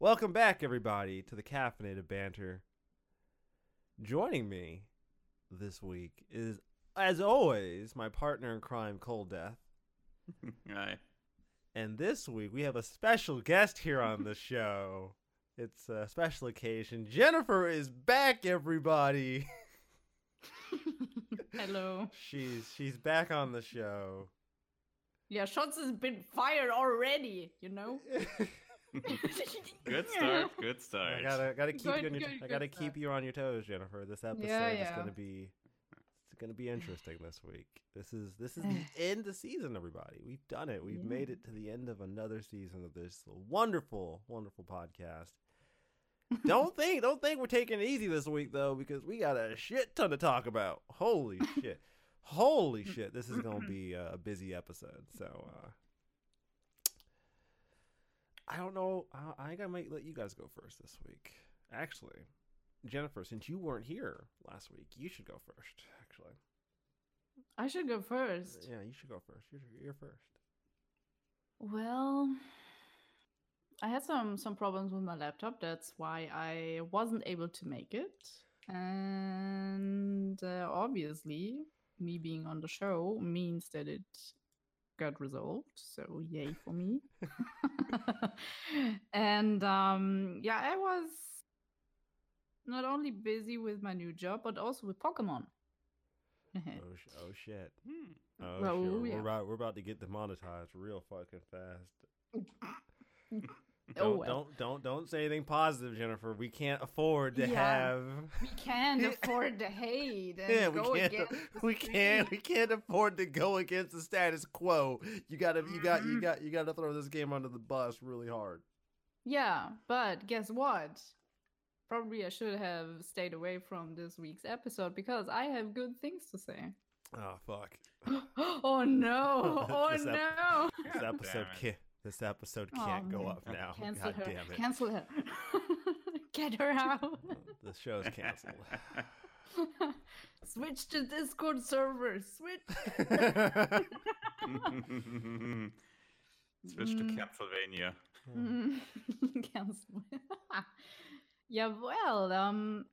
Welcome back, everybody, to the Caffeinated Banter. Joining me this week is, as always, my partner in crime, Cold Death. Aye. And this week we have a special guest here on the show. It's a special occasion. Jennifer is back, everybody. Hello. She's she's back on the show. Yeah, shots has been fired already, you know? Good start. Good start. I gotta gotta keep Good, you on your, good, I gotta stuff. keep you on your toes, Jennifer. This episode Yeah, is gonna be it's gonna be interesting this week. This is this is the end of season, everybody. We've done it. We've Yeah. made it to the end of another season of this wonderful, wonderful podcast. don't think don't think we're taking it easy this week though, because we got a shit ton to talk about. Holy shit. Holy shit. This is gonna be a busy episode. So uh I don't know. I, I think I might let you guys go first this week. Actually, Jennifer, since you weren't here last week, you should go first. Actually, I should go first. yeah, you should go first. You're, you're first. Well, I had some some problems with my laptop. That's why I wasn't able to make it. And uh, obviously, me being on the show means that it got resolved. So yay for me. and um, yeah, I was not only busy with my new job, but also with Pokemon. Oh, sh- oh shit. Hmm. Oh Well, shit. We're, yeah. about, we're about to get demonetized real fucking fast. Oh, Don't, well. don't don't don't say anything positive, Jennifer. We can't afford to Yeah. have. We can't afford to hate and Yeah, go we can't. against We can't. We can't afford to go against the status quo. You gotta. You got. You mm-hmm. got. You got to throw this game under the bus really hard. Yeah, but guess what? Probably I should have stayed away from this week's episode because I have good things to say. Oh fuck. oh no! Oh This ep- no! This episode damn can't. This episode Oh, can't go man. up now. Cancel God her! damn it. Cancel her! Get her out! The show's canceled. Switch to Discord server. Switch. Switch to Mm. Castlevania. Mm, Cancel. yeah, well, um,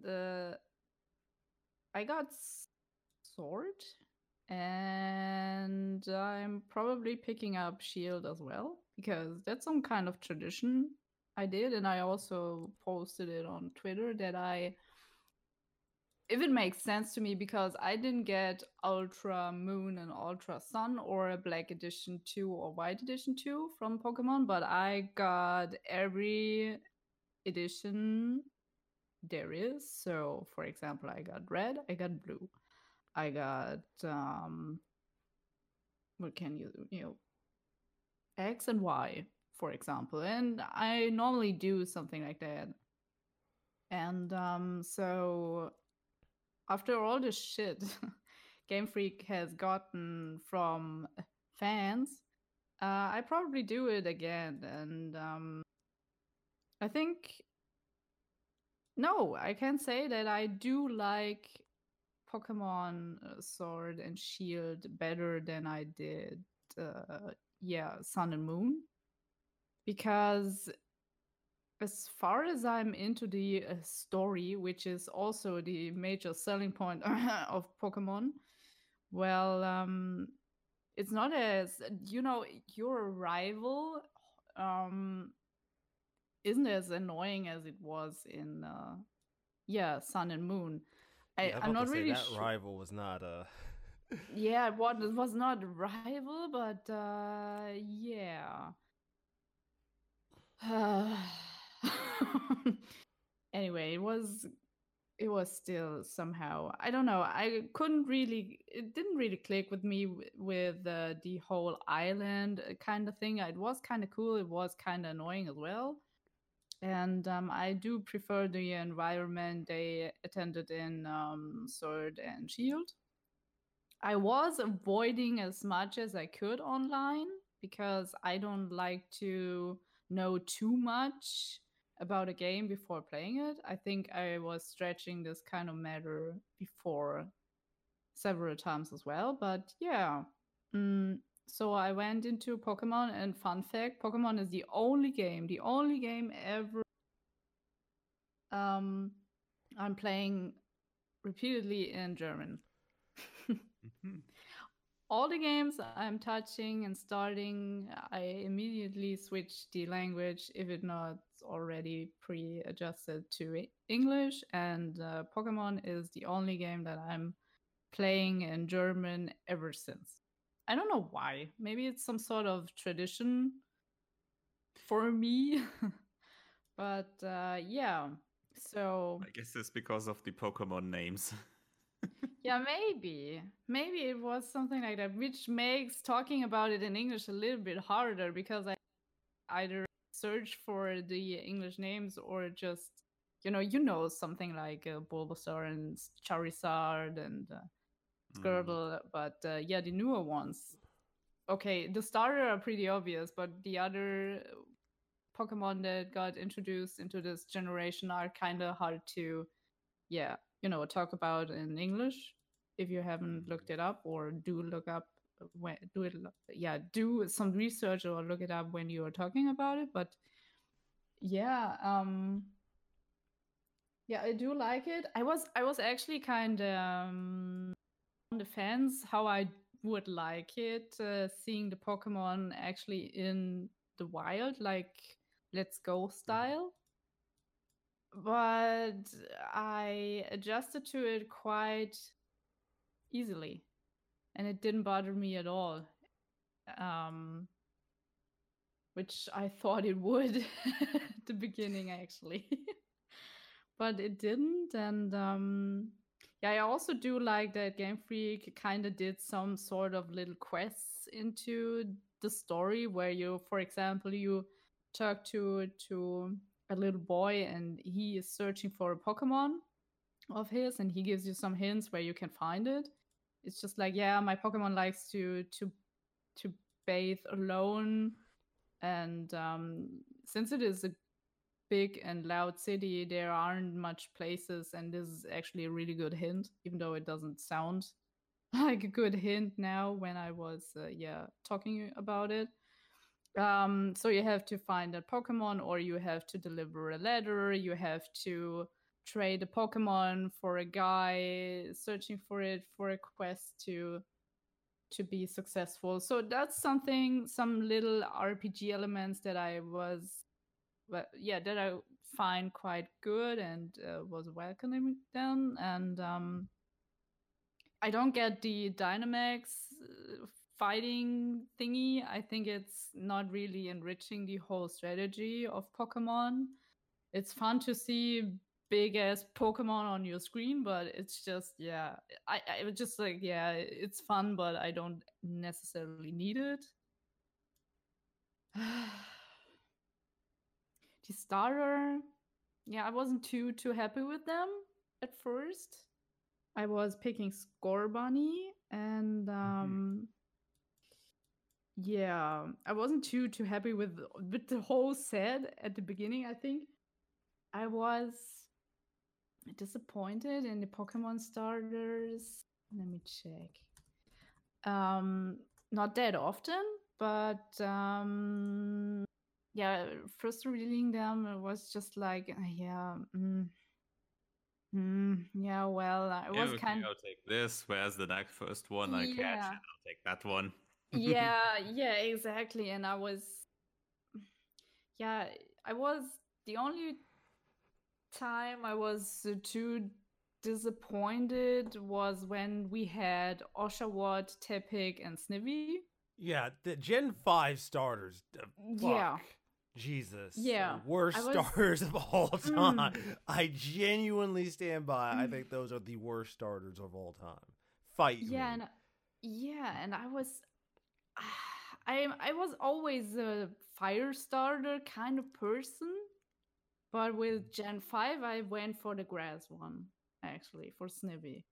the I got sword, and I'm probably picking up shield as well because that's some kind of tradition I did, and I also posted it on Twitter that I. If it makes sense to me, because I didn't get Ultra Moon and Ultra Sun or a Black Edition 2 or White Edition 2 from Pokemon, but I got every edition there is. So, for example, I got red, I got blue, I got um, what can you you know, X and Y, for example, and I normally do something like that. And um, so after all the shit Game Freak has gotten from fans, uh, I probably do it again. And um, I think, no, I can say that I do like Pokemon uh, Sword and Shield better than I did, uh, yeah, Sun and Moon. Because as far as I'm into the uh, story, which is also the major selling point of Pokemon, well, um, it's not as you know your rival um, isn't as annoying as it was in uh, yeah Sun and Moon. I, Yeah, I was I'm about not really that sure. rival was not a. Yeah, it was, it was not a rival, but uh, yeah. anyway, it was it was still somehow I don't know. I couldn't really it didn't really click with me w- with uh, the whole island kind of thing. It was kind of cool. It was kind of annoying as well. And um, I do prefer the environment they attended in um, Sword and Shield. I was avoiding as much as I could online because I don't like to know too much about a game before playing it. I think I was stretching this kind of matter before several times as well. But yeah, mm, So I went into Pokemon, and fun fact Pokemon is the only game, the only game ever um, I'm playing repeatedly in German. Mhm. All the games I'm touching and starting, I immediately switch the language if it not already pre-adjusted to English. And uh, Pokemon is the only game that I'm playing in German ever since. I don't know why. Maybe it's some sort of tradition for me. but uh, yeah, so I guess it's because of the Pokemon names. yeah, maybe. Maybe it was something like that, which makes talking about it in English a little bit harder because I either search for the English names or just, you know, you know something like uh, Bulbasaur and Charizard and uh, Mm. But uh, yeah, the newer ones. Okay, the starter are pretty obvious, but the other Pokemon that got introduced into this generation are kind of hard to, yeah, you know, talk about in English if you haven't looked it up or do look up when do it yeah do some research or look it up when you are talking about it but yeah um yeah i do like it i was i was actually kind of um, the fence how I would like it uh, seeing the Pokemon actually in the wild, like Let's Go style. But I adjusted to it quite easily, and it didn't bother me at all. Um, which I thought it would at the beginning, actually. but it didn't, and um, yeah, I also do like that Game Freak kind of did some sort of little quests into the story where you, for example, you talk to to a little boy and he is searching for a Pokemon of his and he gives you some hints where you can find it. It's just like, yeah, my Pokemon likes to to to bathe alone and um since it is a big and loud city, there aren't much places, and this is actually a really good hint, even though it doesn't sound like a good hint now when I was, uh, yeah, talking about it. Um, so you have to find a Pokemon, or you have to deliver a letter, you have to trade a Pokemon for a guy searching for it for a quest to to be successful. So that's something, some little RPG elements that I was yeah, that I find quite good and uh, was welcoming then And um, I don't get the Dynamax uh, fighting thingy. I think it's not really enriching the whole strategy of Pokemon. It's fun to see big ass Pokemon on your screen, but it's just yeah, I I was just like yeah, it's fun, but I don't necessarily need it. the starter yeah i wasn't too too happy with them at first. I was picking Scorbunny and um yeah i wasn't too too happy with with the whole set at the beginning i think. I was disappointed in the pokemon starters. Let me check. Um not that often but um yeah, first reading them, it was just like, uh, yeah, mm, mm, yeah. Well, I was okay, kind I'll take this. Where's the next first one I catch? Yeah. And I'll take that one. yeah, yeah, exactly. And I was, yeah, I was the only time I was uh, too disappointed was when we had Oshawott, Tepig, and Snivy. Yeah, the Gen 5 starters. uh, Yeah. Jesus. the Yeah, Worst was- starters of all Mm. time. I genuinely stand by. I think those are the worst starters of all time. Fight. yeah me. and yeah and i was i i was always a fire starter kind of person but with gen 5 i went for the grass one actually for snivy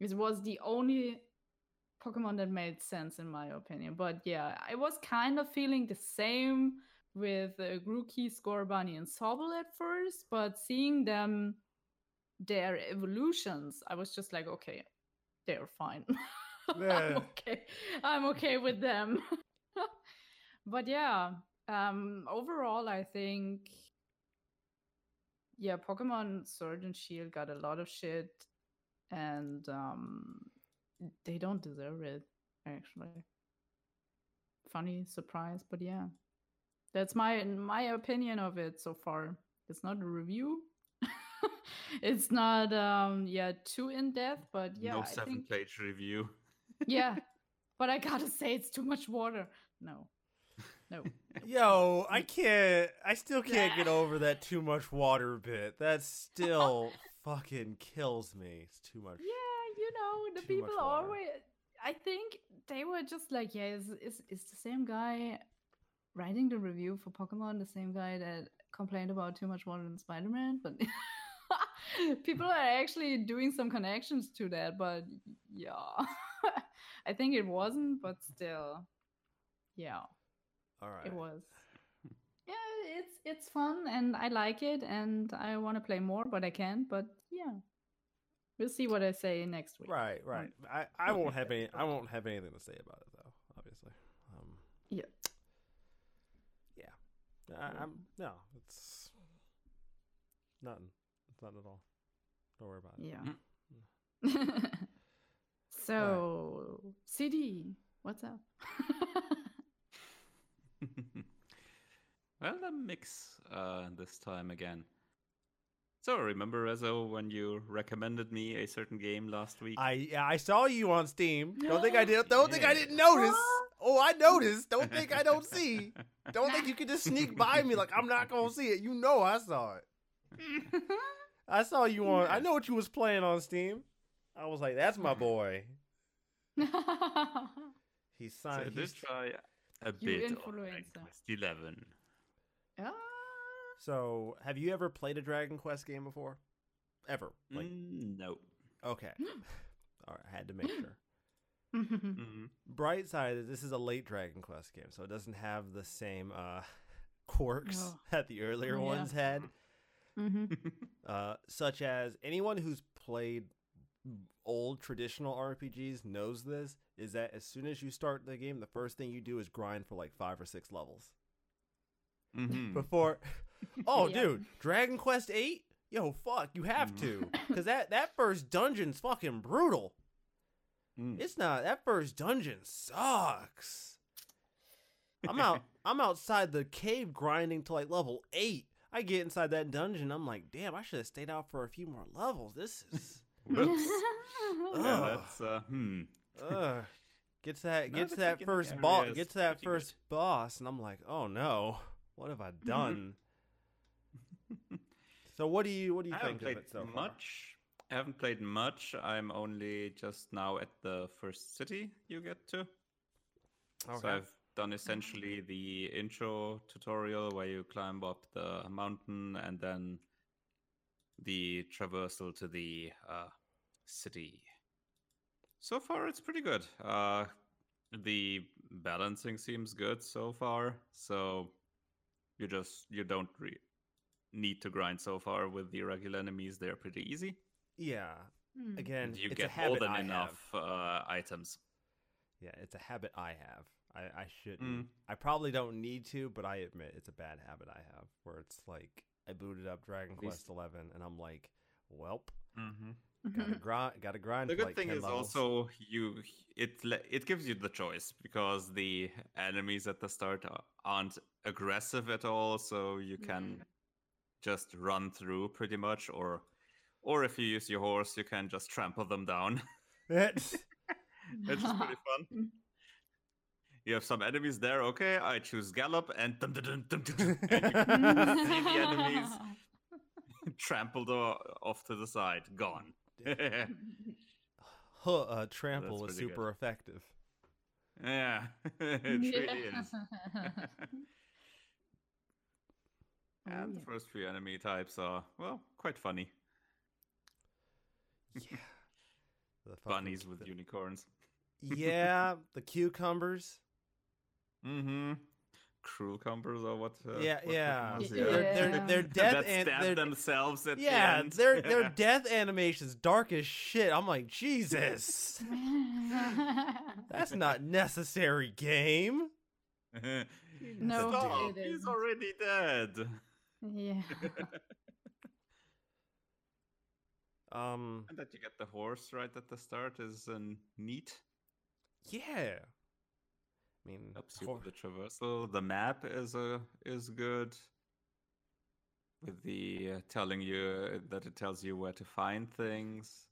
it was the only pokemon that made sense in my opinion but yeah i was kind of feeling the same with uh, Grookey, Scorbunny, and Sobble at first, but seeing them their evolutions, I was just like, okay, they're fine. Yeah. I'm okay. I'm okay with them. but yeah, um, overall, I think, yeah, Pokemon Sword and Shield got a lot of shit, and um, they don't deserve it. Actually, funny surprise, but yeah, that's my my opinion of it so far. It's not a review. it's not um yeah too in depth, but yeah, no I seven think page review. yeah, but I gotta say it's too much water. No, no. Yo, I can't. I still can't get over that too much water bit. That still fucking kills me. It's too much. Yeah, you know the people always. I think they were just like, yeah, is is is the same guy writing the review for Pokemon the same guy that complained about too much water in Spider Man? But people are actually doing some connections to that. But yeah, I think it wasn't, but still, yeah. All right. It was. Yeah, it's it's fun and I like it and I want to play more, but I can't. But yeah, we'll see what I say next week. Right, right. I, I won't have any. I won't have anything to say about it though. Obviously. Um, Yeah. Yeah. I, I'm no. It's nothing. It's nothing at all. Don't worry about it. Yeah. so CD, what's up? well, a mix uh, this time again. So remember, Rezo, when you recommended me a certain game last week? I yeah, I saw you on Steam. Don't think I did. Don't think I didn't notice. Oh, I noticed. Don't think I don't see. Don't think you can just sneak by me like I'm not gonna see it. You know I saw it. I saw you on. I know what you was playing on Steam. I was like, that's my boy. He's so I signed. did try a bit of influencer. Quest Eleven. Ah. So, have you ever played a Dragon Quest game before? Ever? Like, Mm, no. okay. All right, I had to make sure. hmm Bright side is this is a late Dragon Quest game, so it doesn't have the same uh, quirks Oh. that the earlier Yeah. ones had. Mhm. uh, such as anyone who's played old traditional RPGs knows this is that as soon as you start the game, the first thing you do is grind for like five or six levels hmm before. Oh, Yeah. dude, Dragon Quest Eight, yo, fuck, you have to, because that that first dungeon's fucking brutal. Mm. It's not that first dungeon sucks. I'm out. I'm outside the cave grinding to like level eight. I get inside that dungeon. I'm like, damn, I should have stayed out for a few more levels. This is. Yeah, that's uh, hmm. Ugh. Gets that gets that first boss gets that first boss, and I'm like, oh no, what have I done? so what do you what do you I think haven't of played it so much. I haven't played much. I'm only just now at the first city you get to. So I've done essentially the intro tutorial where you climb up the mountain and then the traversal to the uh, city. So far, it's pretty good. Uh, the balancing seems good so far. So you just you don't re- need to grind so far with the regular enemies. They're pretty easy. Yeah. Hmm. Again, you it's get a habit more than I enough have. uh, items. Yeah, it's a habit I have. I, I shouldn't. Mm. I probably don't need to, but I admit it's a bad habit I have. Where it's like I booted up Dragon At Quest Eleven, and I'm like, "Welp, Mm-hmm. gotta grind, gotta grind." The good like thing is levels. also you it it gives you the choice because the enemies at the start aren't aggressive at all, so you can Mm. Just run through pretty much, or or if you use your horse, you can just trample them down. That's- It's just pretty fun. You have some enemies there. Okay, I choose gallop and dun, dun, dun, dun, dun, dun, and you can see the enemies trampled o- off to the side, gone. huh, uh, trample That's was good. super effective. yeah, it really is. Oh, And the first few enemy types are, well, quite funny. Yeah. The Bunnies with the- unicorns. yeah, the cucumbers. Mm-hmm. cruelcumbers or what? Uh, yeah, what yeah. Yeah. They're, they're, they're death that and stab they're, themselves at the yeah, end. their their death animations dark as shit. I'm like, Jesus, that's not necessary, game. No, Stop, he's already dead. Yeah. Um, And that you get the horse right at the start is uh, neat. yeah. I mean, Helps you with the traversal. The map is uh, is good. With the uh, telling you that it tells you where to find things.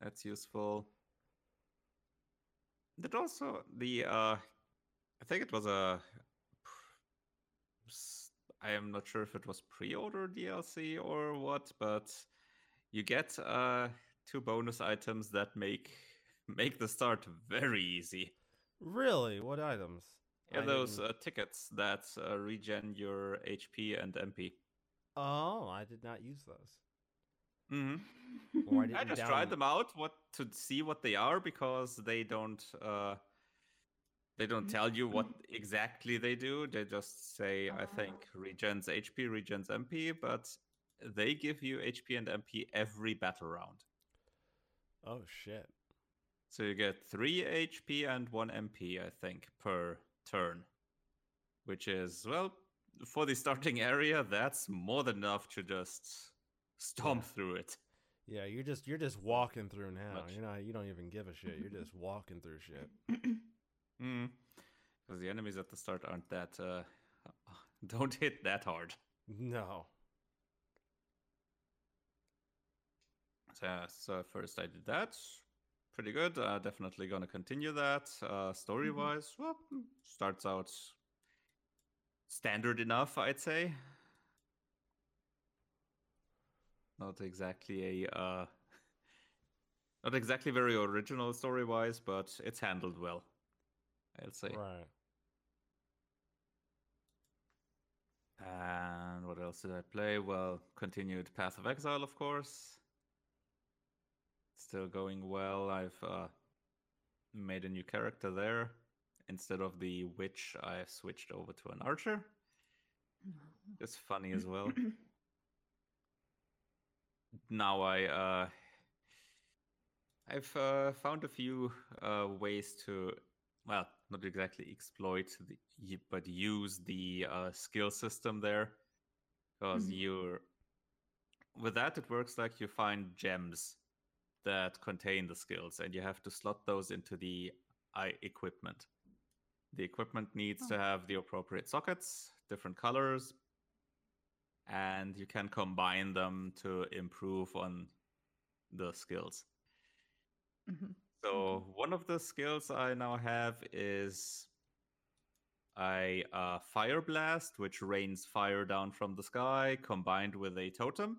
That's useful. That also the uh I think it was a s- I am not sure if it was pre-order DLC or what, but you get uh two bonus items that make make the start very easy. really, what items? Yeah, I those uh, tickets that uh, regen your HP and MP. oh, I did not use those. Mm-hmm. I just down- tried them out what to see what they are because they don't uh they don't mm-hmm. tell you what exactly they do. They just say I ah. think regens HP, regens MP, but they give you HP and MP every battle round. Oh shit. So you get 3 HP and 1 MP I think per turn. Which is well for the starting area that's more than enough to just stomp through it. Yeah, you're just you're just walking through now. Much. You're not you don't even give a shit. You're just walking through shit. Mm. Because the enemies at the start aren't that uh don't hit that hard. No. So, yeah, so first I did that. Pretty good. Uh, definitely gonna continue that. Uh, story wise, well, mm, starts out standard enough, I'd say. Not exactly a uh, not exactly very original story wise, but it's handled well. I'd say. Right. And what else did I play? Well, continued Path of Exile, of course. Still going well. I've uh, made a new character there. Instead of the witch, I've switched over to an archer. It's funny as well. now I uh, I've uh, found a few uh, ways to well, not exactly exploit the but use the uh, skill system there because Mhm. you're with that it works like you find gems that contain the skills and you have to slot those into the i equipment the equipment needs to have the appropriate sockets different colors and you can combine them to improve on the skills Mhm. So one of the skills I now have is a uh, fire blast, which rains fire down from the sky, combined with a totem,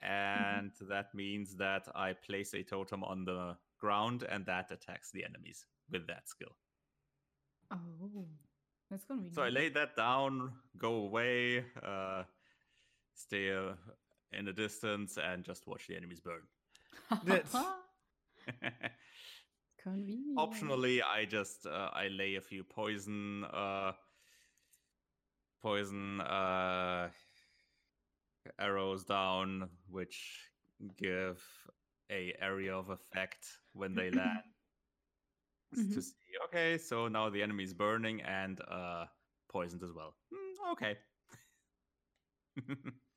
and that means that I place a totem on the ground, and that attacks the enemies with that skill. Oh, that's gonna be. So I lay that down, go away, uh, stay uh, in a distance, and just watch the enemies burn. That's- Convenient. optionally i just uh, i lay a few poison uh poison uh arrows down which give a area of effect when they land. To Mhm. see okay so now the enemy is burning and uh poisoned as well. Hmm, okay.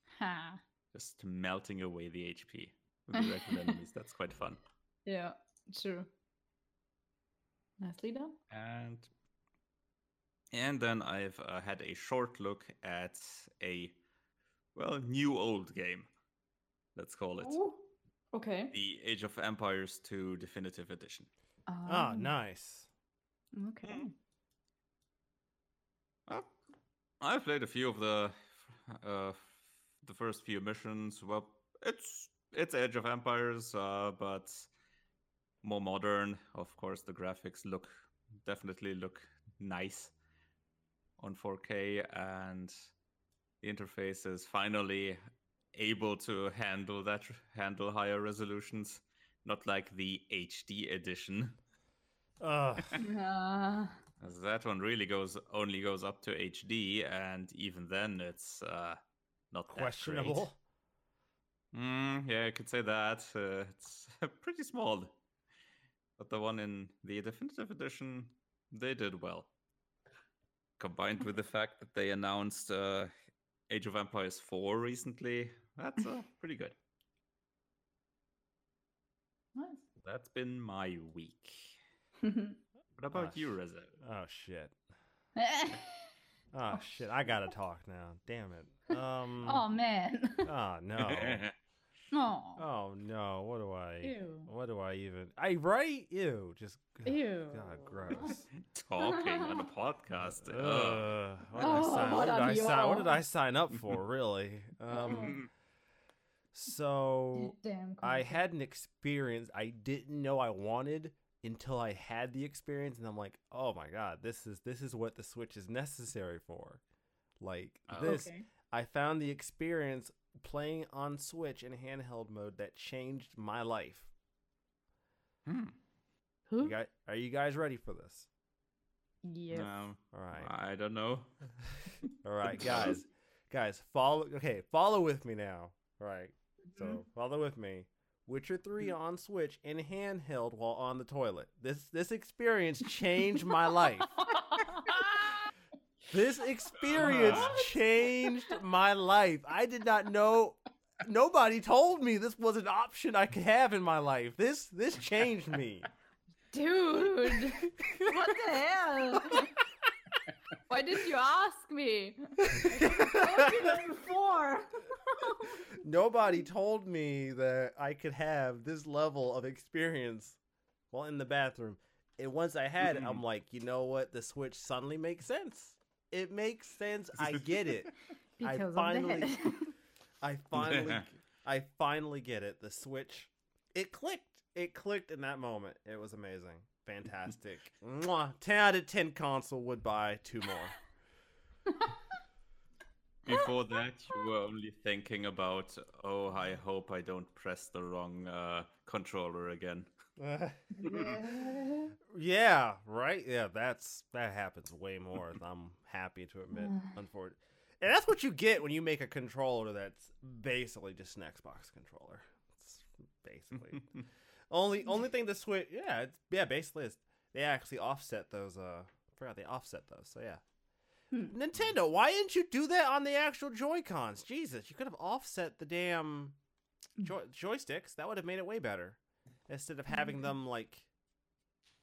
Just melting away the hp with the enemies that's quite fun Yeah, true. Nicely done. and and then I've uh, had a short look at a well new old game. Let's call it Ooh, Okay. the Age of Empires 2 Definitive Edition. Ah, Um, nice. Okay. Uh, I've played a few of the uh, the first few missions. Well, it's it's Age of Empires, uh, but more modern. Of course, the graphics look definitely look nice on 4K, and the interface is finally able to handle that handle higher resolutions, not like the HD edition. Ugh. Uh, that one really goes only goes up to HD, and even then it's uh, not that great. Questionable. Mm, yeah, I could say that. Uh, it's pretty small. But the one in the definitive edition, they did well. Combined with the fact that they announced uh, Age of Empires 4 recently, that's uh, pretty good. Nice. That's been my week. oh What about Ah, you, sh- Reza? Oh shit. Oh shit. I gotta talk now. Damn it. Um. oh man. Oh no. Oh. Oh no. What do I? Ew. What do I even? I right? Ew. Just. Ew. God, gross. Talking on a podcast. Ugh. Ugh. what did I Oh, sign? What what did a I sign? What did I sign up for? Really? Um. So Damn. I had an experience I didn't know I wanted until I had the experience, and I'm like, oh my god, this is this is what the Switch is necessary for. Like Oh. this, Okay. I found the experience playing on Switch in handheld mode that changed my life. Hmm. You Who? guys, are you guys ready for this? Yes. No, All right, I don't know. all right, guys, guys, follow. Okay, follow with me now. All right, so Mhm. follow with me. Witcher 3 on Switch in handheld while on the toilet. This this experience changed my life. This experience What? changed my life. I did not know nobody told me this was an option I could have in my life. This this changed me. Dude. what the hell? Why didn't you ask me? I told you that before. nobody told me that I could have this level of experience while in the bathroom. And once I had it, I'm mm-hmm. like, you know what? The Switch suddenly makes sense. It makes sense. I get it. I finally- of that. I finally I finally get it. The Switch it clicked. It clicked in that moment. It was amazing. Fantastic. Mwah. 10 out of 10 console would buy two more. Before that, you were only thinking about, oh, I hope I don't press the wrong uh, controller again. yeah, right? Yeah, that's that happens way more. I'm happy to admit. Unfortunately. And that's what you get when you make a controller that's basically just an Xbox controller. It's basically only only thing the Switch. Yeah, it's, yeah. Basically, it's, they actually offset those. Uh, I forgot they offset those. So yeah. Hmm. Nintendo, why didn't you do that on the actual Joy Cons? Jesus, you could have offset the damn joy- joysticks. That would have made it way better. Instead of having them like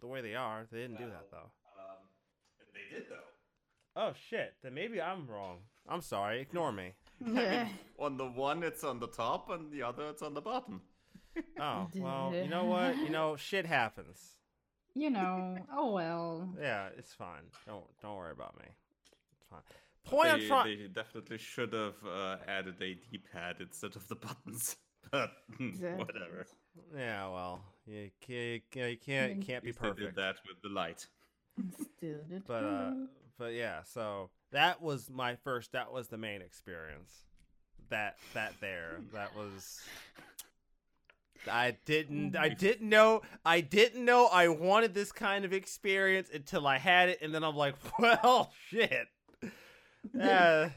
the way they are, they didn't do that though. Um, they did, though. Oh shit! Then maybe I'm wrong. I'm sorry. Ignore me. Yeah. On the one, it's on the top, and the other, it's on the bottom. Oh well, you know what? You know, shit happens. You know. Oh well. Yeah, it's fine. Don't don't worry about me. It's fine. Point I'm they, trying. they definitely should have uh, added a D-pad instead of the buttons. But whatever. Yeah, well, you can't you can't, you can't be At least they did that with the light. Still But uh, but yeah. So that was my first. That was the main experience. That that there. That was. I didn't. I didn't know. I didn't know I wanted this kind of experience until I had it, and then I'm like, well, shit. Uh,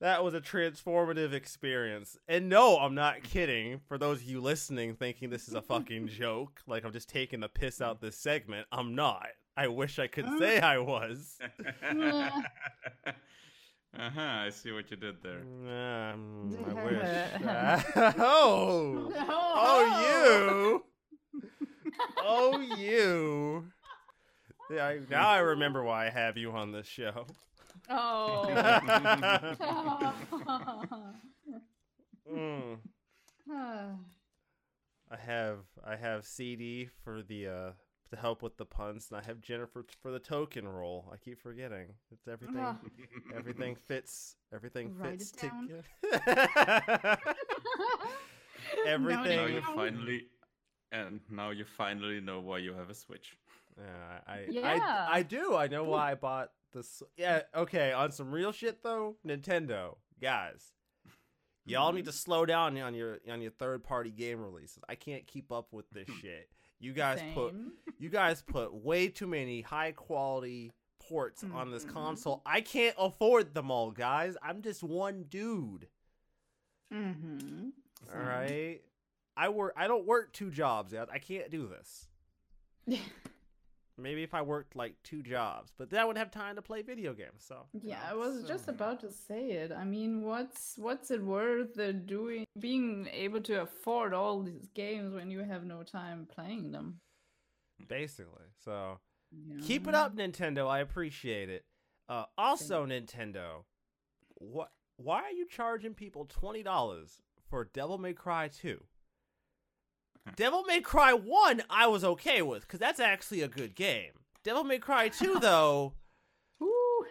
that was a transformative experience. And no, I'm not kidding. For those of you listening, thinking this is a fucking joke, like I'm just taking the piss out this segment, I'm not. I wish I could say I was. uh huh. I see what you did there. Um, I wish. oh, oh, you. Oh, you. Yeah, I, now I remember why I have you on this show. Oh. Mm. I have I have CD for the uh to help with the puns, and I have Jennifer t- for the token role. I keep forgetting. It's everything. Ah. Everything fits. Everything Write fits together. Everything- Now you you finally, and now you finally know why you have a Switch. Yeah, I, I, Yeah. I, I do. I know why I bought this. Yeah, okay. On some real shit though, Nintendo guys, y'all need to slow down on your on your third party game releases. I can't keep up with this shit. You guys put you guys put way too many high quality ports on this Mhm. console. I can't afford them all, guys. I'm just one dude. Mm-hmm. All right. I work. I don't work two jobs. yet. I can't do this. Maybe if I worked like two jobs, but then I wouldn't have time to play video games. So you Yeah, know, I was so- just about to say it. I mean, what's what's it worth doing being able to afford all these games when you have no time playing them? basically. So you keep it up, Nintendo. I appreciate it. Uh, also, Nintendo, what? Why are you charging people twenty dollars for Devil May Cry two? Devil May Cry one, I was okay with because that's actually a good game. Devil May Cry two, though. Ooh.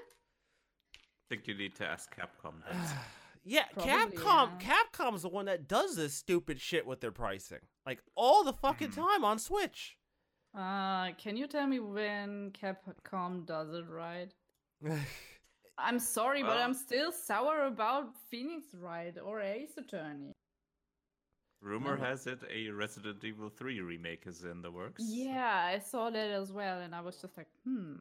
think you need to ask Capcom that. Yeah, Probably, Capcom. yeah. Capcom's the one that does this stupid shit with their pricing, like all the fucking Mhm. time on Switch. Uh, can you tell me when Capcom does it right? I'm sorry, but I'm still sour about Phoenix Wright or Ace Attorney. Rumor No. has it a Resident Evil 3 remake is in the works. Yeah, I saw that as well, and I was just like, hmm.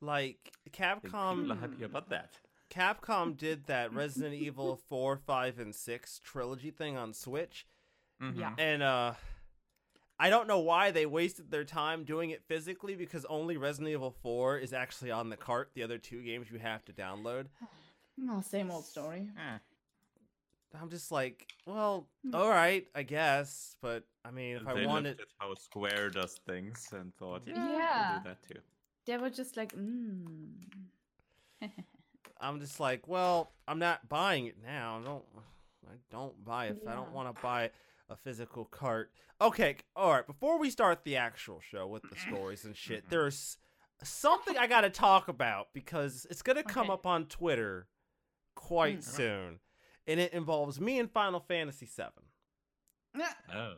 like I think people Capcom. happy about that. Capcom did that Resident Evil four, five, and six trilogy thing on Switch, Yeah. Mhm. and uh, I don't know why they wasted their time doing it physically because only Resident Evil four is actually on the cart. The other two games you have to download. Oh, same old story. Eh, I'm just like, well, Hmm. all right, I guess, but I mean, if I they wanted. looked at how Square does things and thought, yeah, Yeah. we'll do that too. They were just like, mm. I'm just like, well, I'm not buying it now. I don't I don't buy it if I don't want to buy a physical cart. Okay, all right. Before we start the actual show with the stories and shit, there's something I got to talk about because it's gonna come Okay. up on Twitter quite Mm. soon, and it involves me and Final Fantasy VII. Oh.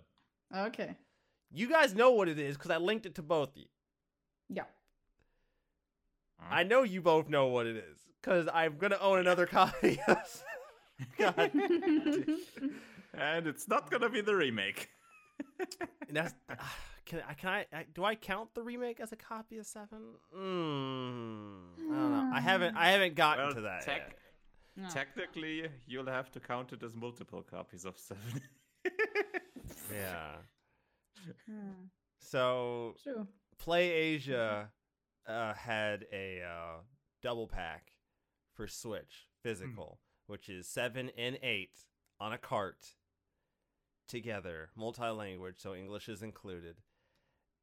okay. You guys know what it is because I linked it to both of you. Yeah. I know you both know what it is because I'm gonna own another copy. of- God And it's not gonna be the remake. And that's can I can I, I do I count the remake as a copy of seven? Mm, I don't know. I haven't I haven't gotten Well, to that tech- yet. No. Technically, you'll have to count it as multiple copies of 7. Yeah. Hmm, So True. Play Asia uh, had a uh, double pack for Switch physical, which is seven and eight on a cart together, multi-language, so English is included,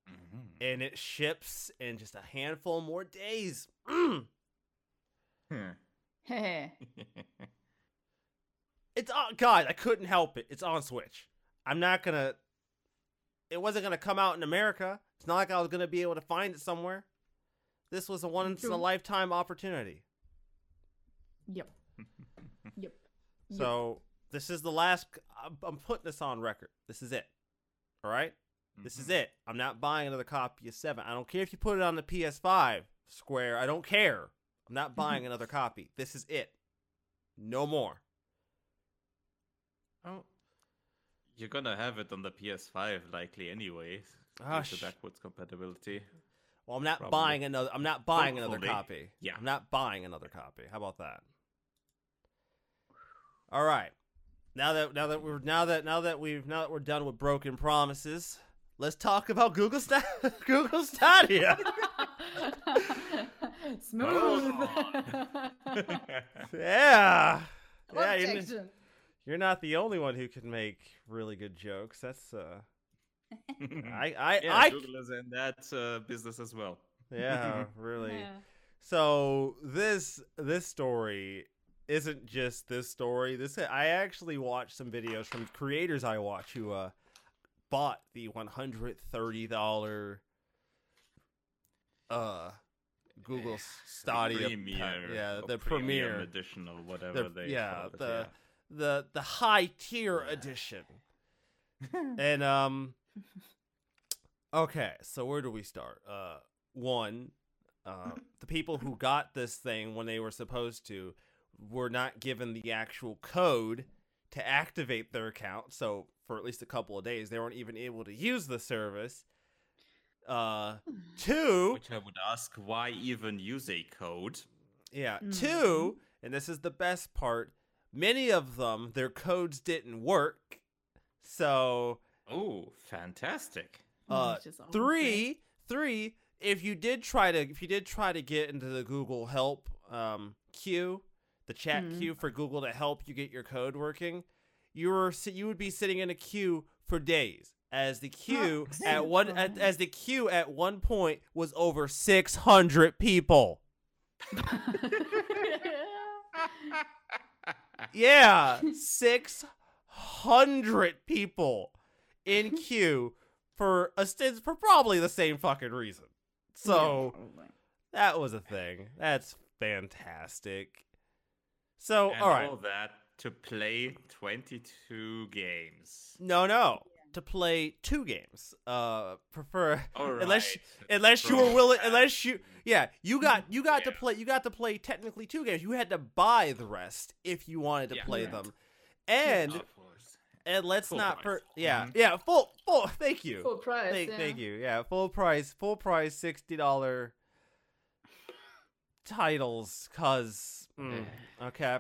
Mhm. and it ships in just a handful more days. Mm. Hey. It's on God, I couldn't help it. It's on Switch. I'm not gonna it wasn't gonna come out in America. It's not like I was gonna be able to find it somewhere. This was a once in a lifetime opportunity. Yep. Yep. Yep. So this is the last I'm, I'm putting this on record. This is it. All right? This is Mhm. it. I'm not buying another copy of 7. I don't care if you put it on the PS5 Square. I don't care. I'm not buying another copy. This is it. No more. Oh. You're gonna have it on the PS5 likely anyway. Ah, due sh- backwards compatibility. Well, I'm not Probably. buying another. I'm not buying another copy. Yeah. I'm not buying another copy. How about that? All right. Now that now that we're now that now that we've now that we're done with broken promises, let's talk about Google Sta- Google Stadia. Smooth. yeah. Yeah, you're, n- you're not the only one who can make really good jokes. That's uh I I yeah, I Google is in that uh, business as well. yeah, really. Yeah. So this this story isn't just this story. This I actually watched some videos from creators I watch who uh bought the one hundred thirty dollar uh Google Stadia. Premier, yeah the premiere. Edition or whatever the, they yeah call it, the the the high tier Yeah. edition. And um okay so where do we start? Uh one uh the people who got this thing when they were supposed to were not given the actual code to activate their account. So for at least a couple of days they weren't even able to use the service Uh, two, Which I would ask, why even use a code? yeah, Mhm. two, and this is the best part. Many of them, their codes didn't work. So, Oh, fantastic. uh, Which is always three, three. If you did try to, if you did try to get into the Google Help um, queue, the chat Mhm. queue for Google to help you get your code working, you were you would be sitting in a queue for days. As the queue at one at, as the queue at one point was over six hundred people. Yeah, six hundred people in queue for a stint for probably the same fucking reason. So that was a thing. That's fantastic. So and all right, all that to play 22 games. no, no, to play two games. Uh, prefer All right. unless unless you were willing that- unless you yeah you got you got to play you got to play technically two games you had to buy the rest if you wanted to Yeah. play Correct. them and Of and let's Full not per- for yeah Mhm. yeah full full thank you Full price. thank, yeah. thank you yeah full price full price sixty dollar titles cause mm, okay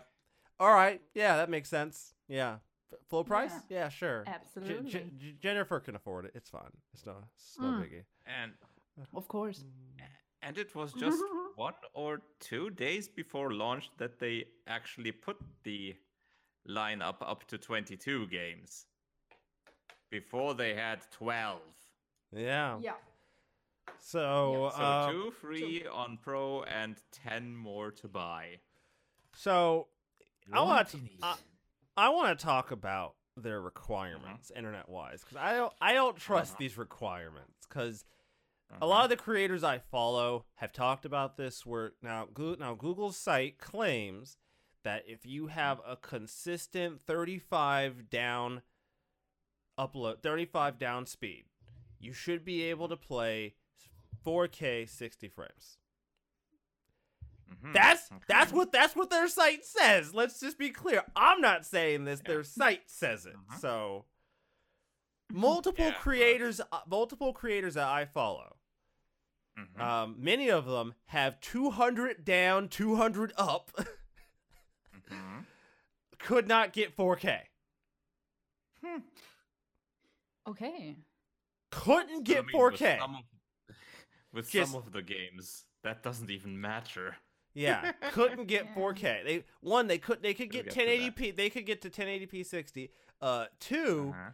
all right yeah that makes sense yeah F- full price yeah, sure Absolutely. J- J- Jennifer can afford it it's fine it's no it's no Mm. biggie And Of course. and it was just one or two days before launch that they actually put the lineup up to 22 games. Before they had 12. yeah Yeah. so So uh, two free on Pro and 10 more to buy. so I want What to in I, the- I want to talk about their requirements internet wise because I don't I don't trust Uh-huh. these requirements because a lot of the creators I follow have talked about this. Where now, Google, now Google's site claims that if you have a consistent 35 down upload, 35 down speed, you should be able to play 4K 60 frames. Mhm, That's okay. that's what that's what their site says. Let's just be clear. I'm not saying this. Their site says it. Mhm. So multiple Yeah, but- creators, uh, multiple creators that I follow Mhm. um, many of them have 200 down, 200 up. Mhm. Could not get 4K. Okay. Couldn't I get mean, 4K. With, some of, with Just- some of the games, that doesn't even matter. Yeah, couldn't get Yeah. 4K. They one they could they could get get 1080p. They could get to 1080p 60. Uh, two. Uh-huh.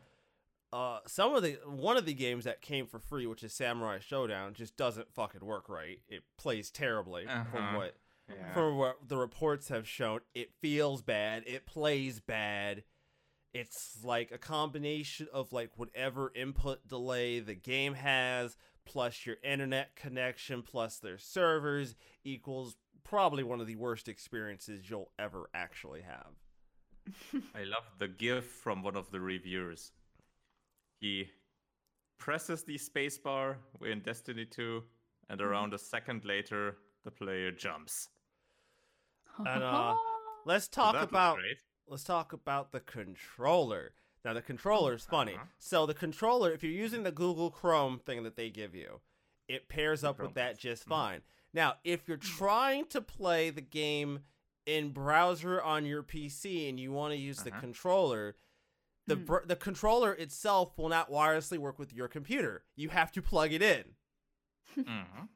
Uh, some of the one of the games that came for free, which is Samurai Shodown, just doesn't fucking work right. It plays terribly from Uh-huh. what Yeah. from what the reports have shown, it feels bad. It plays bad. It's like a combination of like whatever input delay the game has, plus your internet connection, plus their servers equals probably one of the worst experiences you'll ever actually have. I love the gif from one of the reviewers. He presses the spacebar in Destiny 2, and around a second later, the player jumps. And, uh, Let's talk that looks about great. let's talk about the controller. Now the controller is funny. Uh-huh. So the controller, if you're using the Google Chrome thing that they give you, it pairs up with Chrome that OS. just Mhm. fine. Now, if you're trying to play the game in browser on your PC and you want to use the Uh-huh. controller, the Hmm. br- the controller itself will not wirelessly work with your computer. You have to plug it in. Mhm.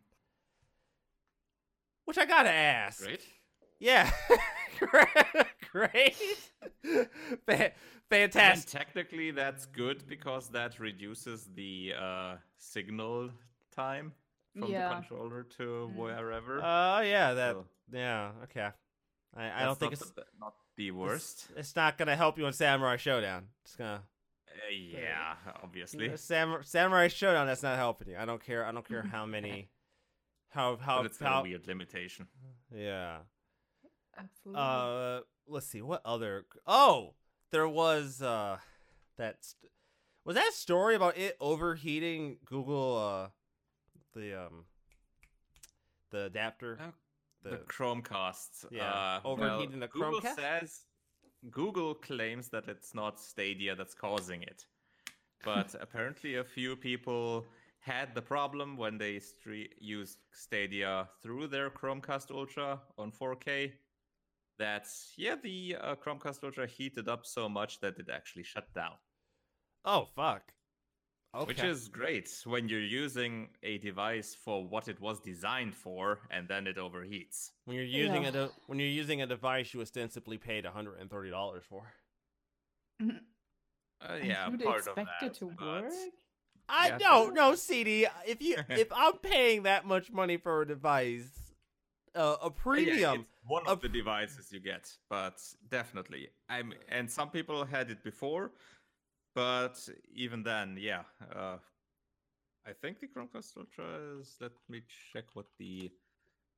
Which I gotta ask. Great. Yeah. Great. Fa- And Fantastic. technically, that's good because that reduces the uh, signal time from Yeah. the controller to Mm. wherever. Oh yeah, that So yeah, okay. I, I don't think it's the, not the worst. It's, it's not gonna help you in Samurai Shodown. It's gonna Uh, yeah, obviously. Sam, Samurai Shodown. That's not helping you. I don't care. I don't care how many, how how but it's how. a weird limitation. Yeah. Absolutely. Uh, let's see what other. Oh, there was uh, that st- was that story about it overheating Google uh, the um, the adapter. Oh, the, the Chromecasts. Yeah, uh, overheating well, the Google says Google claims that it's not Stadia that's causing it, but apparently a few people had the problem when they stre- used Stadia through their Chromecast Ultra on 4K. That yeah, the uh, Chromecast Ultra heated up so much that it actually shut down. Oh fuck. Okay. Which is great when you're using a device for what it was designed for, and then it overheats. when you're using Yeah. a de- when you're using a device you ostensibly paid hundred and thirty dollars for. Uh, And yeah, you'd part of expect that. it to but- work? I Yeah, no so- no CD. If you if I'm paying that much money for a device, uh, a Yeah, premium. it's one a of the devices you get, but definitely. I'm and some people had it before, but even then, yeah. Uh, I think the Chromecast Ultra is. Let me check what the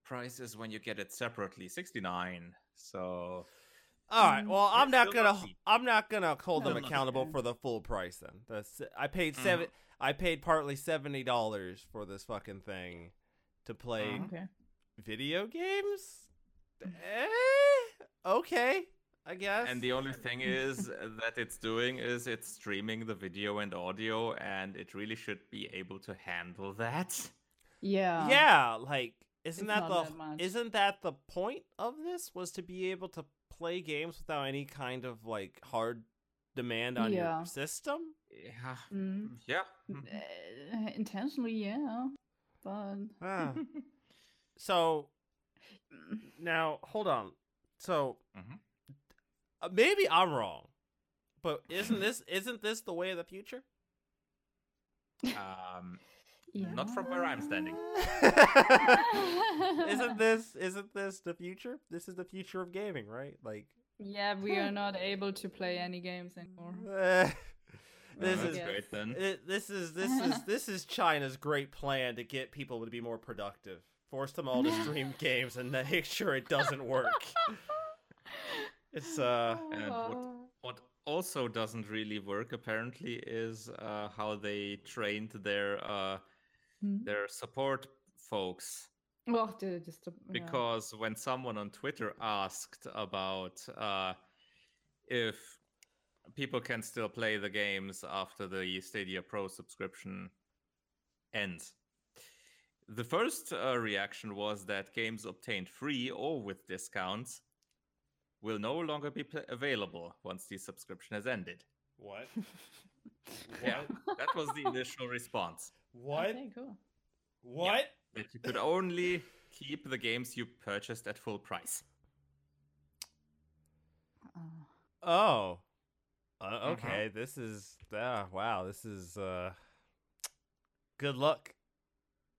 price is when you get it separately. Sixty nine. So All right. Mm, Well, I'm not gonna. I'm not gonna hold them accountable for the full price. Then that's I paid Mhm. seven. I paid partly seventy dollars for this fucking thing to play Mhm. Okay. video games. Eh, okay, I guess. and the only thing is that it's doing is it's streaming the video and audio, and it really should be able to handle that. Yeah. yeah, like isn't It's that the that much. isn't that the point of this was to be able to play games without any kind of like hard demand on Yeah. your system? Yeah. Mm. Yeah. Uh, intentionally, yeah. But Ah. so now hold on. So Mhm. Uh, maybe I'm wrong, but isn't this isn't this the way of the future? Um, yeah. Not from where I'm standing. isn't this isn't this the future? This is the future of gaming, right? Like Yeah, we are not able to play any games anymore. oh, this that's is great then. it, this is this is this is China's great plan to get people to be more productive. Force them all to stream games and make sure it doesn't work. It's uh And what- What also doesn't really work apparently is uh, how they trained their uh, Hmm? their support folks. Well, the, just the, yeah. Because when someone on Twitter asked about uh, if people can still play the games after the Stadia Pro subscription ends, the first uh, reaction was that games obtained free or with discounts will no longer be pl- available once the subscription has ended. what? Yeah, that was the initial response. What? Okay, cool. What? That you could only keep the games you purchased at full price. Uh, Oh. Uh, okay, this is uh, wow, this is uh good luck.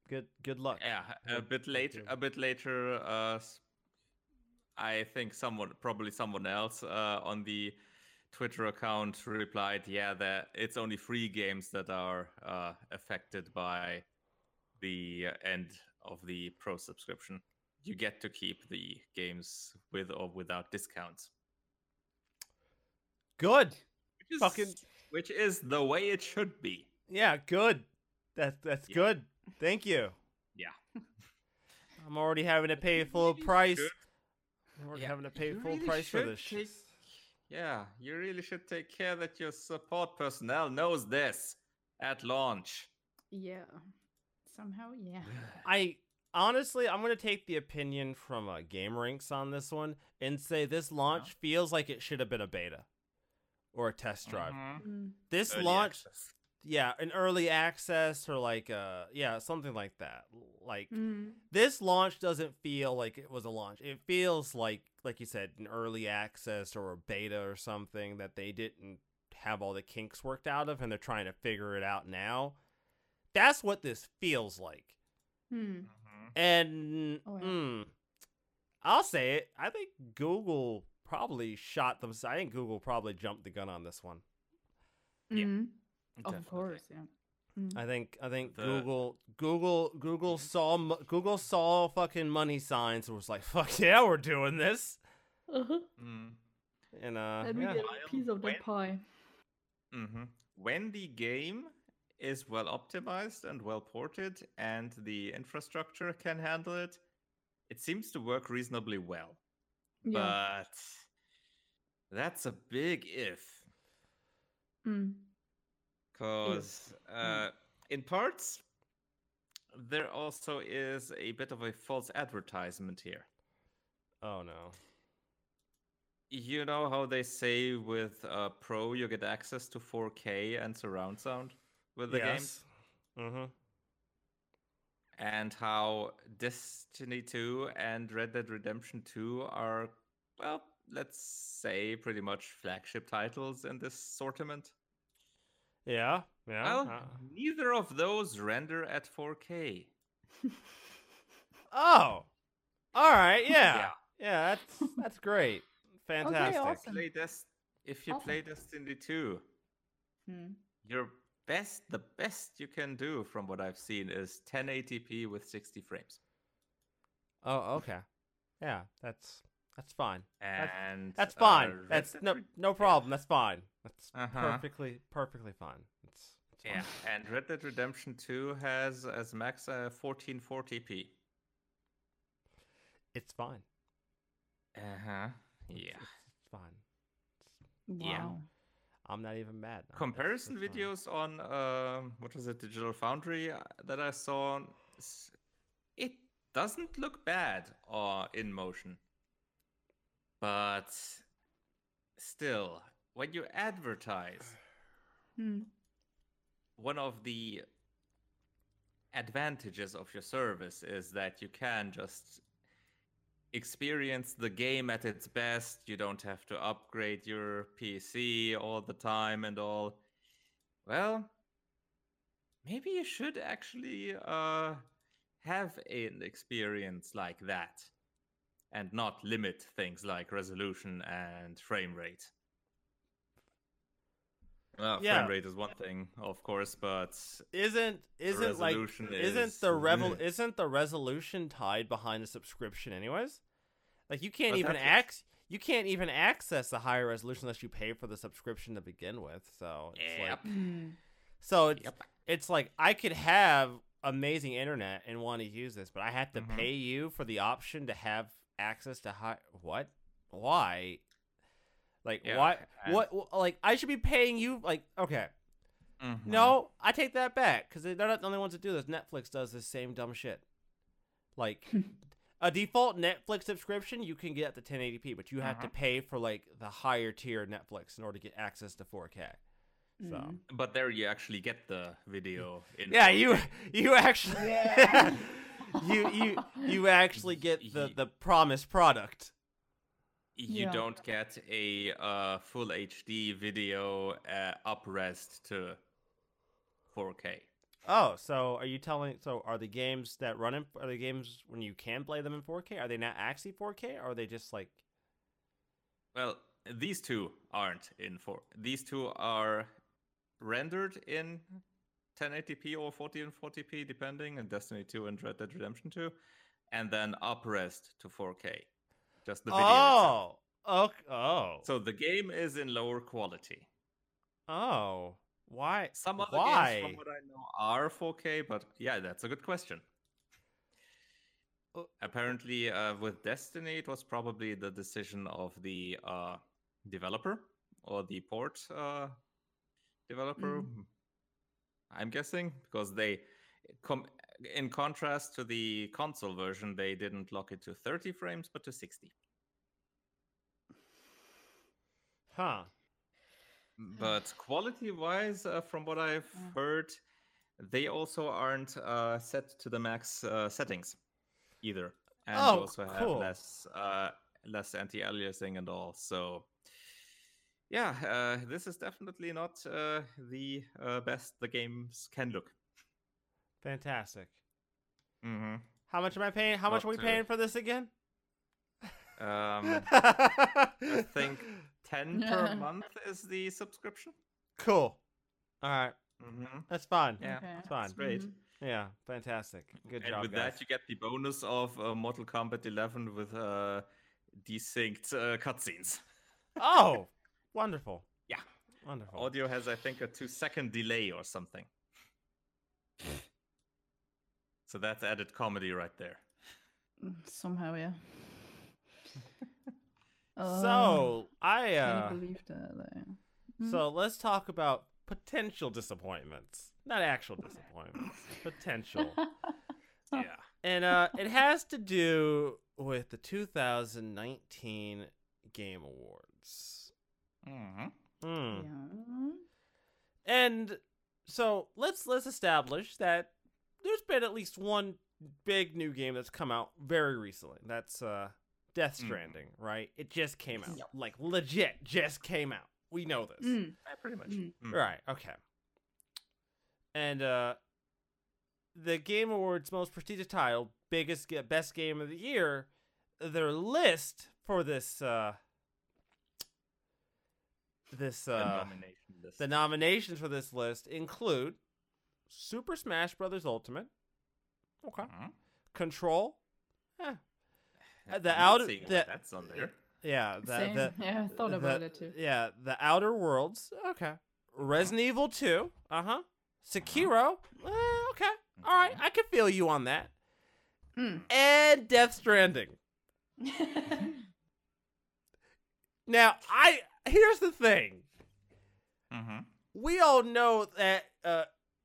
Good good luck. Yeah, a bit later. A bit later, uh, s- I think someone, probably someone else, uh, on the Twitter account replied, "Yeah, that it's only free games that are uh, affected by the end of the pro subscription. You get to keep the games with or without discounts, Good. which is Fucking- which is the way it should be." Yeah, good. That that's Yeah. good. Thank you. Yeah. I'm already having to pay full price. Should- I'm Yeah, having to pay you full really price for this. take- shit. Yeah, you really should take care that your support personnel knows this at launch. yeah. Somehow, yeah. I honestly, I'm gonna take the opinion from uh, GameRanx on this one and say this launch feels like it should have been a beta or a test drive. Mm. This Early launch, access. Yeah, an early access or like uh, yeah, something like that. Like Mm. this launch doesn't feel like it was a launch. It feels like, like you said, an early access or a beta or something that they didn't have all the kinks worked out of, and they're trying to figure it out now. That's what this feels like. Hmm. Mhm. And Oh, yeah. mm, I'll say it. I think Google probably shot them. I think Google probably jumped the gun on this one. Yeah. Definitely. Of course, yeah. Mm. I think I think The- Google Google Google saw Google saw fucking money signs and was like, "Fuck yeah, we're doing this." Uh-huh. Mm. And uh, Let me yeah. get a piece of when- that pie. hmm When the game is well optimized and well ported, and the infrastructure can handle it, it seems to work reasonably well. Yeah. But that's a big if. Mm. Because uh, in parts, there also is a bit of a false advertisement here. Oh no. You know how they say with uh, Pro you get access to 4K and surround sound with the yes. Mm-hmm. and how Destiny 2 and Red Dead Redemption 2 are, well, let's say pretty much flagship titles in this sortiment. Yeah. Yeah. Well, uh, neither of those render at 4K. oh. All right. Yeah. Yeah. Yeah. that's that's great. Fantastic. awesome. Play Des- if you Awesome. play Destiny 2, Hmm. your best, the best you can do from what I've seen is 1080p with 60 frames. Oh, okay. Yeah, that's that's fine. That's- And That's uh, fine. Red That's no no problem. That's fine. That's Uh-huh. perfectly perfectly fine. It's, it's fine. Yeah, and Red Dead Redemption 2 has as max uh, 1440p. It's fine. Uh huh. Yeah. It's, it's fine. Yeah. Wow. I'm not even mad. now. That's- Comparison that's fine. videos on um, what was it, Digital Foundry uh, that I saw. It doesn't look bad uh, in motion, but still, when you advertise, Hmm. one of the advantages of your service is that you can just experience the game at its best. You don't have to upgrade your PC all the time and all. Well, maybe you should actually uh, have an experience like that and not limit things like resolution and frame rate. Well, Yeah. frame rate is one thing, of course, but Isn't isn't like resolution isn't is- the revel isn't the resolution tied behind the subscription anyways? Like you can't But even ax you can't even access the higher resolution unless you pay for the subscription to begin with. So it's Yep. like so it's Yep. it's like I could have amazing internet and want to use this, but I have to Mhm. pay you for the option to have access to high what? Why? Like Yeah, why and- what like I should be paying you like okay. Mhm. No, I take that back because they're not the only ones that do this. Netflix does this same dumb shit. Like a default Netflix subscription, you can get up to 1080p, but you have to Uh-huh. pay for like the higher tier Netflix in order to get access to 4K. So Mm. But there you actually get the video. In yeah, 4K. you you actually Yeah. you you you actually get the the promised product. You Yeah. don't get a uh, full HD video uh, uprest to 4K. Oh, so are you telling? So are the games that run in? Are the games when you can play them in 4K? Are they not actually 4K? Or are they just like? Well, these two aren't in 4. These two are rendered in 1080p or 1440p, depending, in Destiny 2 and Red Dead Redemption 2, and then uprest to 4K. Just the video. itself. oh, okay. Oh, So the game is in lower quality. oh, why? Some other why? games, from what I know, are 4K, but yeah, that's a good question. Uh, Apparently, uh, with Destiny, it was probably the decision of the uh, developer or the port uh, developer. I'm guessing because they, com- in contrast to the console version, they didn't lock it to 30 frames but to 60. Huh? But quality wise, uh, from what I've Yeah. heard, they also aren't uh, set to the max uh, settings either. And Oh, also have cool. less uh, less anti aliasing and all. So, yeah, uh, this is definitely not uh, the uh, best the games can look. Fantastic. Mm-hmm. How much am I paying? How much are we Not, paying for this again? Um, I think 10 per month is the subscription. cool. All right, Mm-hmm. that's fine. Yeah, Okay. That's fine. That's great. Mhm. Yeah, fantastic. Good and job, with guys. that, you get the bonus of uh, Mortal Kombat 11 with uh, desynced uh, cutscenes. Oh, wonderful. Yeah. Wonderful. Audio has, I think, a two second delay or something. So that's added comedy right there. Mm, Somehow, yeah. Uh, so I can't uh, believe that. uh, so let's talk about potential disappointments, not actual disappointments. potential. Yeah, and uh, it has to do with the 2019 Game Awards. Mhm. Hmm. Yeah. And so let's let's establish that there's been at least one big new game that's come out very recently. That's uh Death Mhm. Stranding, right? It just came out. Yep. Like legit just came out. We know this. Mm. Yeah, pretty much. Mm. Mm. Right, okay. And uh the Game Awards most prestigious title, biggest best game of the year, their list for this uh this The uh nomination list. the nominations for this list include Super Smash Brothers Ultimate, okay, Mhm. Control, eh, Yeah, the I'm outer- the- that's on there. yeah, the, Same. the yeah, I thought the- about it too. yeah, the Outer Worlds, okay, Resident Evil Two, uh huh, Sekiro, eh, okay, all right. I can feel you on that, Mm. and Death Stranding. Now, I here's the thing. Mhm. we all know that uh,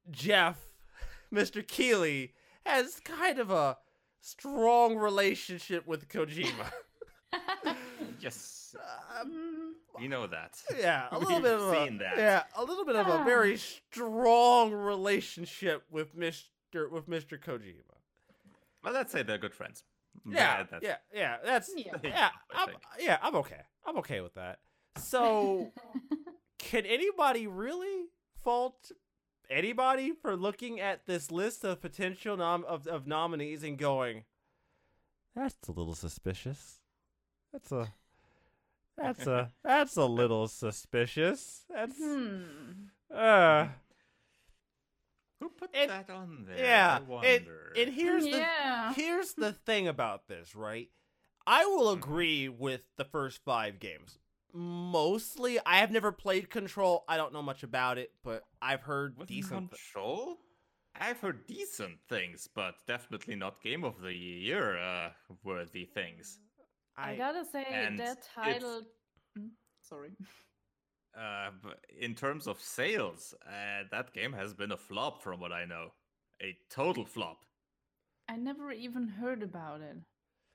Jeff, Mr. Keighley, has kind of a strong relationship with Kojima. Yes, um, we know that. yeah, a little We've bit of a, that. yeah, a little bit of a ah. very strong relationship with Mr. with Mr. Kojima. Well, let's say they're good friends. Yeah, that's- yeah, yeah. That's Yeah. yeah. I I'm, yeah, I'm okay. I'm okay with that. So, can anybody really fault anybody for looking at this list of potential nom- of, of nominees and going, "That's a little suspicious. That's a that's a that's a little suspicious. That's Hmm. uh Who put It- that on there? yeah. I And wonder. and here's the yeah. here's the thing about this, right? I will agree with the first five games. Mostly, I have never played Control. I don't know much about it, but I've heard With decent. th- control. I've heard decent things, but definitely not game of the year uh, worthy things. I I, gotta say that title. Mm, Sorry. Uh, but in terms of sales, uh, that game has been a flop, from what I know. A total flop. I never even heard about it.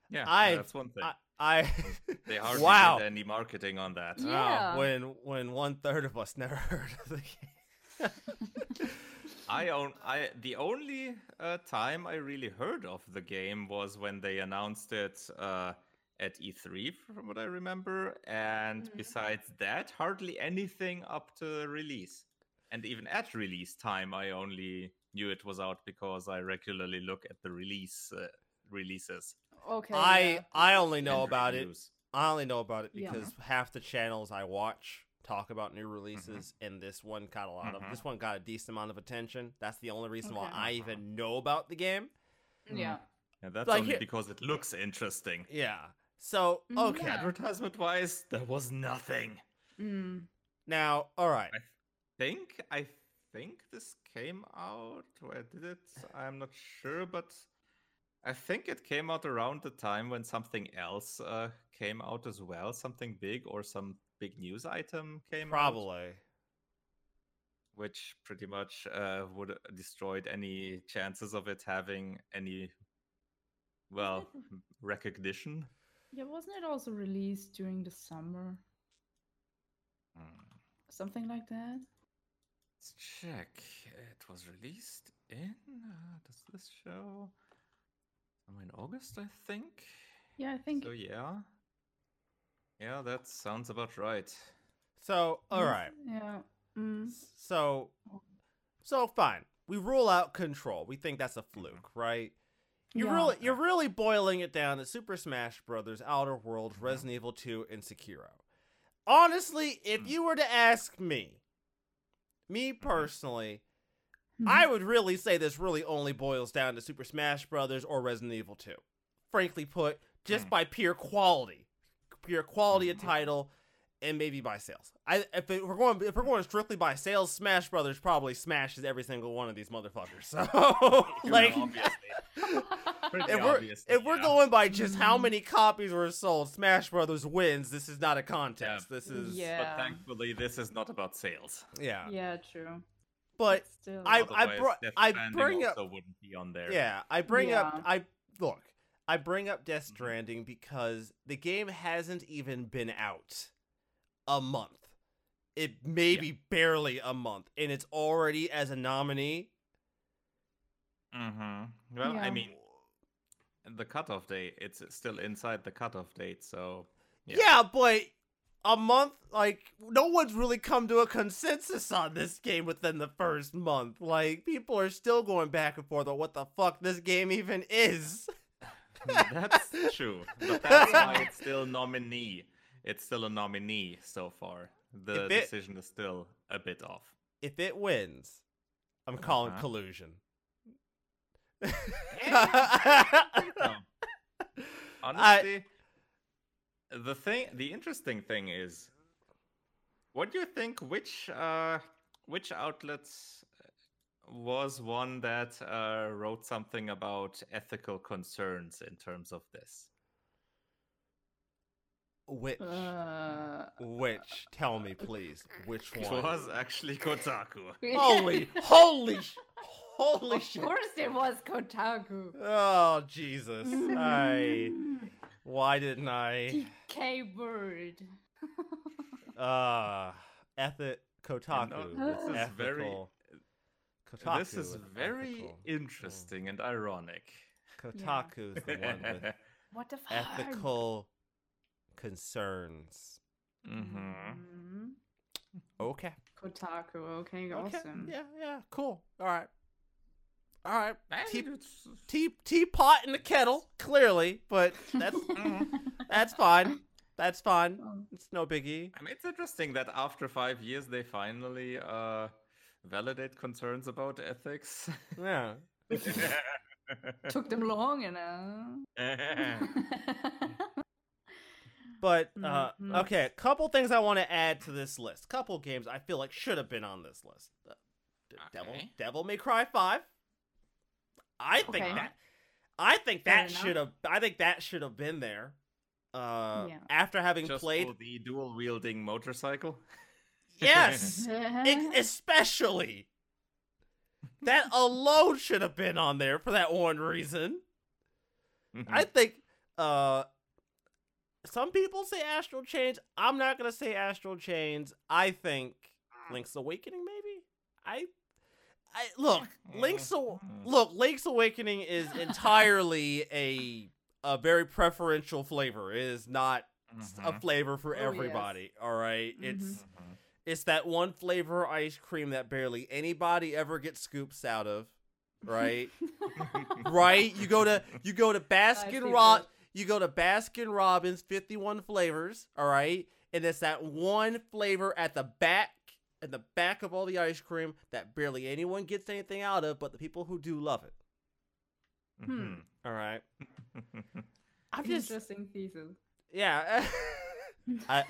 Yeah, I've- that's one thing. I, I they hardly wow. did any marketing on that. Yeah. Wow, when when one third of us never heard of the game. I own I the only uh, time I really heard of the game was when they announced it uh, at E3, from what I remember, and Mhm. besides that, hardly anything up to release. And even at release time, I only knew it was out because I regularly look at the release uh, releases. Okay. I yeah. I only know and about it. reviews. I only know about it Yeah. because half the channels I watch talk about new releases, and this one got a lot of Mhm. this one got a decent amount of attention. That's the only reason why I even know about the game. Yeah. And that's Like only here- because it looks interesting. Yeah. So Mhm. okay. Yeah. Advertisement wise, there was nothing. Mm. Now, all right. I think I think this came out. Where did it? I'm not sure, but I think it came out around the time when something else uh, came out as well, something big or some big news item came out, Probably. which pretty much uh, would destroyed any chances of it having any, well, it- recognition. Yeah, wasn't it also released during the summer? Hmm. Something like that? Let's check. It was released in. Uh, does this show? Somewhere in August, I think. Yeah, I think. So yeah, yeah, that sounds about right. So, all right. Yeah. Mm. So, so fine. We rule out control. We think that's a fluke, right? You're Yeah. really you're really boiling it down to Super Smash Brothers, Outer Worlds, Resident Evil 2, and Sekiro. Honestly, if Hmm. you were to ask me, me personally, I would really say this really only boils down to Super Smash Brothers or Resident Evil 2. Frankly put, just Hmm. by pure quality, pure quality of Mhm. title, and maybe by sales. I if it, we're going if we're going strictly by sales, Smash Brothers probably smashes every single one of these motherfuckers. So like. Pretty If we're, obviously, if we're going by just how Mhm. many copies were sold, Smash Brothers wins. This is not a contest. This is Yeah. But thankfully, this is not about sales. yeah. yeah, true. But Still. I- Otherwise, brought- Death I bring up- also wouldn't be on there. Yeah, I bring up I look, I bring up Death Mhm. Stranding because the game hasn't even been out a month. It maybe barely a month, and it's already as a nominee. Mm-hmm. Well, I mean, the cutoff date, it's still inside the cutoff date, so Yeah. Yeah. but a month, like, no one's really come to a consensus on this game within the first month. Like, people are still going back and forth on what the fuck this game even is. that's true. But that's why it's still nominee. It's still a nominee so far. The it- decision is still a bit off. If it wins, I'm calling Uh-huh. collusion. Honestly, the thing, the interesting thing is, what do you think? Which uh, which outlets was one that uh, wrote something about ethical concerns in terms of this? Which? Uh, Which? Tell me, please. Which It one? was actually Kotaku. Holy, holy, holy of shit! course it was Kotaku. Oh Jesus! I. Why didn't I? TK Bird. Uh, ethic Kotaku. know, with this is very- Kotaku this is very ethical. interesting and ironic. Kotaku is the one with What the fuck? ethical concerns. hmm Mhm. Okay. Kotaku. Okay, Okay. awesome. Yeah. Yeah. Cool. All right. All right. Tea, tea, teapot in the kettle, clearly, but that's that's fine. That's fine. Oh. It's no biggie. I mean, it's interesting that after five years they finally uh, validate concerns about ethics. Yeah. Took them long you know. But uh, Mhm. okay, a couple things I want to add to this list. Couple games I feel like should have been on this list. Uh, D- Devil, Devil May Cry Five. I think Okay. that. I think Fair that should have. I think that should have been there. Uh, Yeah. after having Just played, for the dual wielding motorcycle. yes, Ex- especially that alone should have been on there for that one reason. I Mm. think uh some people say Astral Chains. I'm not gonna say Astral Chains. I think Link's Awakening maybe. I I look, Link's look, Link's Awakening is entirely a a very preferential flavor. It is not a Mhm. flavor for Oh, yes. everybody. All right? It's Mhm. it's that one flavor ice cream that barely anybody ever gets scoops out of, right? right? You go to you go to Baskin. Rob you go to Baskin Robbins 51 flavors, all right? And it's that one flavor at the back at the back of all the ice cream that barely anyone gets anything out of, but the people who do love it. Mhm. All right. I'm just Interesting thesis. yeah. I,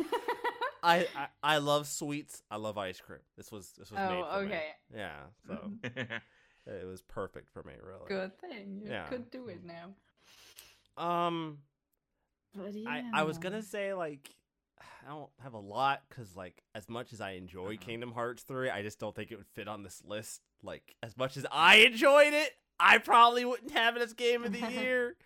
I I I love sweets. I love ice cream. This was this was made oh, for me. okay. Yeah, so it was perfect for me, really. Good thing. You Yeah. could do it now. Um, But I I was gonna say like I don't have a lot because like as much as I enjoy Uh-huh. Kingdom Hearts three, I just don't think it would fit on this list. Like as much as I enjoyed it, I probably wouldn't have it as game of the year.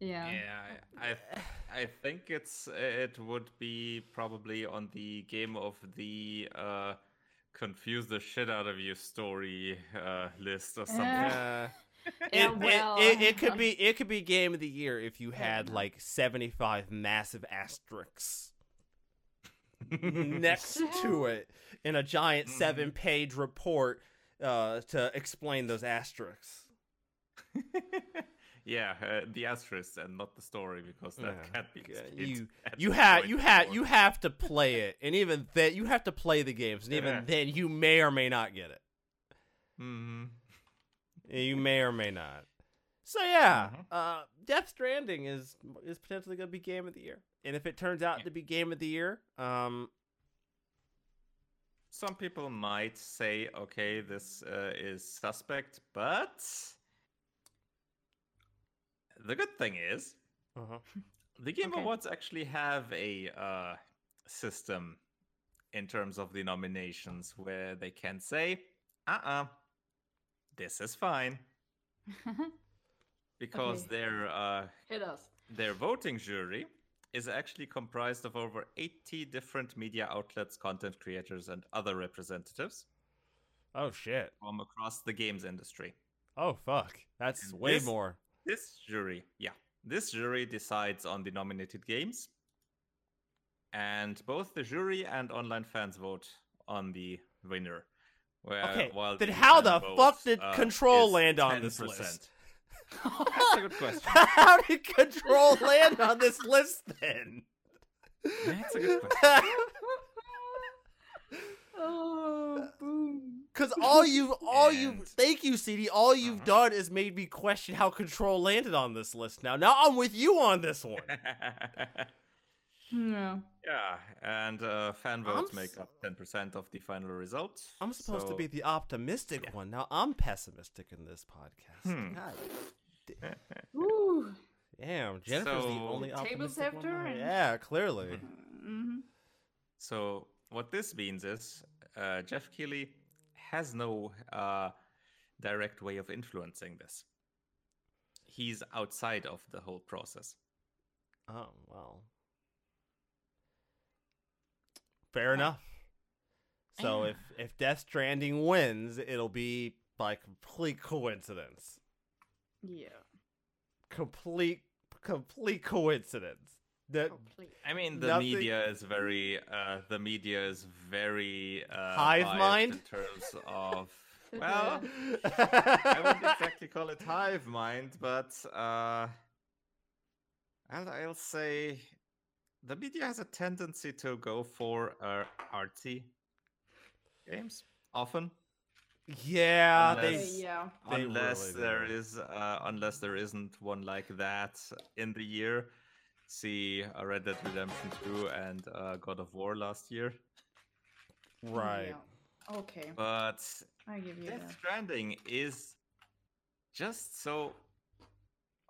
Yeah. Yeah, I, I, I think it's it would be probably on the game of the uh, confuse the shit out of you story uh, list or something. Uh, Yeah, it, well, it, it, it could be it could be game of the year if you had like 75 massive asterisks next to it in a giant Mhm. seven page report uh, to explain those asterisks. yeah, uh, the asterisks and not the story because that Yeah, can't be. you- You have you have you have to play it, and even then you have to play the games, and even Yeah. then you may or may not get it. Mhm. You may or may not. So yeah, Mhm. uh, Death Stranding is is potentially going to be game of the year, and if it turns out Yeah. to be game of the year, um, Some people might say, okay, this uh, is suspect, but the good thing is uh-huh. the Game Okay. Awards actually have a uh, system in terms of the nominations where they can say, uh uh this is fine. because Okay. their uh, Hit us. their voting jury is actually comprised of over 80 different media outlets, content creators, and other representatives Oh shit. from across the games industry. Oh fuck. That's And way this- more. This jury, yeah, this jury decides on the nominated games, and both the jury and online fans vote on the winner. Where, Okay, while then how the vote, fuck did uh, Control land on this 10%. list? That's a good question. How did Control land on this list then? That's a good question. oh, boom. Cause all you, all you, thank you, CD. All you've Uh-huh. done is made me question how Control landed on this list. Now, now I'm with you on this one. Yeah. yeah, and uh, fan I'm votes s- make up 10% of the final results. I'm supposed to be the optimistic Yeah. one. Now I'm pessimistic in this podcast. Hmm. God Ooh. damn, Jennifer's the So- only Tables optimistic have one. turned. Yeah, clearly. hmm So what this means is uh, Jeff Keighley has no uh, direct way of influencing this. He's outside of the whole process. Oh well. Fair enough. So Yeah. if if Death Stranding wins, it'll be by complete coincidence. Yeah. Complete complete coincidence. That Complete. I mean, the Nothing- media is very, uh, the media is very uh, Hive mind? in terms of. Well, I wouldn't exactly call it hive mind, but uh, I'll, I'll say the media has a tendency to go for uh, artsy games often, yeah, Unless- they yeah. They unless really there do. is uh, unless there isn't one like that in the year. See uh, Red Dead Redemption 2 and uh, God of War last year, right. Yeah. Okay. but I give you Death that. Stranding is just so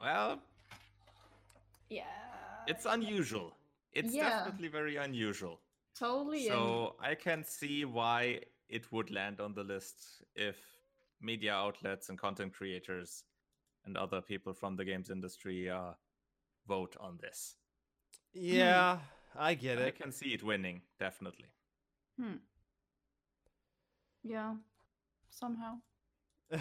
well. Yeah. It's unusual. It's yeah. definitely very unusual. Totally. and- So I can see why it would land on the list if media outlets and content creators and other people from the games industry uh, vote on this. Yeah, I get I it. I can see it winning, definitely. Hmm. Yeah. Somehow.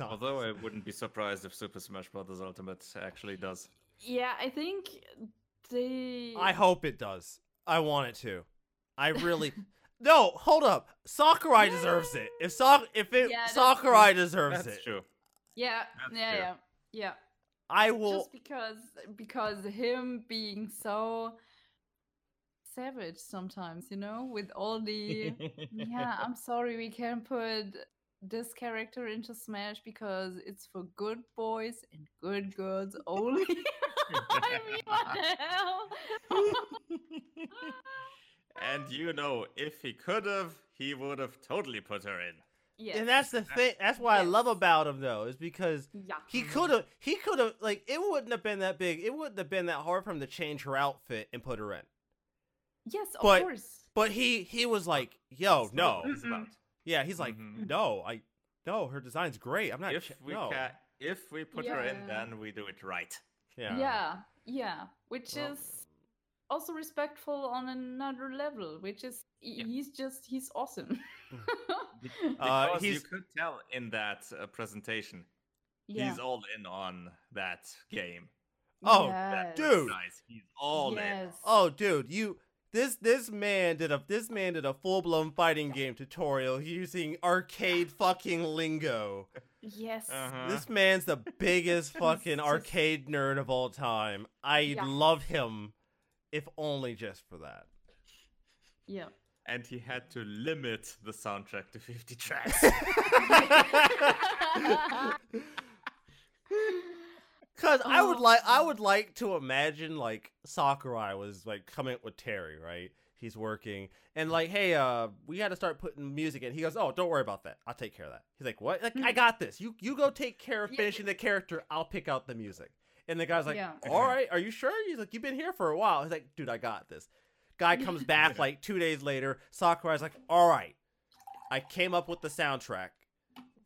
Although I wouldn't be surprised if Super Smash Bros. Ultimate actually does. Yeah, I think they. I hope it does. I want it to. I really No, hold up. Sakurai deserves it. If Sak if it Yeah, that's Sakurai deserves That's it. true. Yeah. That's yeah. true. Yeah. Yeah. I will Just because because him being so savage sometimes, you know, with all the yeah, I'm sorry we can't put this character into Smash because it's for good boys and good girls only. I mean, what the hell? and you know, if he could have, he would have totally put her in. yes. And that's the thing. That's what I love about him though, is because yeah. he could have he could have like it wouldn't have been that big. It wouldn't have been that hard for him to change her outfit and put her in. Yes, of but- course. But he he was like, "Yo, That's no." what it's about. Yeah, he's like, Mhm. "No, I no, her design's great. I'm not If ch- we no." ca- if we put her in, then we do it right. Yeah. Yeah, yeah, which Well- is also respectful on another level. Which is he- Yeah. he's just he's awesome. Uh, Because you could tell in that uh, presentation, yeah. he's all in on that game. Oh, yes. dude. Guys, he's all in. Oh, dude, you this this man did a this man did a full blown fighting game tutorial using arcade fucking lingo. yes. Uh-huh. This man's the biggest fucking just- arcade nerd of all time. I Yeah. love him, if only just for that. Yeah. And he had to limit the soundtrack to 50 tracks. Cause I would Oh. like I would like to imagine like Sakurai was like coming up with Terry, right? He's working and like, hey, uh, we got to start putting music in. He goes, oh, don't worry about that. I'll take care of that. He's like, what? Like, I got this. You you go take care of finishing the character. I'll pick out the music. And the guy's like, Yeah. all right, are you sure? He's like, you've been here for a while. He's like, dude, I got this. Guy comes back like two days later. Sakurai's like, all right, I came up with the soundtrack.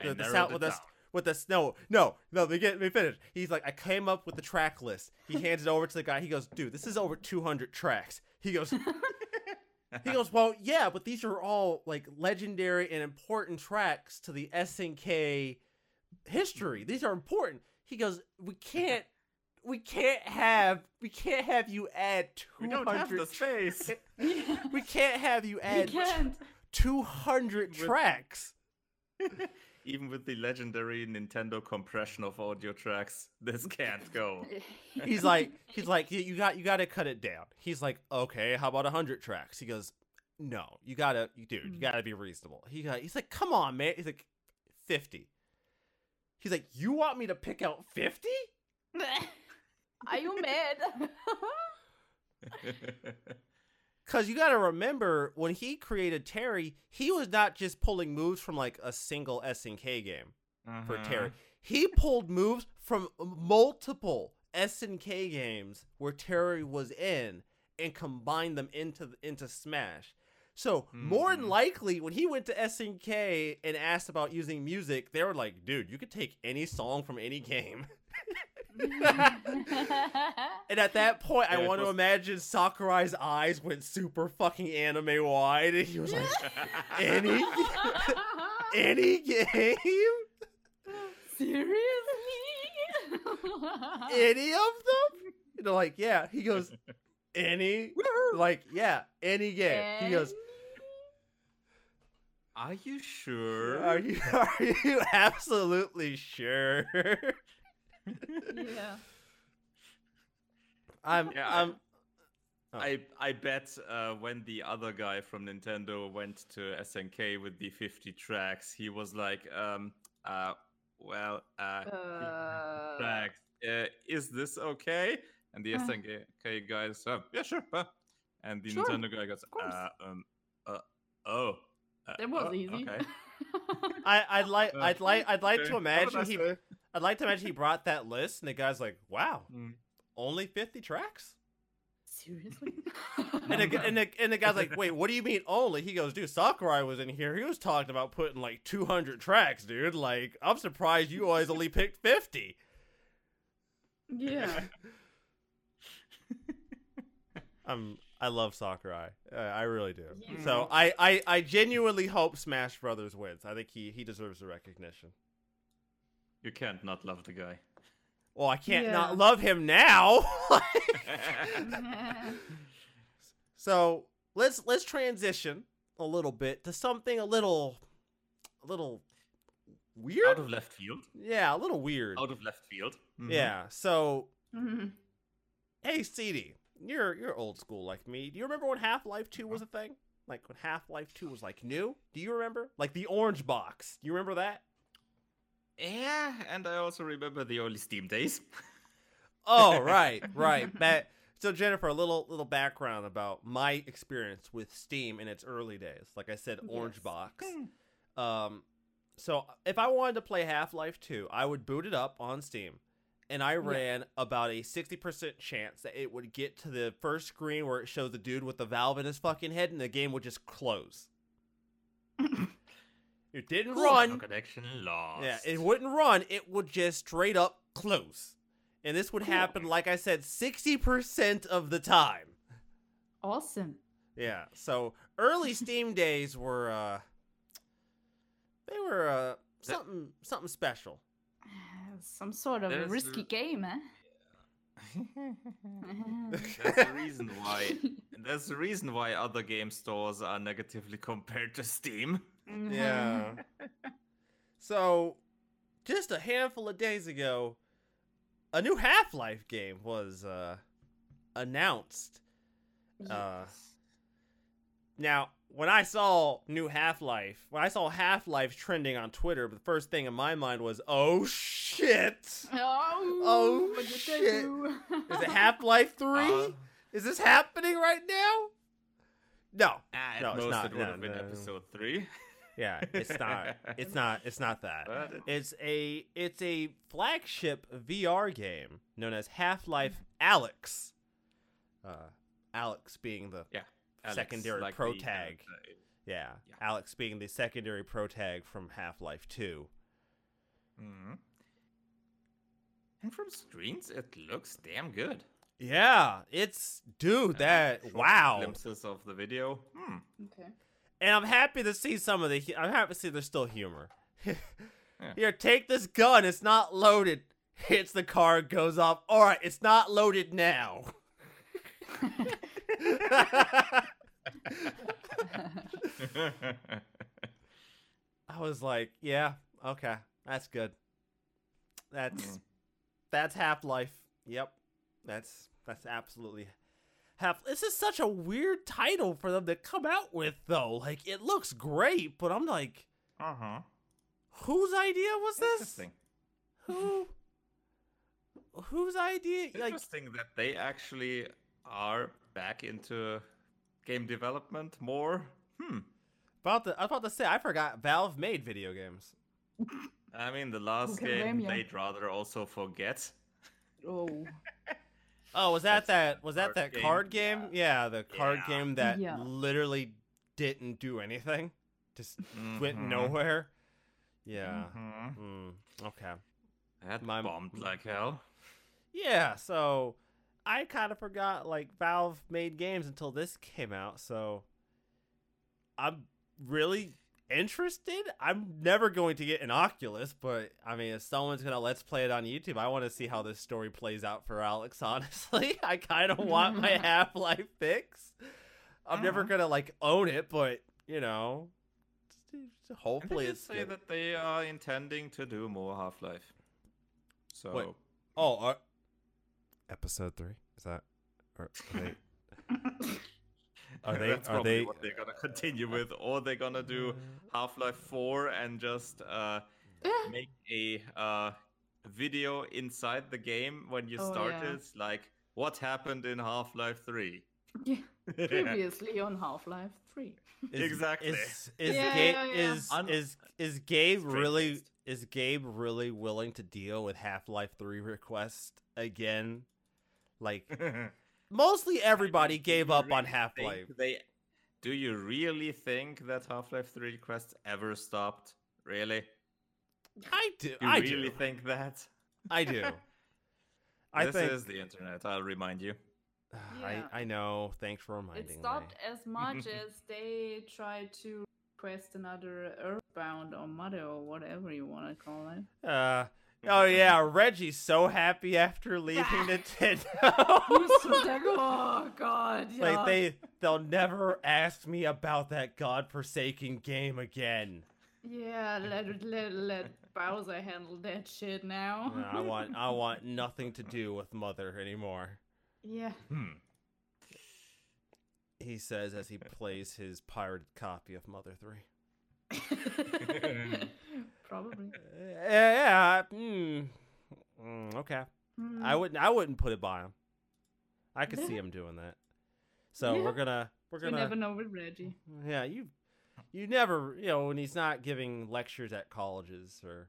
The, the sound with the with the no, no, no. They get me finished He's like, I came up with the track list. He hands it over to the guy. He goes, dude, this is over 200 tracks. He goes, he goes, well, yeah, but these are all like legendary and important tracks to the SNK history. These are important. He goes, we can't, we can't have, we can't have you add We 200 don't have the space. we can't have you You add 200 tracks. Even with the legendary Nintendo compression of audio tracks, this can't go. He's like, he's like, you you got, you got to cut it down. He's like, okay, how about 100 tracks? He goes, no, you gotta, you dude, you Mm. gotta be reasonable. He got, he's like, come on, man. He's like, 50. He's like, you want me to pick out 50? Are you mad? Cause you gotta remember when he created Terry, he was not just pulling moves from like a single SNK game. for Uh-huh. Terry. He pulled moves from multiple SNK games where Terry was in and combined them into into Smash. So more than Mhm. likely, when he went to SNK and asked about using music, they were like, "Dude, you could take any song from any game." And at that point, Yeah, I it want to imagine Sakurai's eyes went super fucking anime wide, and he was like, "Any, any game." Seriously? any of them? You know, like, yeah. He goes, any? Like, yeah, any game. He goes, Are you sure? are you are you absolutely sure? yeah. I'm Yeah, I- I'm Oh. I I bet uh, when the other guy from Nintendo went to SNK with the 50 tracks, he was like, um, uh, well, uh, Uh, tracks. Uh, is this okay? And the Uh. SNK guy says, uh, yeah, sure. uh." And the Sure, Nintendo guy goes, uh, um, uh, oh. Uh, That was oh, easy. Okay. I I'd like I'd like I'd like to imagine he? I'd like to imagine he brought that list and the guy's like, wow, Mm. Only 50 tracks? Seriously? And the, and, the, and the guy's like, wait, what do you mean only? He goes, dude, Sakurai was in here. He was talking about putting like 200 tracks, dude. Like, I'm surprised you guys only picked 50. yeah. I'm, I love Sakurai. Uh, I really do. Yeah. So I, I, I genuinely hope Smash Brothers wins. I think he, he deserves the recognition. You can't not love the guy. Well, I can't Yeah. not love him now. so let's let's transition a little bit to something a little, a little weird. Out of left field. Yeah, a little weird. Out of left field. Mhm. Yeah. So, Mhm. hey, CD, you're you're old school like me. Do you remember when Half Life Two was a thing? Like when Half Life Two was like new? Do you remember? Like the orange box. Do you remember that? Yeah, and I also remember the early Steam days. Oh, right, right. That. So Jennifer, a little little background about my experience with Steam in its early days. Like I said, orange Yes. box. Um, so if I wanted to play Half Life 2, I would boot it up on Steam, and I ran about a 60% chance that it would get to the first screen where it shows the dude with the valve in his fucking head, and the game would just close. it didn't No run. connection lost. Yeah, it wouldn't run. It would just straight up close. And this would Cool. happen, like I said, 60% of the time. Awesome. Yeah. So early Steam days were uh they were uh something something special. Some sort of There's risky r- game, eh? That's the reason why. That's the reason why other game stores are negatively compared to Steam. Yeah. so just a handful of days ago, a new Half-Life game was uh announced. Uh Now, when I saw new Half Life, when I saw Half Life trending on Twitter, the first thing in my mind was, "Oh shit! Oh, Oh, what did they shit. Is it Half Life Three? Uh, Is this happening right now?" No. at No, it's most not, it would no, have been no. episode three. Yeah, it's not. It's not. It's not that. But It's a it's a flagship VR game known as Half Life Alyx. Uh, Alyx being the Yeah, Alyx, secondary like pro the tag. character. Yeah, Yeah. Alyx being the secondary pro tag from Half Life 2. hmm And from screens, it looks damn good. Yeah, it's dude. That Short wow. Glimpses of the video. Hmm. Okay. And I'm happy to see some of the. I'm happy to see there's still humor. Here, take this gun. It's not loaded. Hits the car, goes off. All right, it's not loaded now. I was like, yeah, okay, that's good. That's Mm. that's Half Life. Yep, that's that's absolutely Half. This is such a weird title for them to come out with, though. Like, it looks great, but I'm like, uh huh. whose idea was this? Interesting. Who? Whose idea? Like, Interesting that they actually are back into game development more. Hmm. about the I was about to say, I forgot Valve made video games. I mean, the last game blame ya? they'd rather also forget. oh. Oh, was that that? Was that that game, card game? Yeah, the card Yeah. game that Yeah. literally didn't do anything, just went Mhm. nowhere. Yeah. Mhm. Mm, okay. That My- bombed like hell. Yeah. So I kind of forgot like Valve made games until this came out. So I'm really interested. I'm never going to get an Oculus, but I mean, if someone's gonna let's play it on YouTube, I want to see how this story plays out for Alyx. Honestly, I kind of want my Half Life fix. I'm never gonna like own it, but you know, hopefully they did it's say good. that they are intending to do more Half Life. So Wait. Oh, uh, episode three is that? Or are they? Are they? That's Are they? what they're gonna continue with, or they're gonna do Half Life Four and just uh, make a uh, video inside the game when you Oh, start yeah. it, like what happened in Half Life Three. yeah. Previously on Half Life 3. Is, Exactly. Is is, Yeah, Gabe, yeah, yeah. is is is Gabe really is Gabe really willing to deal with Half Life Three request again? Like mostly everybody Do gave you up on Half Life. They do you really think that Half Life Three quests ever stopped? Really? I do. Do you I really do. think that? I do. I this think is the internet. I'll remind you. Yeah. I I know. Thanks for reminding me. It me. stopped as much as they tried to request another Earthbound or Mother or whatever you want to call it. Uh, oh yeah, Reggie's so happy after leaving He's Nintendo. oh god, yeah. like they they'll never ask me about that godforsaken game again. Yeah, let let let Bowser handle that shit now. No, I want I want nothing to do with Mother anymore. yeah. Hmm. He says as he plays his pirated copy of Mother Three. Probably. Uh, yeah, mm, mm, okay. Hmm. I wouldn't I wouldn't put it by him. I could see him doing that. So Yeah. we're gonna we're gonna You never know with Reggie. Yeah, you you never you know when he's not giving lectures at colleges or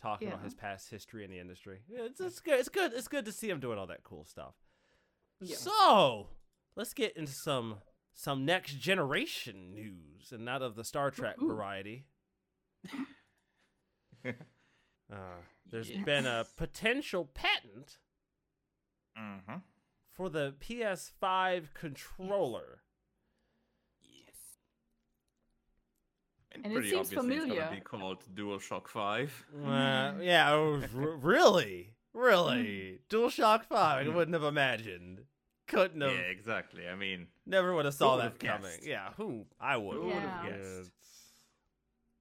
talking about his past history in the industry. It's, it's good. It's good. It's good to see him doing all that cool stuff. Yeah. So let's get into some some next generation news and not of the Star Trek Ooh. variety. Uh, there's been a potential patent Mm-hmm. for the PS5 controller. Yes. And it pretty seems obviously it's gonna be called DualShock Five. Uh, yeah, it r- really, really. DualShock Five. I wouldn't have imagined. Couldn't have. Yeah, have. exactly. I mean, Never would have saw would've that coming. guessed? Yeah, who? I would. Who would've Yeah, guessed? it's-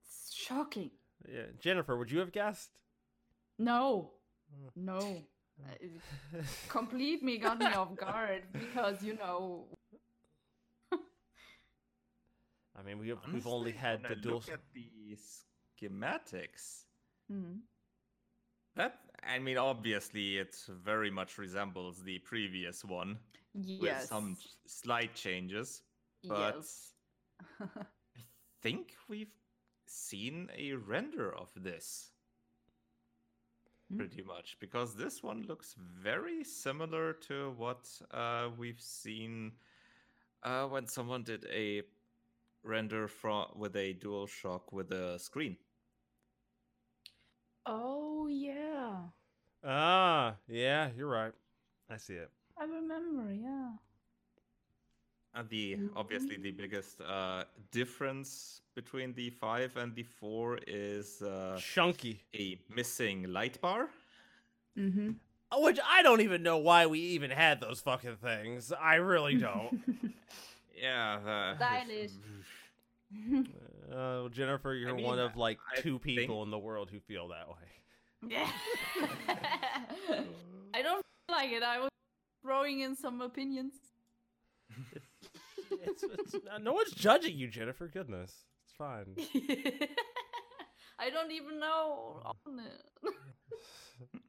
It's shocking. yeah. Jennifer, would you have guessed? No. No. Uh, complete me got me off guard because you know I mean, we have, we've only had the I dual. Look at the schematics. hmm, That I mean, obviously, it very much resembles the previous one yes. with some slight changes. But yes. I think we've seen a render of this Hmm. pretty much because this one looks very similar to what uh, we've seen uh, when someone did a render from with a dual shock with a screen Oh yeah, Ah, yeah, you're right. I see it. I remember. Yeah. Uh, the obviously the biggest uh, difference between the five and the four is uh, Chunky. a missing light bar. Mm-hmm. Which I don't even know why we even had those fucking things. I really don't. Yeah, the, Stylish. uh, Jennifer, you're mean, one of like I two think- people in the world who feel that way. Yeah. I don't like it. I was throwing in some opinions. It's, it's, no one's judging you, Jennifer. Goodness, it's fine. I don't even know on it.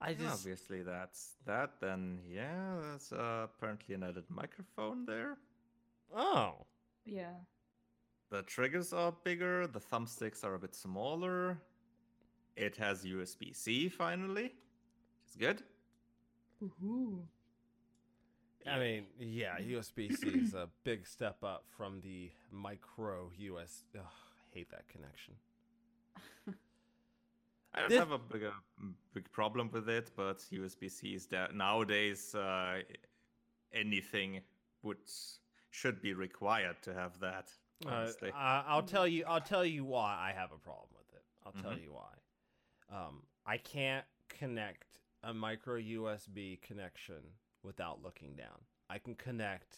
I just obviously that's that. Then yeah, there's uh, apparently an added microphone there. oh yeah. The triggers are bigger. The thumbsticks are a bit smaller. It has USB C finally, which is good. I mean, yeah, USB C is a big step up from the micro US. Ugh, I hate that connection. I don't This- have a bigger big problem with it, but USB C is that nowadays uh, anything would should be required to have that. Uh, Honestly, I, I'll tell you. I'll tell you why I have a problem with it. I'll tell Mhm. you why. Um, I can't connect a micro USB connection without looking down. I can connect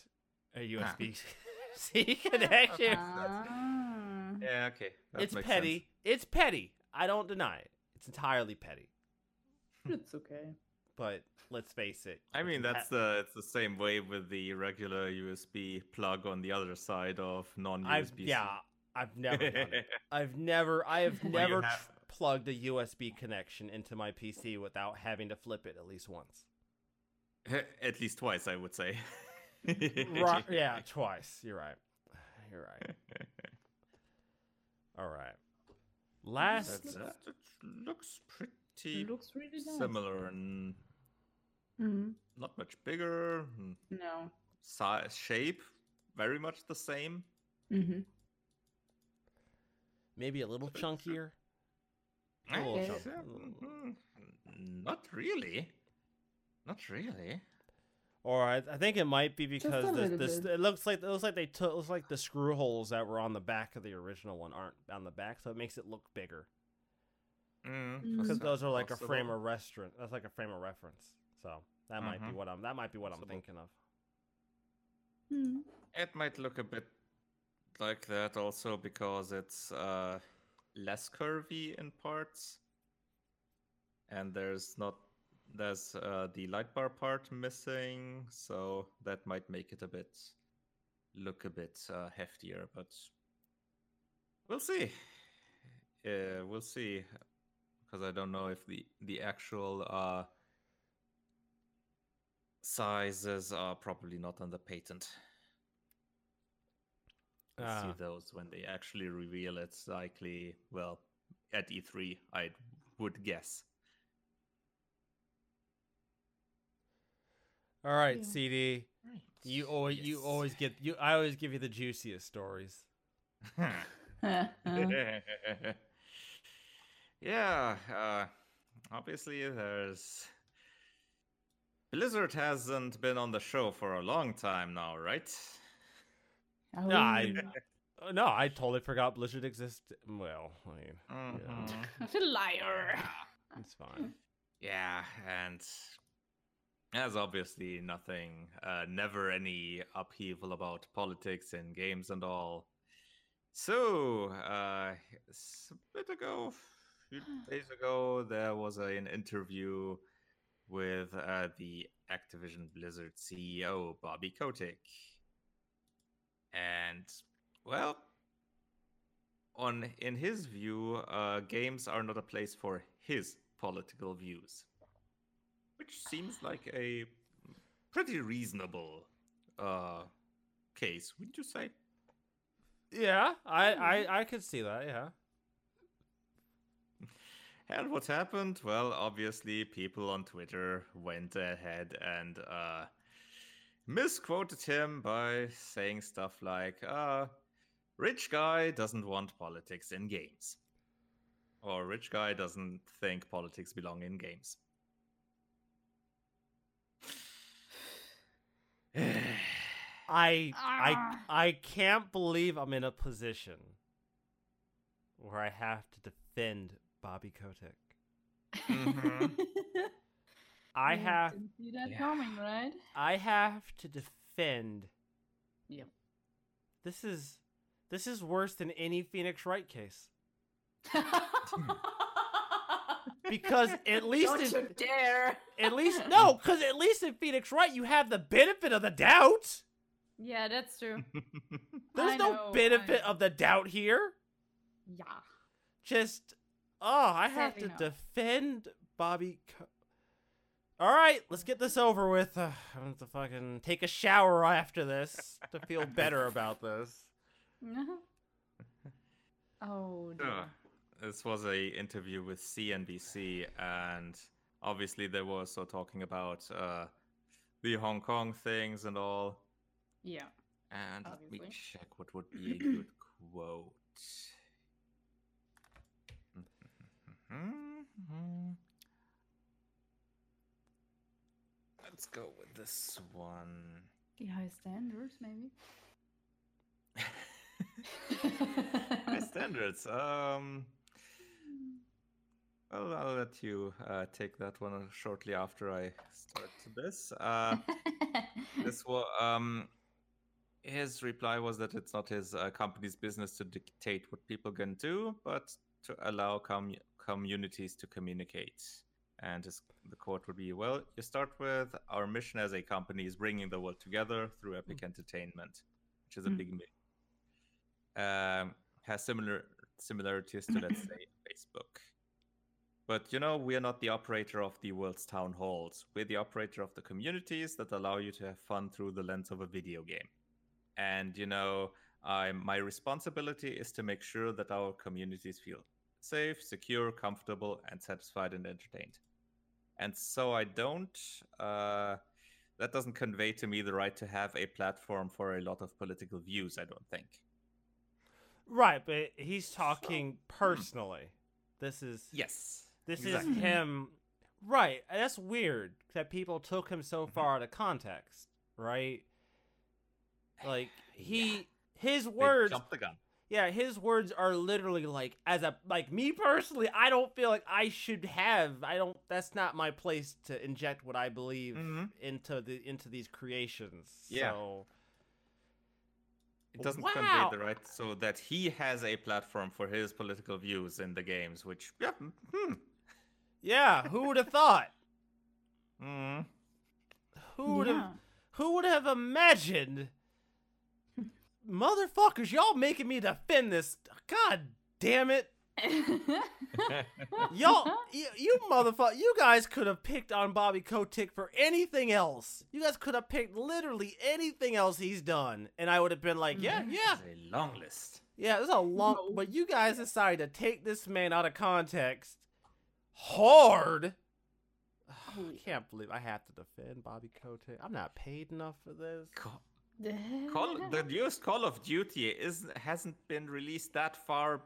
a USB C connection. Ah. yeah, okay, that it's petty. sense. It's petty. I don't deny it. It's entirely petty. It's okay. But let's face it. I mean, impa- that's the it's the same way with the regular USB plug on the other side of non I've USB. yeah. I've never done it. I've never. I have Well, never have- tr- plugged a USB connection into my PC without having to flip it at least once. At least twice, I would say. right, yeah, twice. You're right. You're right. All right. Last. That's, uh, that looks pretty It looks really nice. similar and Mhm. not much bigger. mm, No. Size, shape, very much the same. Mm-hmm. Maybe a little chunkier. A little Okay. chunk- mm, Not really. Not really. Or I, I think it might be because the, little this it looks like it looks like they took looks like the screw holes that were on the back of the original one aren't on the back, so it makes it look bigger. Mm, Mm. Because those are like a possible. frame of restaurant. That's like a frame of reference. So that might be Mhm. what I'm. That might be what I'm thinking of. Mm. It might look a bit like that also because it's uh, less curvy in parts, and there's not there's uh, the light bar part missing, so that might make it a bit look a bit uh, heftier. But we'll see. Uh, we'll see because I don't know if the the actual uh, sizes are probably not on the patent. We'll Ah. see those when they actually reveal it. Likely, well, at E3, I would guess. All right, Yeah. CD. You always you always get you. I always give you the juiciest stories. yeah, uh, obviously there's Blizzard hasn't been on the show for a long time now, right? No, I uh, no, I totally forgot Blizzard existed. Well, I mean, Mhm. The liar. it's fine. Yeah, and there's obviously nothing, uh, never any upheaval about politics in games and all. So, uh, s- a bit ago, a few days ago, there was a, an interview with uh, the Activision Blizzard CEO, Bobby Kotick. And, well, on in his view, uh, games are not a place for his political views, which seems like a pretty reasonable uh, case, wouldn't you say? Yeah, I I I could see that. Yeah. And what happened? Well, obviously, people on Twitter went ahead and uh, misquoted him by saying stuff like, uh, rich guy doesn't want politics in games. Or rich guy doesn't think politics belong in games. I I Ah. I can't believe I'm in a position where I have to defend Bobby Kotick. Mhm. I You have didn't see that Yeah. coming, right? I have to defend. Yep. This is this is worse than any Phoenix Wright case because at least Don't in, you dare! at least no, because at least in Phoenix Wright you have the benefit of the doubt. Yeah, that's true. There's I no know, benefit of the doubt here. Yeah. Just oh, I have Sadly to no. defend Bobby. Co- All right, let's get this over with. Uh, I have to fucking take a shower after this to feel better about this. oh, dear. Uh, this was a interview with CNBC, and obviously they were also talking about uh, the Hong Kong things and all. yeah. And let me check what would be a good quote. Let's go with this one. The high standards, maybe. High standards. Um. Well, I'll let you uh, take that one shortly after I start this. Uh, this was um, his reply was that it's not his uh, company's business to dictate what people can do, but to allow com- communities to communicate. And his, the quote would be, "Well, you start with our mission as a company is bringing the world together through epic entertainment, which is a Mm. big um, has similar similarities to let's say Facebook." But you know, we are not the operator of the world's town halls. We're the operator of the communities that allow you to have fun through the lens of a video game. And you know, I my responsibility is to make sure that our communities feel safe, secure, comfortable, and satisfied and entertained. And so I don't. Uh, that doesn't convey to me the right to have a platform for a lot of political views. I don't think. Right, but he's talking personally. This is Yes. this exactly. is him. Right, that's weird that people took him so Mhm. far out of context. Right, like he Yeah. his words. jumped the gun. Yeah, his words are literally like as a like me personally, I don't feel like I should have. I don't. That's not my place to inject what I believe Mhm. into the into these creations. Yeah. So It doesn't Wow. convey the right so that he has a platform for his political views in the games, which yeah, hmm, yeah, who would have thought? hmm. Who would have? Yeah. Who would have imagined? Motherfuckers, y'all making me defend this. God damn it. Y'all, you, you motherfucker, you guys could have picked on Bobby Kotick for anything else. You guys could have picked literally anything else he's done, and I would have been like, yeah, mm-hmm. yeah, It's a long list. yeah. There's a long, No. but you guys decided to take this man out of context, hard. I can't believe I have to defend Bobby Kotick. I'm not paid enough for this. Call, Call, the newest Call of Duty is hasn't been released that far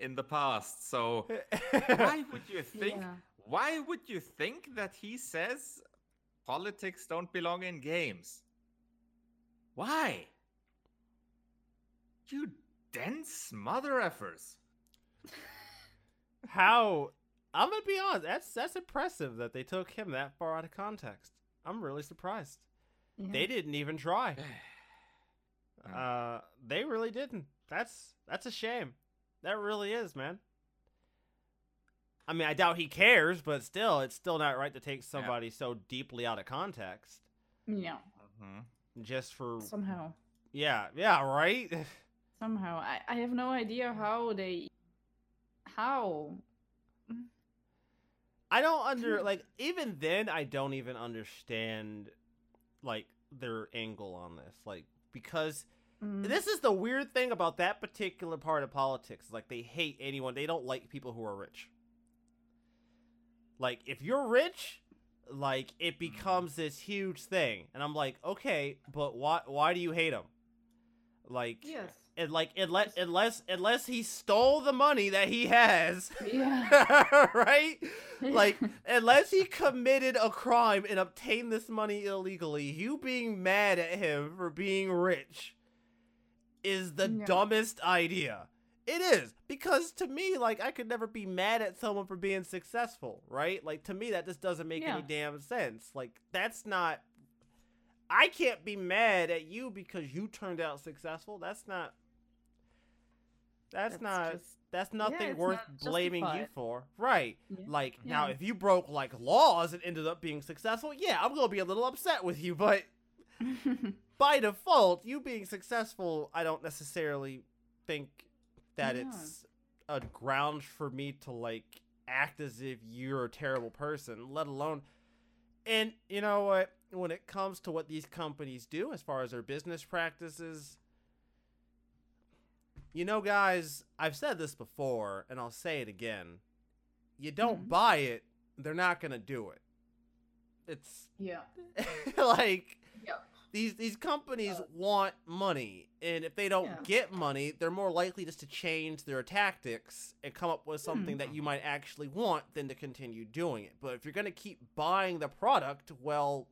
in the past, so why would you think? Yeah. Why would you think that he says politics don't belong in games? Why? You dense mother effers. How? I'm gonna be honest. That's that's impressive that they took him that far out of context. I'm really surprised. Yeah. They didn't even try. Uh, they really didn't. That's that's a shame. That really is, man. I mean, I doubt he cares, but still, it's still not right to take somebody so deeply out of context Yeah. Mhm. just for Somehow. yeah, yeah, right. Somehow. I, I have no idea how they. How? I don't under like even then I don't even understand like their angle on this. Like because Mm. this is the weird thing about that particular part of politics. Like they hate anyone. They don't like people who are rich. Like if you're rich, like it becomes this huge thing. And I'm like, "Okay, but why why do you hate them?" Like Yes. and like unless unless unless he stole the money that he has. Yeah. right? Like unless he committed a crime and obtained this money illegally, you being mad at him for being rich is the Yeah. dumbest idea. It is because to me, like I could never be mad at someone for being successful, right? Like to me, that just doesn't make any damn sense. Like that's not. I can't be mad at you because you turned out successful. That's not. That's, That's not. just- that's nothing it's worth not blaming you for, right? Yeah. Like now, if you broke like laws and ended up being successful, yeah, I'm gonna be a little upset with you. But by default, you being successful, I don't necessarily think that Yeah. it's a ground for me to like act as if you're a terrible person, let alone. And you know what? When it comes to what these companies do as far as their business practices, you know, guys, I've said this before and I'll say it again. You don't Mhm. buy it, they're not going to do it. It's yeah. like. These these companies Uh, want money and if they don't Yeah. get money they're more likely just to change their tactics and come up with something Hmm. that you might actually want than to continue doing it but if you're going to keep buying the product well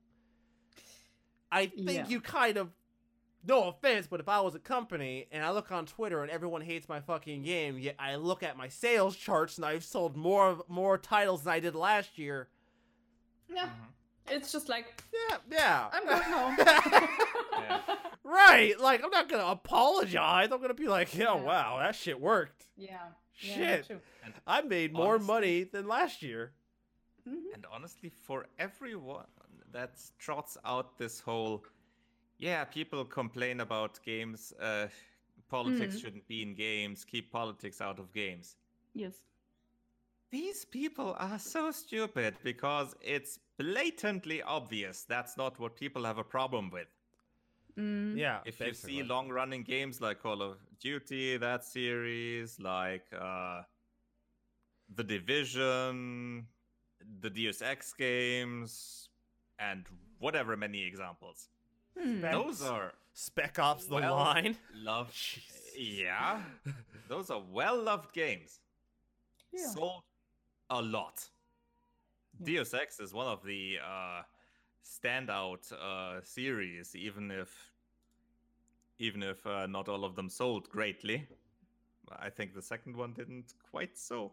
i think Yeah. you kind of no offense but if i was a company and i look on twitter and everyone hates my fucking game yet i look at my sales charts and i've sold more more titles than i did last year Yeah. Mhm. It's just like yeah yeah I'm going home. Right, like I'm not gonna apologize. I'm gonna be like, yeah, Yeah. wow, that shit worked. yeah. Yeah, Shit. true. I made more Honestly- money than last year. Mhm. and honestly, for everyone that trots out this whole, yeah, people complain about games, uh, politics Mm. shouldn't be in games, keep politics out of games. Yes. These people are so stupid because it's blatantly obvious that's not what people have a problem with. Mm. Yeah, if you see long running games like Call of Duty, that series, like uh, The Division, the Deus Ex games, and whatever many examples. Hmm. Those are Spec Ops: The well Line. loved. Jesus. Yeah, those are well loved games. Yeah. Sold a lot. Yeah. Deus Ex is one of the uh, standout uh, series, even if even if uh, not all of them sold greatly. I think the second one didn't quite so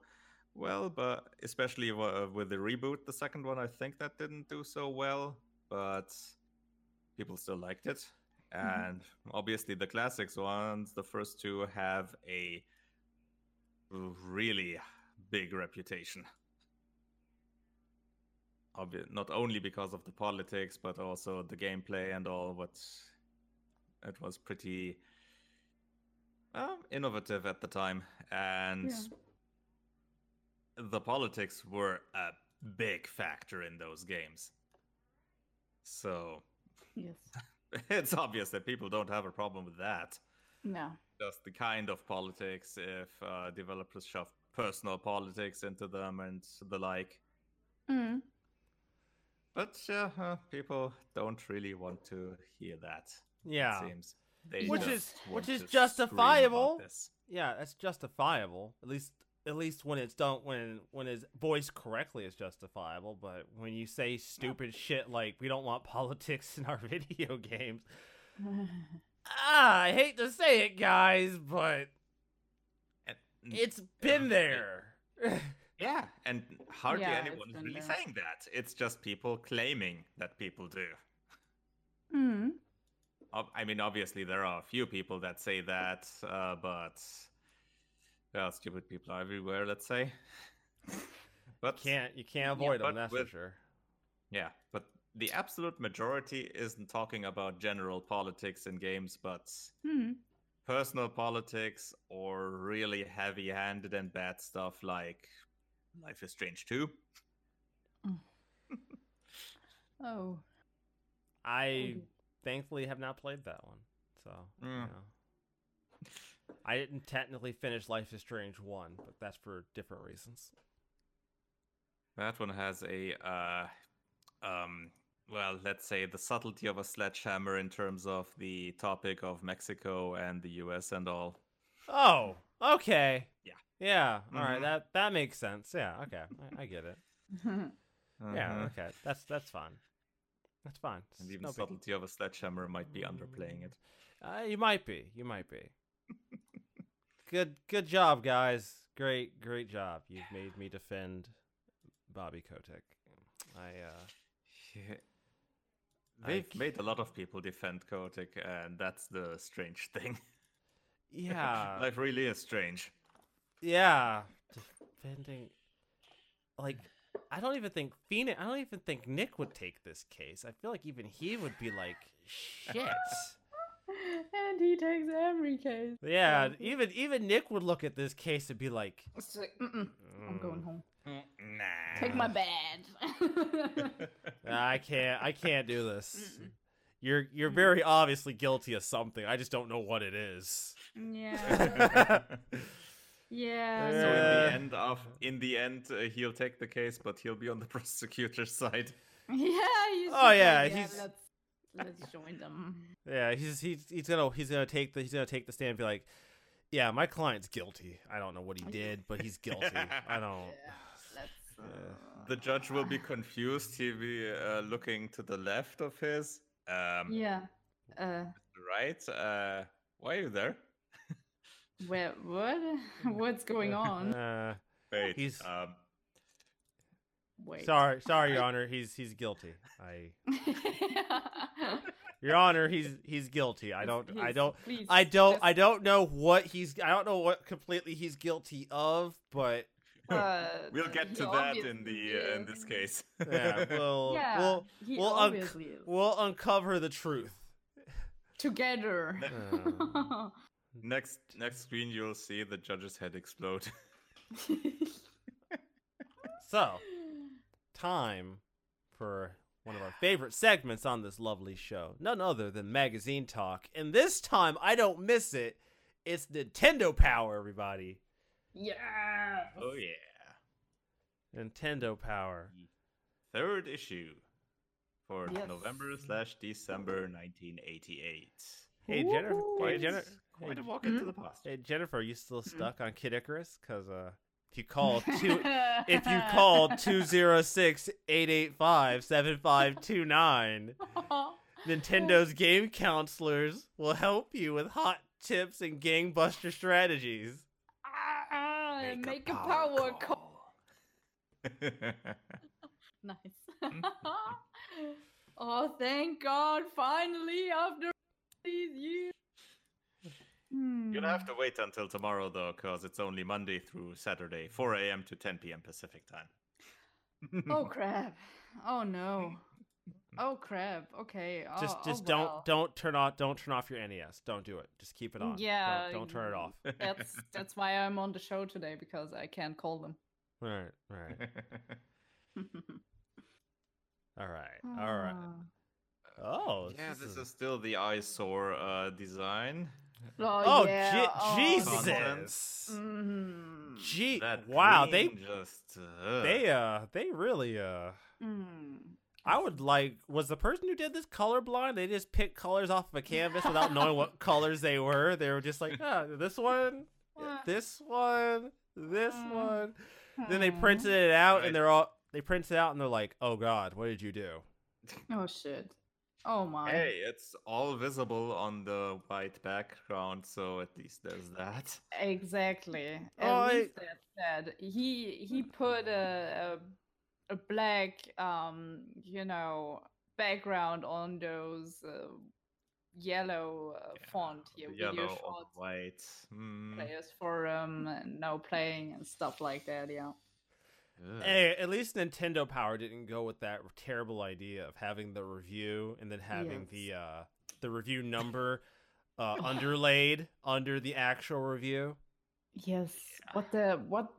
well, but especially uh, with the reboot, the second one I think that didn't do so well, but people still liked it. Mhm. And obviously, the classics ones, the first two have a really big reputation. Obvi- not only because of the politics, but also the gameplay and all. But it was pretty uh, innovative at the time, and the politics were a big factor in those games. So Yes. it's obvious that people don't have a problem with that. No. Just the kind of politics, if uh, developers shove personal politics into them and the like. Mm. But uh, uh, people don't really want to hear that. Yeah, It seems they Which is- which is to scream about justifiable. yeah, that's justifiable. At least, at least when it's done, when when it's voiced correctly, it's justifiable. But when you say stupid shit like "we don't want politics in our video games," ah, I hate to say it, guys, but And- it's been there. Yeah, and hardly Yeah, anyone is really there. saying that. It's just people claiming that people do. mm. Ob- I mean, obviously, there are a few people that say that, uh, but well, stupid people are everywhere. Let's say, but can't you can't avoid them? but That's for sure. yeah, but the absolute majority isn't talking about general politics in games, but Mm. Personal politics or really heavy-handed and bad stuff like Life is Strange 2. Oh. I thankfully have not played that one, so you Mm. know. I didn't technically finish Life is Strange one, but that's for different reasons. That one has a uh, um, well, let's say the subtlety of a sledgehammer in terms of the topic of Mexico and the US and all. Oh, okay. Yeah. Yeah. All right. Mhm. That that makes sense. Yeah. Okay. I, I get it. Yeah. Uh-huh. Okay. That's that's fine. That's fine. And It's even no the big- subtlety of a sledgehammer might be underplaying it. Uh, you might be. You might be. good good job, guys. Great great job. You've made me defend Bobby Kotick. I uh Yeah. I They've c- made a lot of people defend Kotick, and that's the strange thing. yeah. Life really is strange. Yeah, defending. Like, I don't even think Phoenix. I don't even think Nick would take this case. I feel like even he would be like, shit. and he takes every case. yeah, even even Nick would look at this case and be like, like, "Mm-mm, I'm going "Mm, home. Nah. Take my bed. I can't. I can't do this. You're you're Mm. very obviously guilty of something. I just don't know what it is. yeah. Yeah. So in the end of in the end, uh, he'll take the case, but he'll be on the prosecutor's side. Yeah. He's Oh, yeah, like, he's- Let's let's join them. Yeah, he's he's he's gonna he's gonna take the he's gonna take the stand and be like, yeah, my client's guilty. I don't know what he did, but he's guilty. I don't. Yeah. Let's. Uh, The judge will be confused. He'll be uh, looking to the left of his. Um, Yeah. Uh. Right? Uh, why are you there? Where? What? What's going on? Uh, Wait. He's- Um, Wait. sorry, sorry, Your Honor. He's he's guilty. I, Your Honor, he's he's guilty. I don't. I don't. please, I don't. just, I don't know what he's. I don't know what completely he's guilty of, but uh, we'll get to that in the uh, in this case. yeah, we'll Yeah, we'll he we'll unc- obviously is. we'll uncover the truth. Together. Uh, next next screen, you'll see the judge's head explode. so, time for one of our favorite segments on this lovely show. None other than magazine talk. And this time, I don't miss it. It's Nintendo Power, everybody. Yeah. oh yeah. Nintendo Power. Third issue for Yes. November slash December 1988. Hey, Jennifer. Woohoo. Hey, Jennifer. quite a walk into Hmm? the past. hey, Jennifer, are you still stuck on Kid Icarus? Because uh, if you call two, if you call 206-885-7529, Nintendo's game counselors will help you with hot tips and gangbuster strategies. Ah, make, a power call. Nice. oh, thank God! Finally, after these years. You'll have Hmm. to wait until tomorrow though, because it's only Monday through Saturday, 4 a.m. to 10 p.m. Pacific time. Oh crap! Oh no! Oh crap! Okay. Oh, Just, oh, just well. don't, don't turn off, don't turn off your NES. Don't do it. Just keep it on. Don't- Yeah, don't, turn it off. That's that's why I'm on the show today because I can't call them. All right, all right, all right, all right. Ah. Oh, yeah, this is still the eyesore uh, design. Oh, Oh, yeah. Je- oh, Jesus! Mhm. Gee, That wow, they, just uh, they, uh, they really, uh. Mm. I would like was the person who did this colorblind? They just picked colors off of a canvas without knowing what colors they were. They were just like, ah, this one, this one, this Mm. one. Then they Hmm. printed it out, Right. and they're all they printed it out, and they're like, oh god, what did you do? Oh shit! Oh my! Hey, it's all visible on the white background, so at least there's that. Exactly. At Oh, I- least that's that. He he put a, a a black um you know background on those uh, yellow uh, Yeah, font here. Video yellow on shorts the white. Mm. players forum and now playing and stuff like that. Yeah. Ugh. Hey, at least Nintendo Power didn't go with that terrible idea of having the review and then having Yes. the uh the review number uh underlaid under the actual review. Yes. What the what?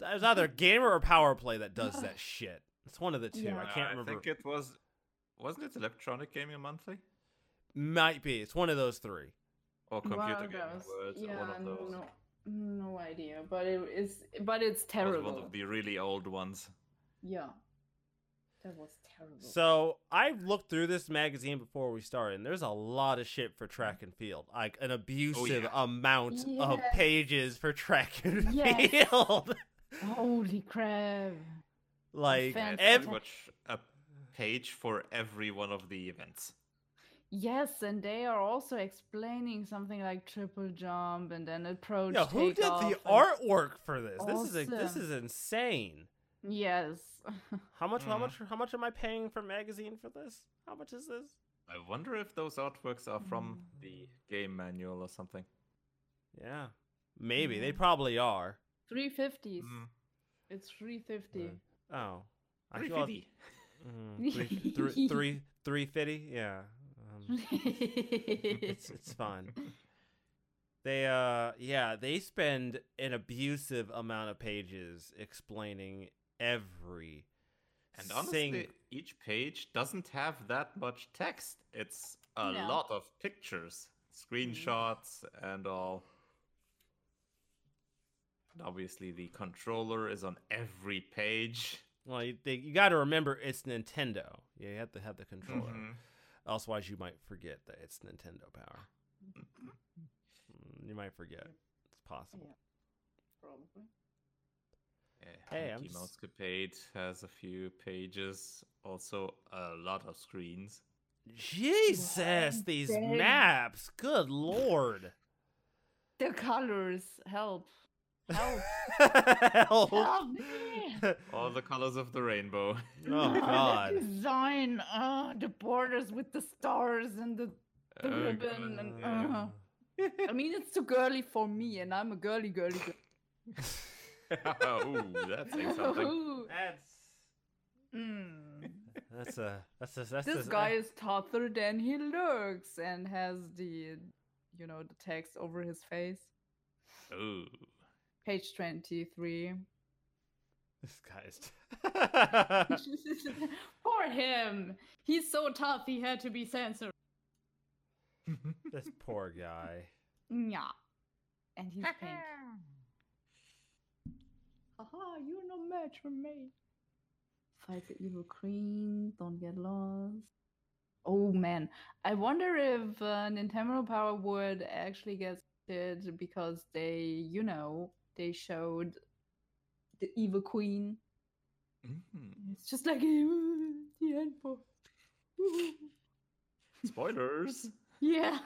It's either Gamer or Power Play that does that shit. It's one of the two. Yeah. I can't remember. I think it was. Wasn't it Electronic Gaming Monthly Might be. It's one of those three. or Computer of Gaming those. Words? Yeah, one of those. no, no idea. But it is, but it's It was terrible. one of the really old ones. Yeah. That was terrible. So I've looked through this magazine before we started, and there's a lot of shit for track and field, like an oh, abusive yeah. amount of pages for track and Yes. field. Holy crap. like Fan- every, much a page for every one of the events. Yes, and they are also explaining something like triple jump and then approach. yeah, who did the artwork for this? This is a, this is insane. Yes. How much? How Mhm. much? How much am I paying for magazine for this? How much is this? I wonder if those artworks are from Mm. the game manual or something. Yeah, maybe they probably are. 350s. Mm. It's 350. Oh, I Pretty thought fitty. mm, three, three, three, three fifty. Yeah, um, it's it's fine. They uh yeah, they spend an abusive amount of pages explaining every And honestly, sing- each page doesn't have that much text. It's a No. lot of pictures, screenshots, and all. And obviously, the controller is on every page. well, you, they, you got to remember it's Nintendo. You have to have the controller. Mhm. Otherwise, you might forget that it's Nintendo power. Mm, You might forget. It's possible. Probably. Yeah, Hey, I'm Mousecapade has a few pages, also a lot of screens. Jesus, these dang. maps. Good lord. The colors help. Help. Help. Help me. All the colors of the rainbow. Oh the god. design, uh, the borders with the stars and the. The Oh, ribbon and- God, I mean, it's too girly for me, and I'm a girly, girly girl. Ooh, that's saying something. Ooh. That's Mm. that's a that's a that's This a, guy is tougher than he looks, and has the, you know, the text over his face. Ooh. Page twenty-three. This guy guy's. Poor him. He's so tough. He had to be censored. this poor guy. Yeah. And he's pink. Haha, you're no match for me. Fight the evil queen. Don't get lost. Oh man, I wonder if uh, Nintendo Power would actually get it because they, you know, they showed the evil queen. Mhm. It's just like the end boss. Spoilers. Yeah.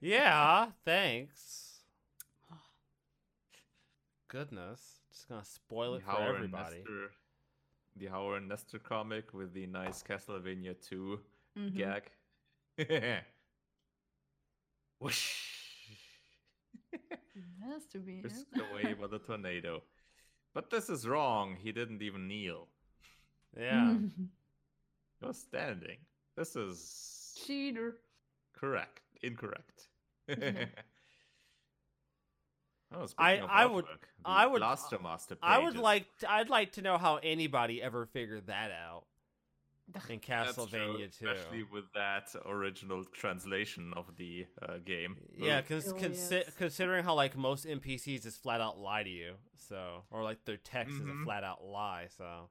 Yeah, thanks. Goodness, just gonna spoil it The for Howard everybody. Nester, the Howard and Nester comic with the nice Castlevania 2 Mhm. gag. Whoosh. Has to be. Whisked away by the tornado. But this is wrong. He didn't even kneel. Yeah. He was standing. This is Cheater. correct. Incorrect. Yeah. oh, I- speaking I would- artwork, the I would- Blaster Master I would like. To, I'd like to know how anybody ever figured that out in That's true, Castlevania too. especially with that original translation of the uh, game. Yeah, Ooh. cons- Oh, consi- yes. considering how like most NPCs just flat out lie to you, so or like their text is Mhm. a flat out lie. So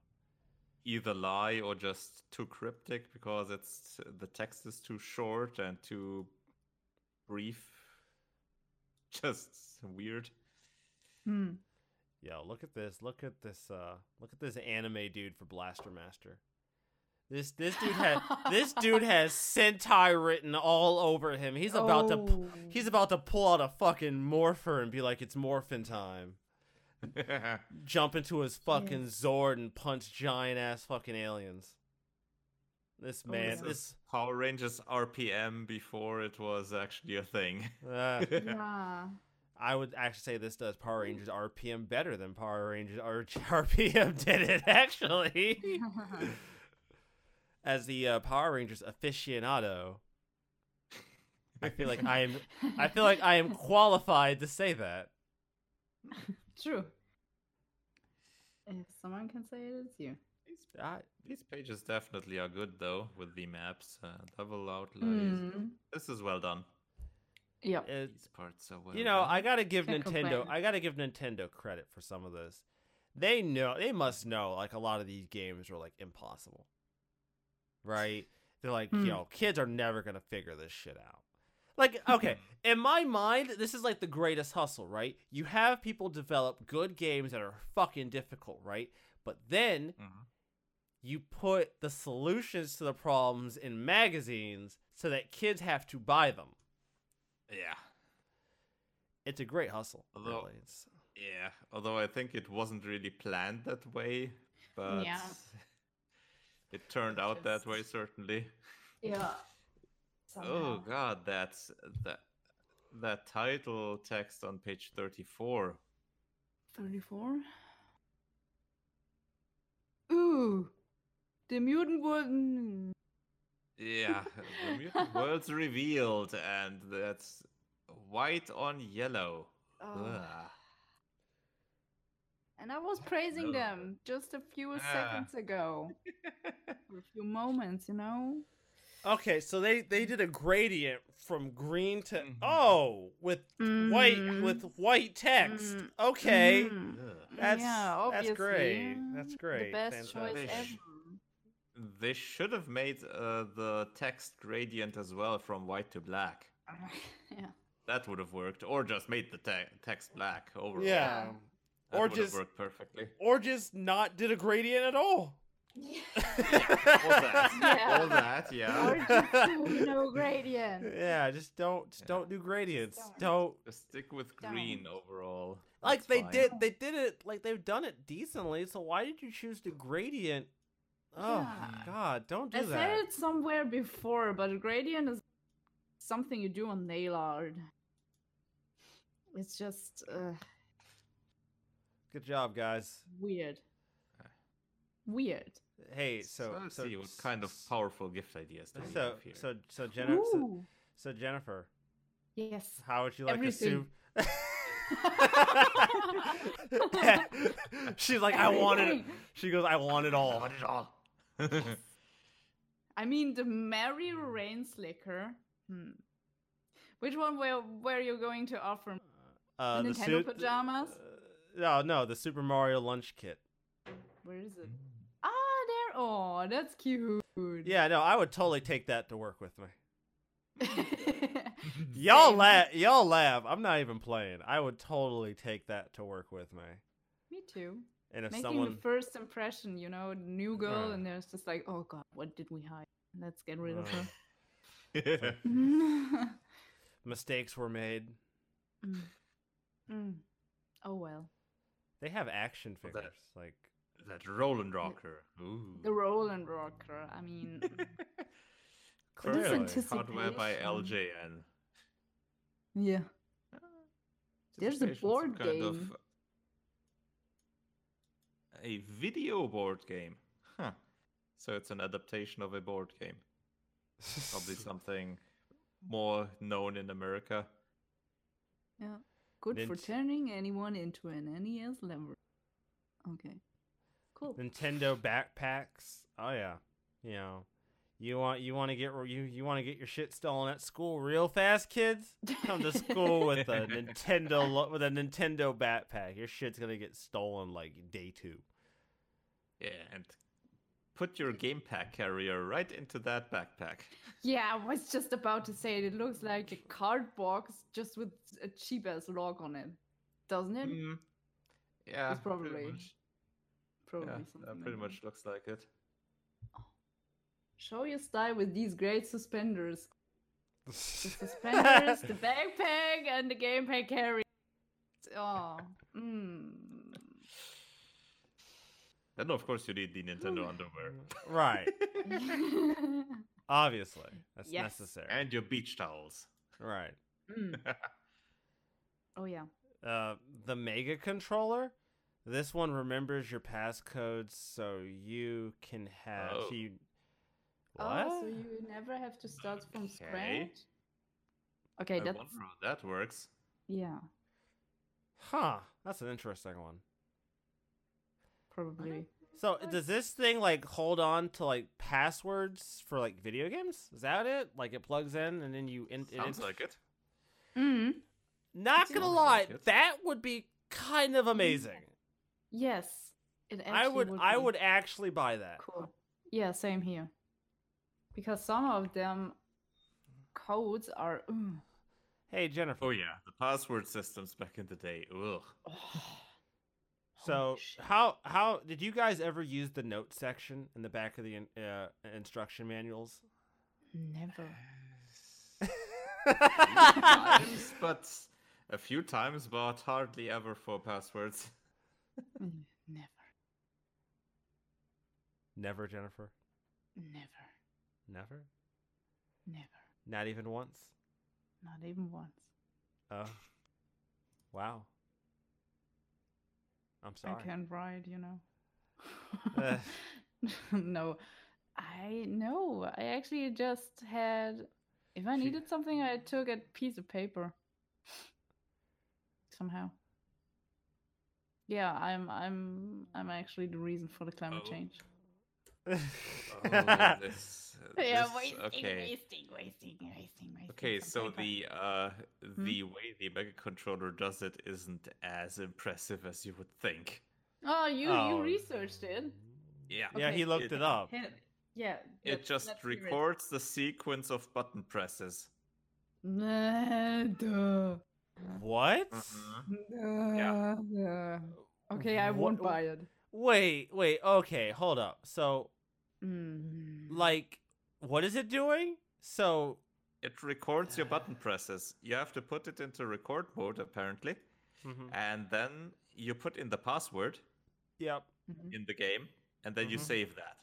either lie or just too cryptic because it's the text is too short and too brief. Just weird. Hmm. yo, look at this. Look at this. Uh, look at this anime dude for Blaster Master. This this dude has this dude has Sentai written all over him. He's about to Oh. he's about to pull out a fucking morpher and be like, "It's morphin time." Jump into his fucking Yes. Zord and punch giant ass fucking aliens. This Oh, man, yeah. This this is Power Rangers RPM before it was actually a thing. uh, Yeah. I would actually say this does Power Rangers RPM better than Power Rangers R- RPM did it actually. As the uh, Power Rangers aficionado, I feel like I am I feel like I am qualified to say that. True. If someone can say it, it's you. These, I, these pages definitely are good though with the maps, uh, double outlays. Mm. This is well done. Yep. it, These parts are well. you know, done. I gotta give Can't Nintendo. complain. I gotta give Nintendo credit for some of this. They know. They must know. Like a lot of these games were like impossible. Right? They're like, you know, kids are never gonna figure this shit out. Like, okay, in my mind, this is like the greatest hustle, right? You have people develop good games that are fucking difficult, right? But then Mhm. you put the solutions to the problems in magazines so that kids have to buy them. Yeah. It's a great hustle. Although- really. Yeah. Although I think it wasn't really planned that way, but Yeah. It turned out that way certainly. Yeah. Oh god, that's that that title text on page 34. 34. Ooh. The mutant one. Mm. Yeah, the mutant world's revealed and that's white on yellow. Oh. Ugh. And I was praising No. them just a few Ah. seconds ago. For a few moments, you know? okay, so they they did a gradient from green to Mhm. oh with white Mhm. with white text. Mm. Okay. Ugh. That's- yeah, that's great. That's great. The best choice Fantastic. ever. They should have made uh, the text gradient as well from white to black. yeah. That would have worked, or just made the te- text black overall. Yeah. Yeah. that Or just- worked perfectly. Or just not did a gradient at all. All that, Yeah. all that, yeah. or just do no gradient. Yeah, just don't just Yeah. don't do gradients. Don't. Don't Just stick with Don't. green overall. like That's they fine. did they did it like they've done it decently, so why did you choose the gradient? Oh Yeah. god, don't do I that. I said it somewhere before, but a gradient is something you do on nail art. It's just uh, Good job, guys. weird. Weird. Hey, So, so let's so see what kind of powerful gift ideas do so have here. so so, Jenna, so, Ooh. so Jennifer, Yes. how would you like Everything. a soup? She's like, I want it. She goes, I want it all. I all. want it all. I mean, the Mary Rain Slicker. Hmm. Which one were, were you going to offer? Uh, The the Nintendo suit- pajamas? Uh, no, no, the Super Mario lunch kit. Where is it? Ah, there. Oh, that's cute. Yeah, no, I would totally take that to work with me. Y'all laugh. Y'all laugh. I'm not even playing. I would totally take that to work with me. Me too. And if Making someone, the first impression, you know, new girl, Right. and there's just like, oh god, what did we hide? Let's get rid of Right. her. mistakes were made, Mm. Mm. Oh well. They have action figures. that- Like, that Roland Rocker. Ooh. The Roland Rocker. I mean, clearly. Hardware by. LJN. yeah. There's a Anticipation, some board kind of game. a video board game. Huh. So it's an adaptation of a board game. Probably something more known in America. Yeah. Good for turning anyone into an NES lever. Okay. Cool. Nintendo backpacks. Oh yeah, you know, you want you want to get you you want to get your shit stolen at school real fast, kids. Come to school with a Nintendo with a Nintendo backpack. Your shit's gonna get stolen like day two. Yeah, and put your game pack carrier right into that backpack. Yeah, I was just about to say it. It looks like a card box just with a cheap ass log on it, doesn't it? Mm, yeah, it's probably Pretty much, Probably yeah, something. that pretty much looks like it. Show your style with these great suspenders. The suspenders, the backpack, and the gamepad carry. Oh, mm. Then of course you need the Nintendo underwear right, obviously that's Yes. necessary. and your beach towels. right. Mm. Oh yeah. Uh, the Mega Controller. This one remembers your passcodes, so you can have Oh. so you. What? Oh, so you never have to start from Okay. scratch. Okay, I that's wonder how that works. yeah, Huh. That's an interesting one. Probably. So does this thing like hold on to like passwords for like video games? Is that it? Like it plugs in and then you in, it Sounds in- like it. Mm. Not Sounds gonna lie, it. that would be kind of amazing. Yes, it. I actually would I would actually buy that. Cool. Yeah, same here. because some of them codes are. mm, Hey Jennifer. Oh yeah, the password systems back in the day. Ugh. So how how did you guys ever use the note section in the back of the in- uh, instruction manuals? Never. times, but a few times, but hardly ever for passwords. Never. Never, Jennifer. Never. Never. Never. Not even once. Not even once. Oh. Wow. I'm sorry. I can't write, you know. Uh. Ugh. no, I no. I actually just had. If I needed something, I took a piece of paper. Somehow. Yeah, I'm. I'm. I'm actually the reason for the climate Oh. change. Oh, this, Yeah, this- wasting, okay. wasting, wasting, wasting, wasting. Okay, so paper. the uh Hmm? the way the mega controller does it isn't as impressive as you would think. Oh, you Oh. you researched it. Yeah. Yeah, he looked it up. Hit- Yeah. It let's- just let's it. records the sequence of button presses. Nah, duh. What? Mhm. Yeah. yeah. Okay, I What- won't buy it. Wait, wait. Okay, hold up. So, Mm. like, what is it doing? So, It records your button presses. You have to put it into record mode apparently, mhm, and then you put in the password yep. Mhm. in the game, and then you Mhm. save that.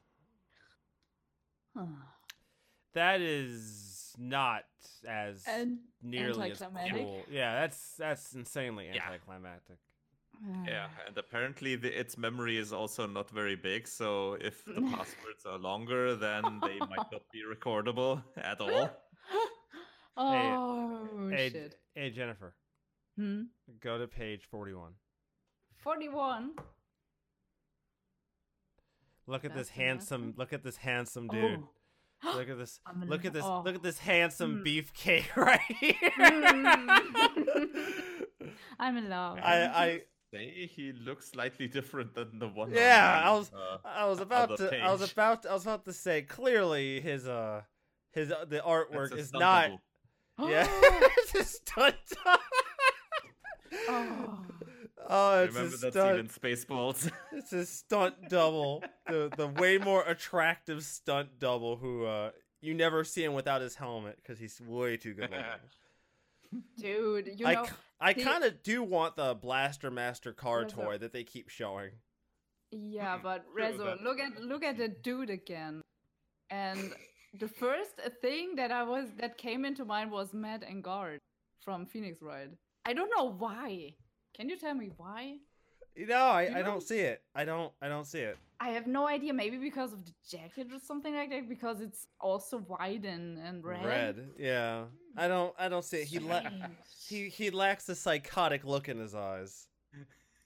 That is not as and nearly as anticlimactic. cool. Yeah, that's that's insanely Yeah. anticlimactic. Yeah, and apparently the, its memory is also not very big, so if the passwords are longer, then they might not be recordable at all. oh hey, shit. hey, Jennifer, Hmm? go to page forty-one. Forty-one. Look at this That's the last handsome. one? Look at this handsome dude. Oh. Look at this. I'm Look at this. oh. Look at this handsome Hmm. beefcake right here. Mm. I'm in love. I, I, Say he looks slightly different than the one. on Yeah, the, I was- uh, I was about Other to. I was about. I was about to say. Clearly, his uh, his uh, the artwork is not. Yeah, it's a stunt. oh. oh, it's Remember a that's stunt. even Spaceballs. It's a stunt double. the the way more attractive stunt double who uh you never see him without his helmet because he's way too good looking. Dude, you I, know, k- I the- kind of do want the Blaster Master car What's up? toy that they keep showing. Yeah, but true, Rezo, look at look at the dude again. And the first thing that I was that came into mind was Matt Engarde from Phoenix Wright. I don't know why. Can you tell me why? No, I, You I don't see it. I don't I don't see it. I have no idea. Maybe because of the jacket or something like that. Because it's also white and, and red. yeah. I don't I don't see it. He la- he he lacks a psychotic look in his eyes.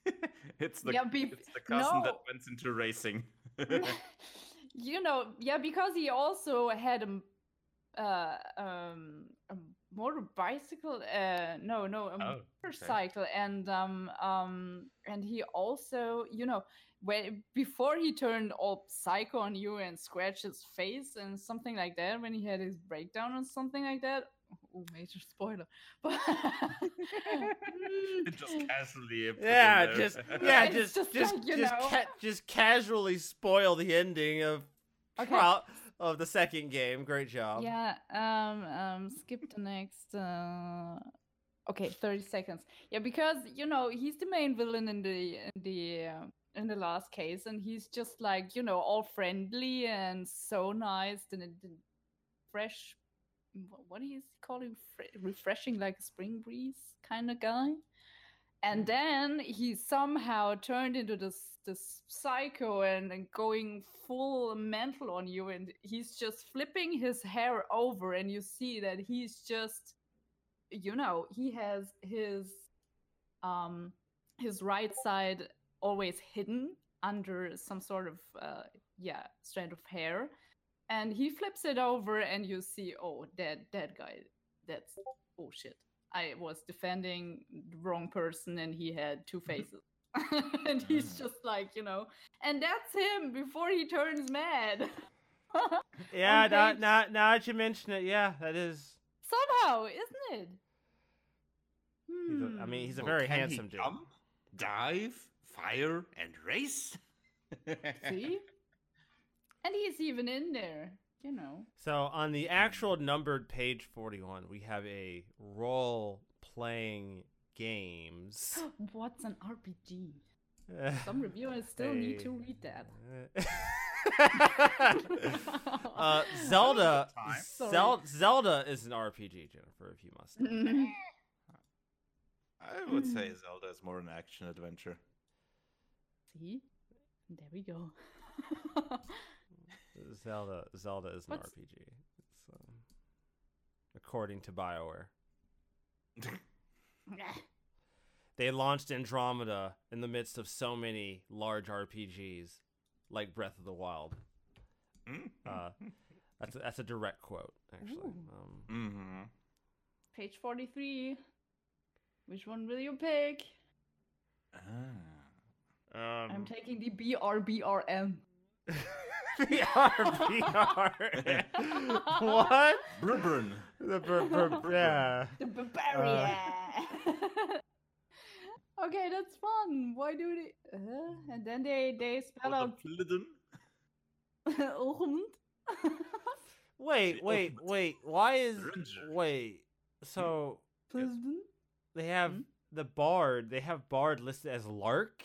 it's the Yeah, be- it's the cousin that went into racing. you know, yeah, because he also had a, m- uh, um, a motor bicycle. Uh, no, no, a Oh, okay. motorcycle, and um, um, and he also, you know, when before he turned all psycho on you and scratched his face and something like that, when he had his breakdown or something like that. Oh, major spoiler! But just casually. Yeah, just Yeah, yeah, just just just like, you just know. ca- just casually spoil the ending of Okay. pro- of the second game. Great job. Yeah, um, um, skip the next. Uh, okay, thirty seconds. Yeah, because you know he's the main villain in the in the uh, in the last case, and he's just like you know all friendly and so nice and, and fresh. what is he calling? Fre- refreshing, like a spring breeze kind of guy. And then he somehow turned into this this psycho and, and going full mental on you, and he's just flipping his hair over, and you see that he's just, you know, he has his um his right side always hidden under some sort of uh, yeah strand of hair, and he flips it over, and you see, oh, that that guy, that's oh shit. I was defending the wrong person and he had two faces. and he's Mm. just like, you know, and that's him before he turns mad. Yeah, now, now, now that you mention it, yeah, that is. Somehow, isn't it? He's a, I mean, he's a Oh, very can he handsome dude. Jump, dive, fire, and race. See? And he's even in there, you know. So on the actual numbered page 41, we have a role playing games. What's an RPG? Some reviewers still need to read that. uh, Zelda, Zel- Zelda is an RPG, Jennifer. If you must. know. I would say Zelda is more an action adventure. See? There we go. Zelda, Zelda is an What's- RPG. It's, um, according to Bioware, they launched Andromeda in the midst of so many large RPGs, like Breath of the Wild. Mm. Uh, that's a, that's a direct quote, actually. Ooh. Um, hmm Page 43. Which one will you pick? Ah. I'm taking the BRBRM. VR, VR. what? Bribburn. The br- br- yeah. The Bavaria. okay, that's fun. Why do they? Uh, and then they they spell Or out Plidden. Wait, wait, wait. Why is wait? So Husband? they have Hmm? the bard. They have bard listed as Lark.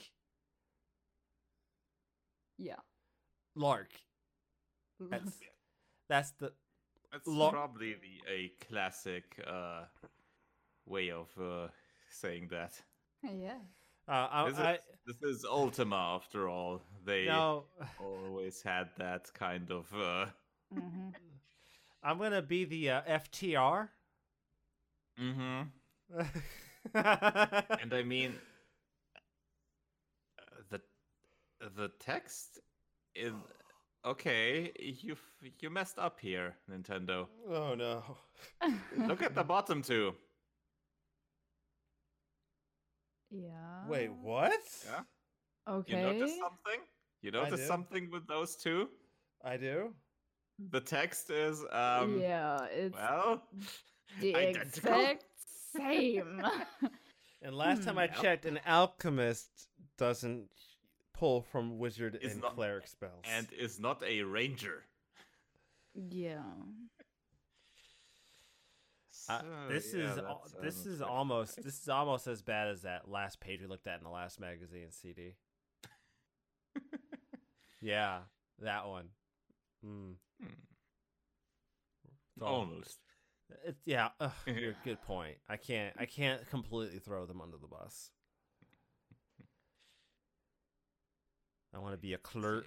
Yeah. Lark. That's that's the That's Lo- probably the a classic uh, way of uh, saying that. yeah. uh, I, This I, is, this is Ultima, after all. They no. always had that kind of. Uh, hmm I'm gonna be the uh, FTR. hmm And I mean, uh, the the text in okay, you f- you messed up here, Nintendo. oh no. Look at the bottom two. Yeah. Wait, what? Yeah, Okay. you notice something? You notice do. something with those two? I do. The text is um. yeah, it's Well, the identical. exact same. And last time I Hmm. checked, an alchemist doesn't pull from wizard Is and not- cleric spells. and is not a ranger. yeah. Uh, this yeah, is al- that's, this is almost this is almost as bad as that last page we looked at in the last magazine CD. yeah, that one. Mm. Hmm. It's almost. It's yeah. Ugh, you're- good point. I can't. I can't completely throw them under the bus. I want to be a clerk.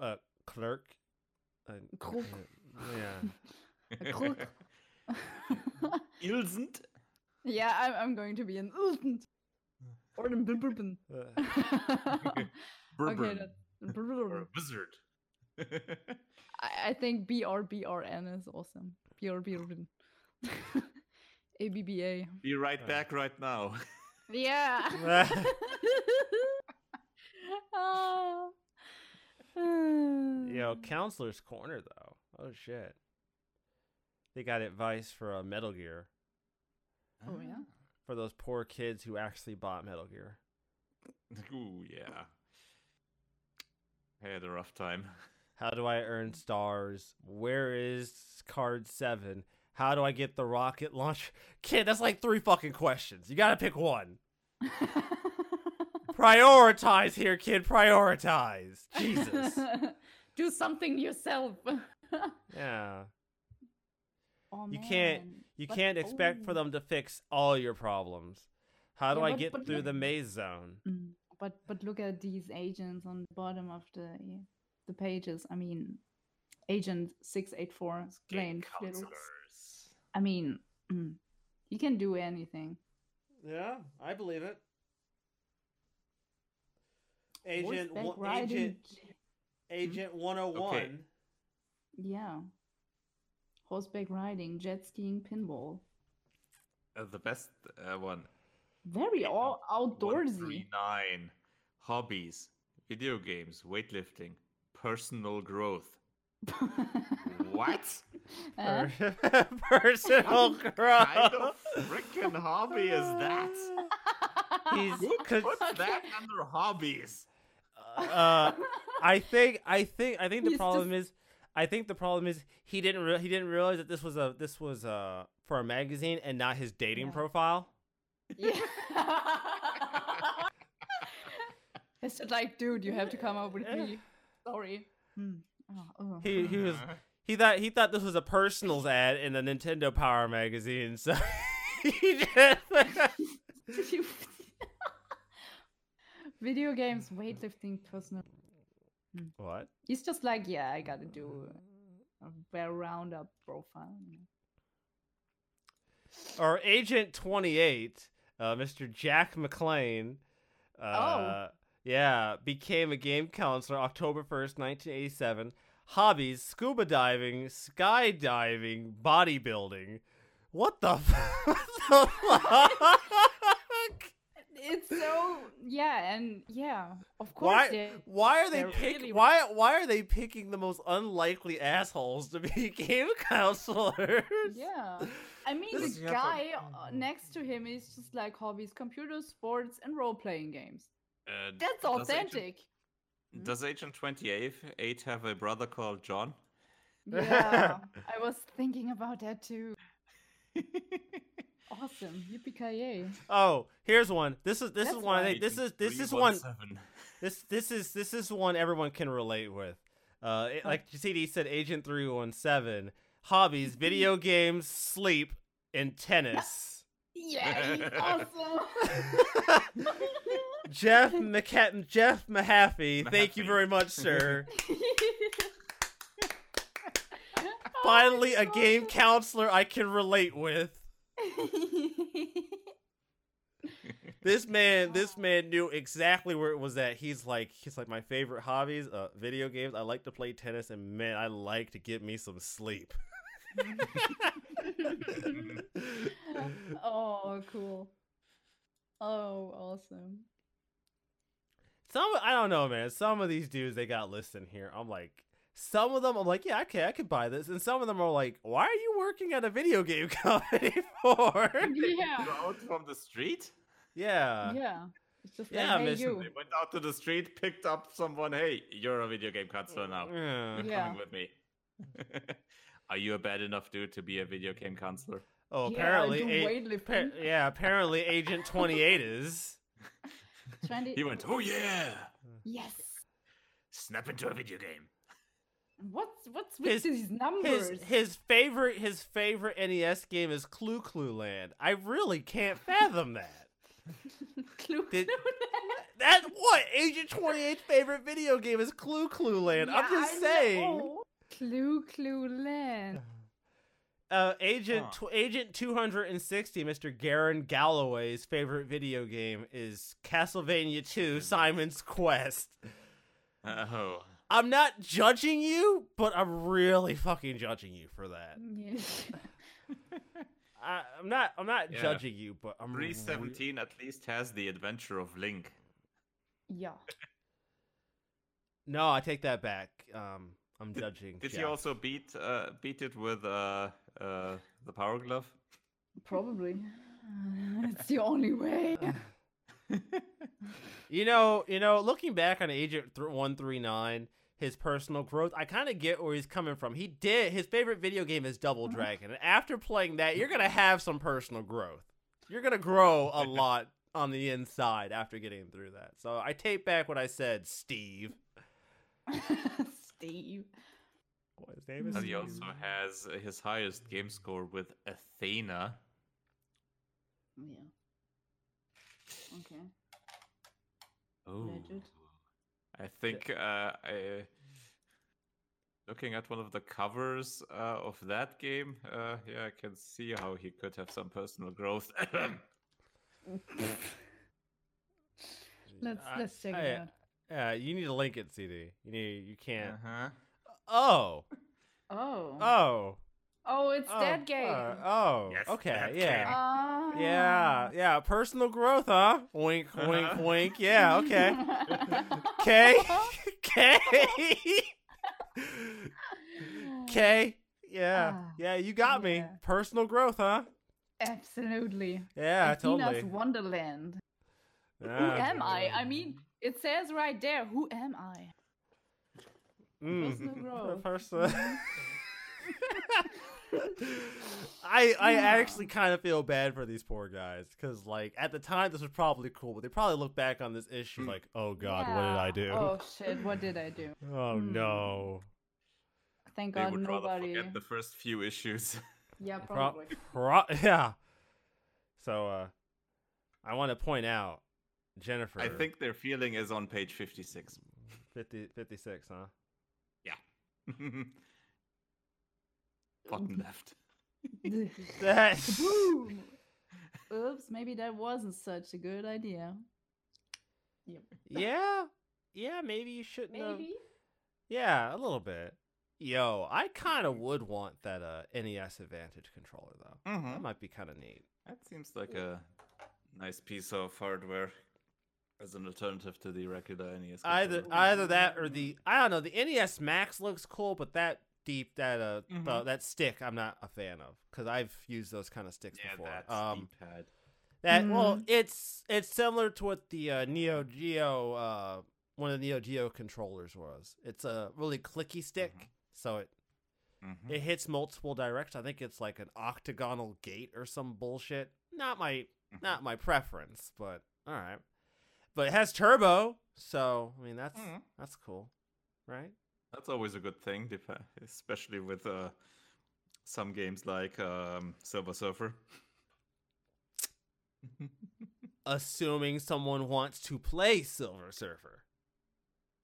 A, a clerk. a- Clerk. uh, yeah. A clerk. Ilsent. yeah, I'm, I'm going to be an Ultent. Or an Bilbulben. Uh, okay, or a wizard. I, I think BRBRN is awesome. BRBRN. ABBA. Be right Uh. back right now. Yeah. Ah. Yo, counselor's corner though. Oh shit. They got advice for a Metal Gear Oh, yeah? for those poor kids who actually bought Metal Gear. Ooh, yeah. I had a rough time. How do I earn stars? Where is card seven? How do I get the rocket launch? Kid, that's like three fucking questions. You gotta pick one. Prioritize here, kid. Prioritize. Jesus. Do something yourself. Yeah. Oh, You can't- You But- can't expect for oh. them to fix all your problems. How do Yeah, I get but through look- the maze zone? Mm, But but look at these agents on the bottom of the the pages. I mean, Agent six eight four Game explained. I mean, mm, you can do anything. Yeah, I believe it. Horseback riding, Agent 101. Yeah. Horseback riding, jet skiing, pinball. Uh, the best uh, one. Very all outdoorsy. Nine Hobbies, video games, weightlifting, personal growth. What Uh, Personal growth. kind of freaking hobby is that? He's Who con- puts Okay. that under hobbies? Uh, I think I think I think the He's problem is I think the problem is he didn't re- he didn't realize that this was a this was uh for a magazine and not his dating Yeah. profile. yeah. it's just like, dude, you have to come up with me. Sorry. Hmm. Oh, oh. He he was he thought he thought this was a personals ad in the Nintendo Power magazine. So he just Video games, weightlifting, personal. what? He's just like, yeah, I gotta do a well round-up profile. you know. Or Agent Twenty Eight, uh, Mr. Jack McClane. Uh, Yeah, became a game counselor October 1st, 1987. Hobbies scuba diving, skydiving, bodybuilding. What the, f- what the fuck? It's so yeah, and yeah, of course. Why, yeah. why are they they're pick, really- why why are they picking the most unlikely assholes to be game counselors? Yeah. I mean, This- the guy uh, next to him is just like hobbies, computers, sports, and role playing games. Uh, That's authentic. Does Agent 28 have a brother called John? Yeah, I was thinking about that too. Awesome, yippee ki Oh, here's one. This is this is one. Right. this is this is one. This this is this is one everyone can relate with. Uh, it- like CD said, Agent Three One Seven. Hobbies: video games, sleep, and tennis. Yay! awesome. Jeff McCa- Jeff Mahaffey, thank you very much, sir. Finally, a game counselor I can relate with. This man, this man knew exactly where it was at. He's like, he's like my favorite hobbies, uh, video games. I like to play tennis, and man, I like to get me some sleep. oh, cool. Oh, awesome. Some, I don't know, man. Some of these dudes they got listed here. I'm like, some of them, I'm like, yeah, okay, I could buy this, and some of them are like, why are you working at a video game company for? Yeah. Out from the street? yeah. yeah. It's just Yeah, like, hey, Miss- you. They went out to the street, picked up someone. Hey, you're a video game counselor now. Yeah. You're Yeah. coming with me. Are you a bad enough dude to be a video game counselor? Oh, Yeah, apparently, do a- weightlifting. pa- yeah, apparently, Agent Twenty Eight is. Trying to- He went, oh yeah, Yes. snap into a video game. What's what's with His- these numbers? His his favorite his favorite NES game is Clu Clu Land. I really can't fathom that. Clue Did- Clue That what Agent 28's favorite video game is Clu Clu Land. I'm just I saying. know. Clu Clu Land. Uh, Agent Huh. tw- Agent 260, Mr. Garen Galloway's favorite video game is Castlevania 2: Simon's Quest. Oh, I'm not judging you, but I'm really fucking judging you for that. Yeah. I, I'm not. I'm not Yeah. judging you, but I'm. re- 317 at least has the adventure of Link. yeah. No, I take that back. Um, I'm judging. Did Jeff. he also beat uh, beat it with uh, uh, the Power Glove? Probably. it's the only way. You know, you know, looking back on Agent 139, his personal growth, I kind of get where he's coming from. He did his favorite video game is Double Uh-huh. Dragon, and after playing that, you're gonna have some personal growth. You're gonna grow a lot on the inside after getting through that. So I take back what I said, Steve. Steve. What his name is? And he Steve. also has his highest game score with Athena. Yeah. Okay. Oh, Legend. I think uh, I, looking at one of the covers uh, of that game, uh, yeah, I can see how he could have some personal growth. Let's I- let's check it out. Yeah, you need to link it, CD. You need. You can't. uh-huh. Oh. Oh. Oh. Oh, it's oh, that game. uh, oh. Yes, okay. yeah. game. Ah. Yeah, yeah, personal growth, huh? Wink, wink, Uh-huh. wink. Yeah, okay. K, K, K. Yeah. Ah, yeah, you got me. Personal growth, huh? Absolutely. Yeah, Athena's totally. Wonderland. Who am I? I mean, it says right there, who am I? Mm. Personal growth. Personal- I I Yeah. actually kind of feel bad for these poor guys because like at the time this was probably cool, but they probably look back on this issue Mm. like, oh god, what did I do? Oh shit, what did I do? Oh Hmm. no. Thank They God would rather nobody. forget the first few issues. Yeah, probably. pro- yeah. So uh I want to point out Jennifer. I think their feeling is on page 56. 50, 56, huh? Bottom left. That Boom. Oops, maybe that wasn't such a good idea. Yep. yeah, yeah. Maybe you shouldn't. have- Maybe. Yeah, a little bit. Yo, I kind of would want that uh, NES Advantage controller though. That Mhm. might be kind of neat. That seems like a nice piece of hardware as an alternative to the regular NES. Either either that or the I don't know. The NES Max looks cool, but that deep that uh the- Mhm. that stick I'm not a fan of because I've used those kind of sticks yeah, before. that's um, D-pad. that well, Mhm. it's it's similar to what the uh, Neo Geo uh one of the Neo Geo controllers was. It's a really clicky stick, Mhm. so it Mhm. It hits multiple directions. I think it's like an octagonal gate or some bullshit. Not my Mhm. not my preference, but all right. But it has turbo, so I mean that's Mhm. that's cool, right? That's always a good thing, especially with uh, some games like um, Silver Surfer. Assuming someone wants to play Silver Surfer.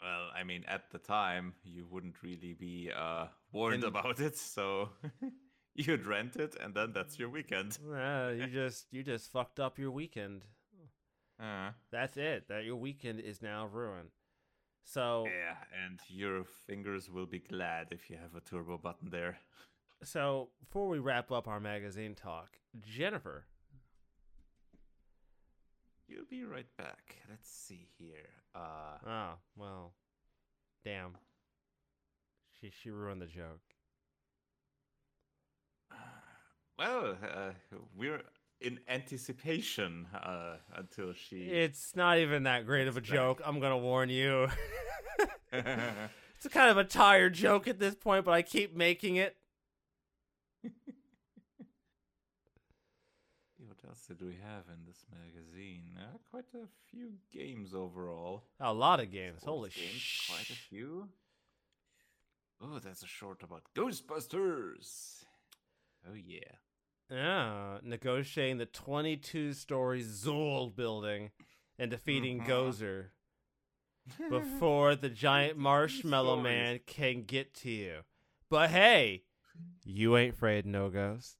Well, I mean, at the time, you wouldn't really be uh, warned And- about it, so you'd rent it, and then that's your weekend. Uh, you just you just fucked up your weekend. Uh, That's it. That your weekend is now ruined. So yeah, and your fingers will be glad if you have a turbo button there. so before we wrap up our magazine talk, Jennifer, You'll be right back. Let's see here. Uh, Oh, well. Damn. She she ruined the joke. well, uh, we're in anticipation uh, until she. It's not even that great of a joke, I'm gonna warn you. it's a kind of a tired joke at this point, but I keep making it. what else did we have in this magazine? Uh, quite a few games overall. A lot of games. Sports Holy games, sh! Quite a few. Oh, that's a short about Ghostbusters. Oh yeah. Yeah, negotiating the 22-story Zuul building and defeating Mhm. Gozer before the giant marshmallow man can get to you. But hey, you ain't afraid no ghost.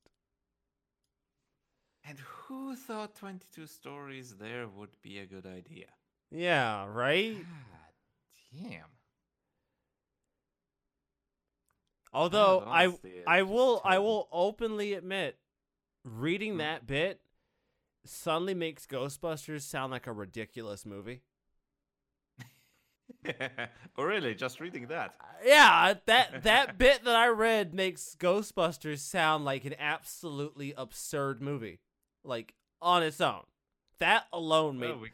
And who thought 22 stories there would be a good idea? Yeah, right? God damn. Although I I will I will openly admit reading Hmm. that bit suddenly makes Ghostbusters sound like a ridiculous movie. oh, really? Just reading that? Yeah, that that bit that I read makes Ghostbusters sound like an absolutely absurd movie. Like on its own. That alone made Well, we,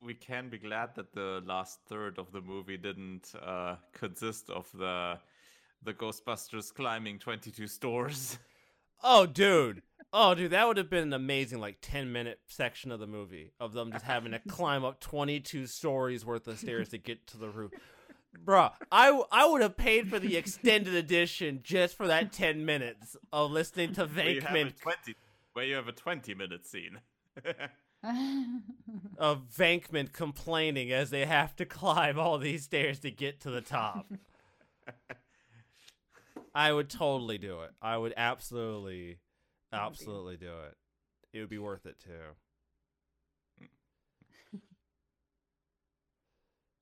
we can be glad that the last third of the movie didn't uh, consist of the the Ghostbusters climbing 22 stores. Oh, dude. Oh, dude, that would have been an amazing, like, 10 minute section of the movie of them just having to climb up 22 stories worth of stairs to get to the roof. Bruh, I would have paid for the extended edition just for that 10 minutes of listening to where you, have a Venkman, 20, where you have a 20 minute scene. of Venkman complaining as they have to climb all these stairs to get to the top. I would totally do it. I would absolutely, That would be- absolutely do it. It would be worth it too.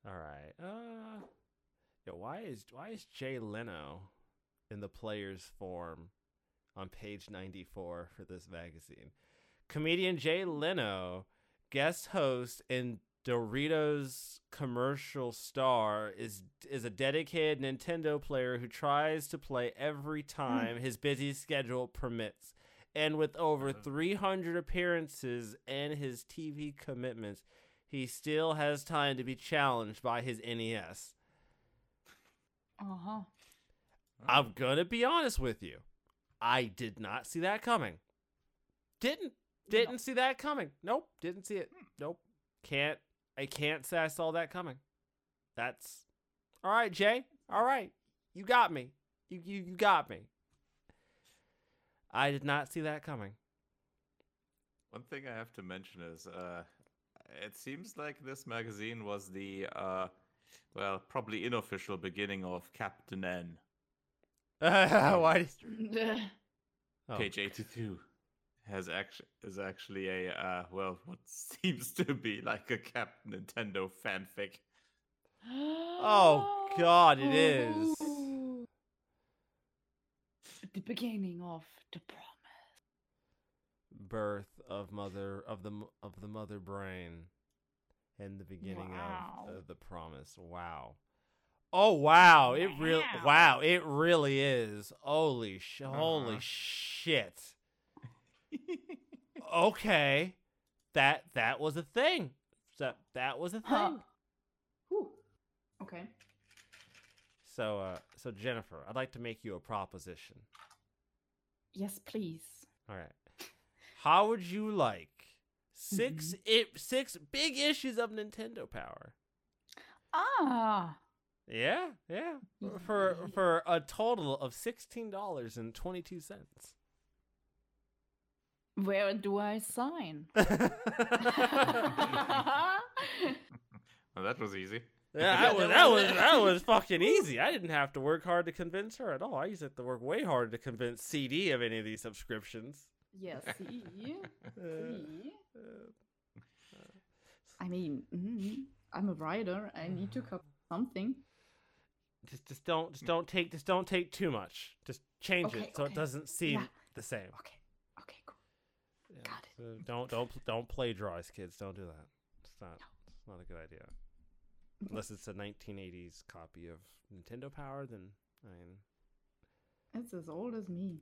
All right. Uh, yeah. Why is why is Jay Leno in the players form on page ninety four for this magazine? Comedian Jay Leno, guest host in Doritos commercial star is is a dedicated Nintendo player who tries to play every time his busy schedule permits. And with over Uh-huh. 300 appearances and his TV commitments, he still has time to be challenged by his NES. Uh huh. I'm gonna be honest with you. I did not see that coming. Didn't didn't see that coming. Nope, didn't see it. Nope. Can't I can't say I saw that coming. That's all right, Jay. All right. You got me. You you, you got me. I did not see that coming. One thing I have to mention is, uh, it seems like this magazine was the, uh, well, probably unofficial beginning of Captain N. Why? Oh. Page eighty-two has actually is actually a, uh, well, what seems to be like a Captain Nintendo fanfic. Oh, God, it is. The beginning of the promise. birth of mother of the m- of the mother brain and the beginning Wow. of uh, the promise wow oh wow it real Wow. wow it really is holy sh- holy Uh-huh. shit okay that that was a thing that that was a thing Huh. Okay. so uh so jennifer i'd like to make you a proposition Yes, please. All right. How would you like 6 Mm-hmm. i- six big issues of Nintendo Power? Ah. Yeah, yeah. For for a total of sixteen dollars and twenty two cents. Where do I sign? Well, that was easy. Yeah, that was that was that was fucking easy. I didn't have to work hard to convince her at all. I used to have to work way harder to convince CD of any of these subscriptions. yes, see? See? uh, I mean, mm, I'm a writer. I need to cover something. just just don't just don't take just don't take too much. Just change Okay, it so it doesn't seem Yeah. the same. Okay. Okay, cool. Yeah, Got it. So don't don't don't plagiarize, kids. Don't do that. It's not. It's not a good idea. Unless it's a 1980s copy of Nintendo Power, then I mean, It's as old as me.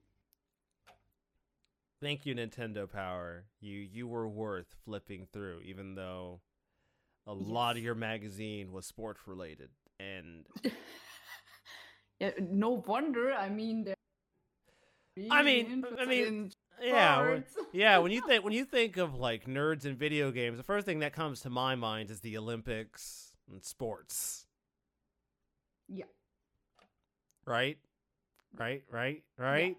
thank you, Nintendo Power. You you were worth flipping through, even though a lot of your magazine was sports related. And Yeah, no wonder. I mean, I mean, I mean, in yeah, when- yeah. When you think when you think of like nerds and video games, the first thing that comes to my mind is the Olympics and sports. Yeah. Right, right, right, right.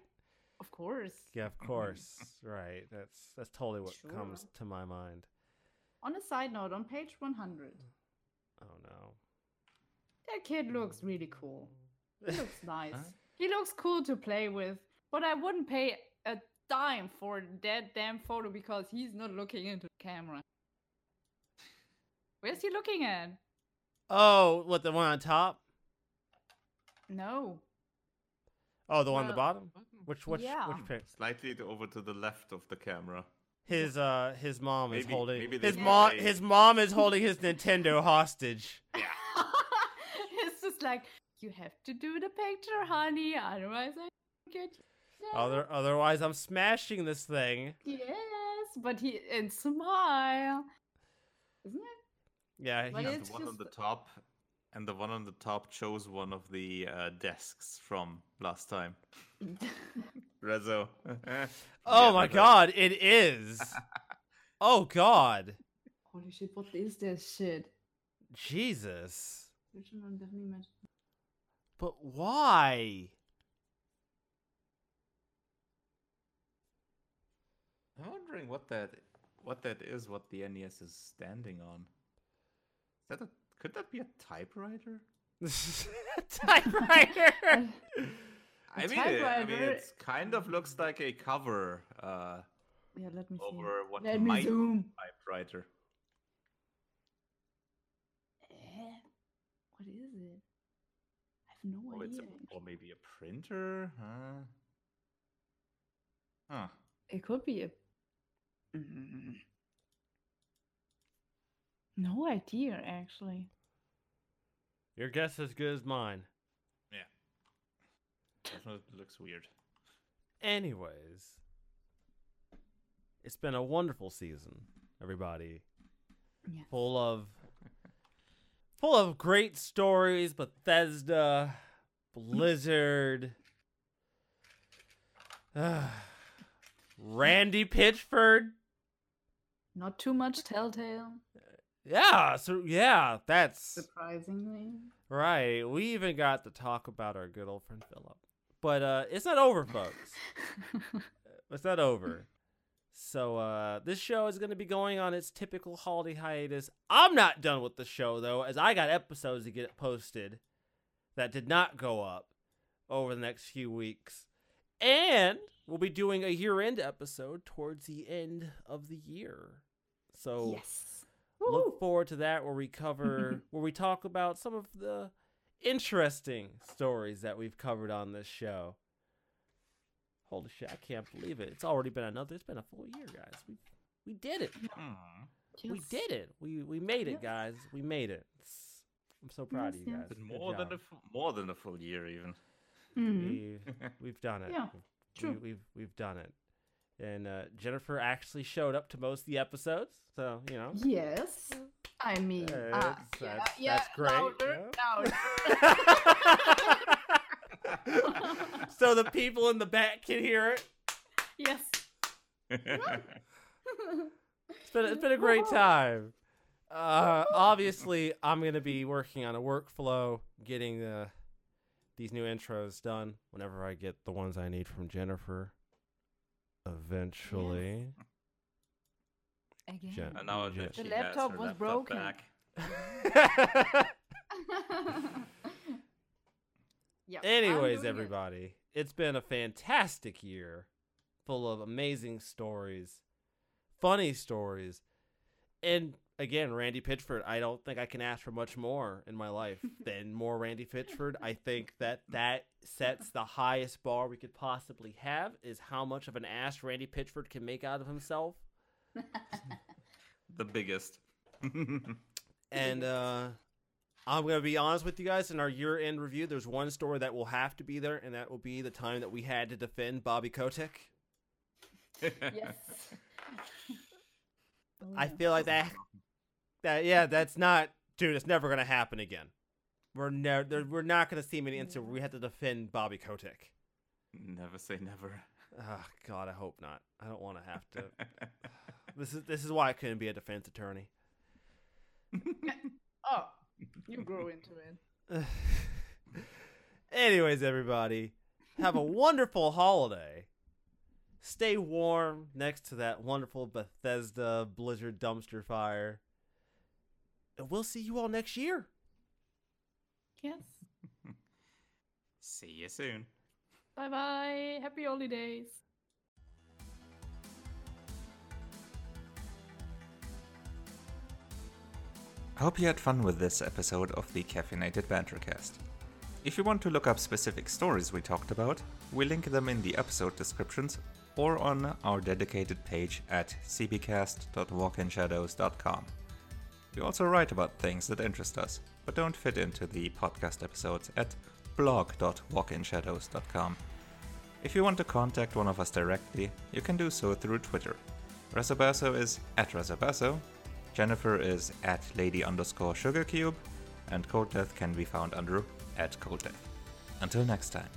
of course. Yeah, of course. right. That's that's totally what comes to my mind. On a side note, on page 100, Oh no. that kid looks really cool. He looks nice. Huh? He looks cool to play with, but I wouldn't pay a dime for that damn photo because he's not looking into the camera. Where's he looking at? Oh, what the one on top? No. Oh, the one on the bottom. Which which yeah. which pic? Slightly over to the left of the camera. His uh his mom is holding his mom play- his mom is holding his Nintendo hostage. Yeah. it's just like, you have to do the picture, honey, otherwise I get you. Other otherwise I'm smashing this thing. Yes, but he and smile. Isn't it? Yeah, But he, And it's the one on the top, and the one on the top chose one of the uh, desks from last time. Reso. Oh my god, it is. oh god. Holy shit, what is this shit? Jesus. Original definitely match. But why? I'm wondering what that what that is. What the NES is standing on. Is that a? Could that be a typewriter? Typewriter. I A mean, it, I mean, it kind of looks like a cover uh, Yeah, let me see. what Let me might be zoom. a typewriter. Eh, What is it? I have no it's idea. a, or maybe a printer, huh? Huh. It could be a. Mm. No idea, actually. Your guess is as good as mine. Yeah. Definitely looks weird. Anyways, it's been a wonderful season, everybody. Yes. Full of full of great stories, Bethesda, Blizzard, Randy Pitchford. Not too much Telltale, Yeah, so yeah, that's surprisingly. right. We even got to talk about our good old friend Philip. But uh it's not over, folks. it's not over. So uh this show is going to be going on its typical holiday hiatus. I'm not done with the show though, as I got episodes to get posted that did not go up over the next few weeks. And we'll be doing a year-end episode towards the end of the year. So yes. look forward to that where we cover where we talk about some of the interesting stories that we've covered on this show. Holy shit, I can't believe it. It's already been another it's been a full year, guys. We we did it. Hmm. We did it. We we made it, Yes. guys. We made it. It's, I'm so proud Yes, of you guys. Been Good more than a more than a full year even. Mhm. we, we've done it. Yeah, We- true. We, we've we've done it. And uh, Jennifer actually showed up to most of the episodes. so you know. Yes. I mean, uh, that's- yeah, that's- yeah, that's great, louder, yeah. louder. so the people in the back can hear it. yes. It's been it's been a great time. Uh, obviously, I'm gonna be working on a workflow, getting the these new intros done whenever I get the ones I need from Jennifer. Eventually, Again. Jen- and now Yeah. that The laptop was laptop broken. back. yeah. Anyways, doing it. everybody, it's been a fantastic year, full of amazing stories, funny stories, and again, Randy Pitchford. I don't think I can ask for much more in my life than more Randy Pitchford. I think that that sets the highest bar we could possibly have. Is how much of an ass Randy Pitchford can make out of himself, The biggest. and uh. I'm gonna be honest with you guys. In our year-end review, there's one story that will have to be there, and that will be the time that we had to defend Bobby Kotick. Yes. I feel like that. That yeah, that's not, dude. It's never gonna happen again. We're never. We're not gonna see many instances where we have to defend Bobby Kotick. never say never. Oh God, I hope not. I don't want to have to. This is this is why I couldn't be a defense attorney. Oh, you grow into it. Anyways, everybody, have a wonderful holiday. Stay warm next to that wonderful Bethesda Blizzard dumpster fire. And we'll see you all next year. Yes. See you soon. Bye bye. Happy holidays. I hope you had fun with this episode of the Caffeinated Bantercast. If you want to look up specific stories we talked about, we link them in the episode descriptions or on our dedicated page at cbcast.walkinshadows.com. We also write about things that interest us, but don't fit into the podcast episodes at blog.walkinshadows.com. If you want to contact one of us directly, you can do so through Twitter. Resobasso is at Resobasso, Jennifer is at lady underscore sugarcube, and Cold Death can be found under at Cold Death. Until next time.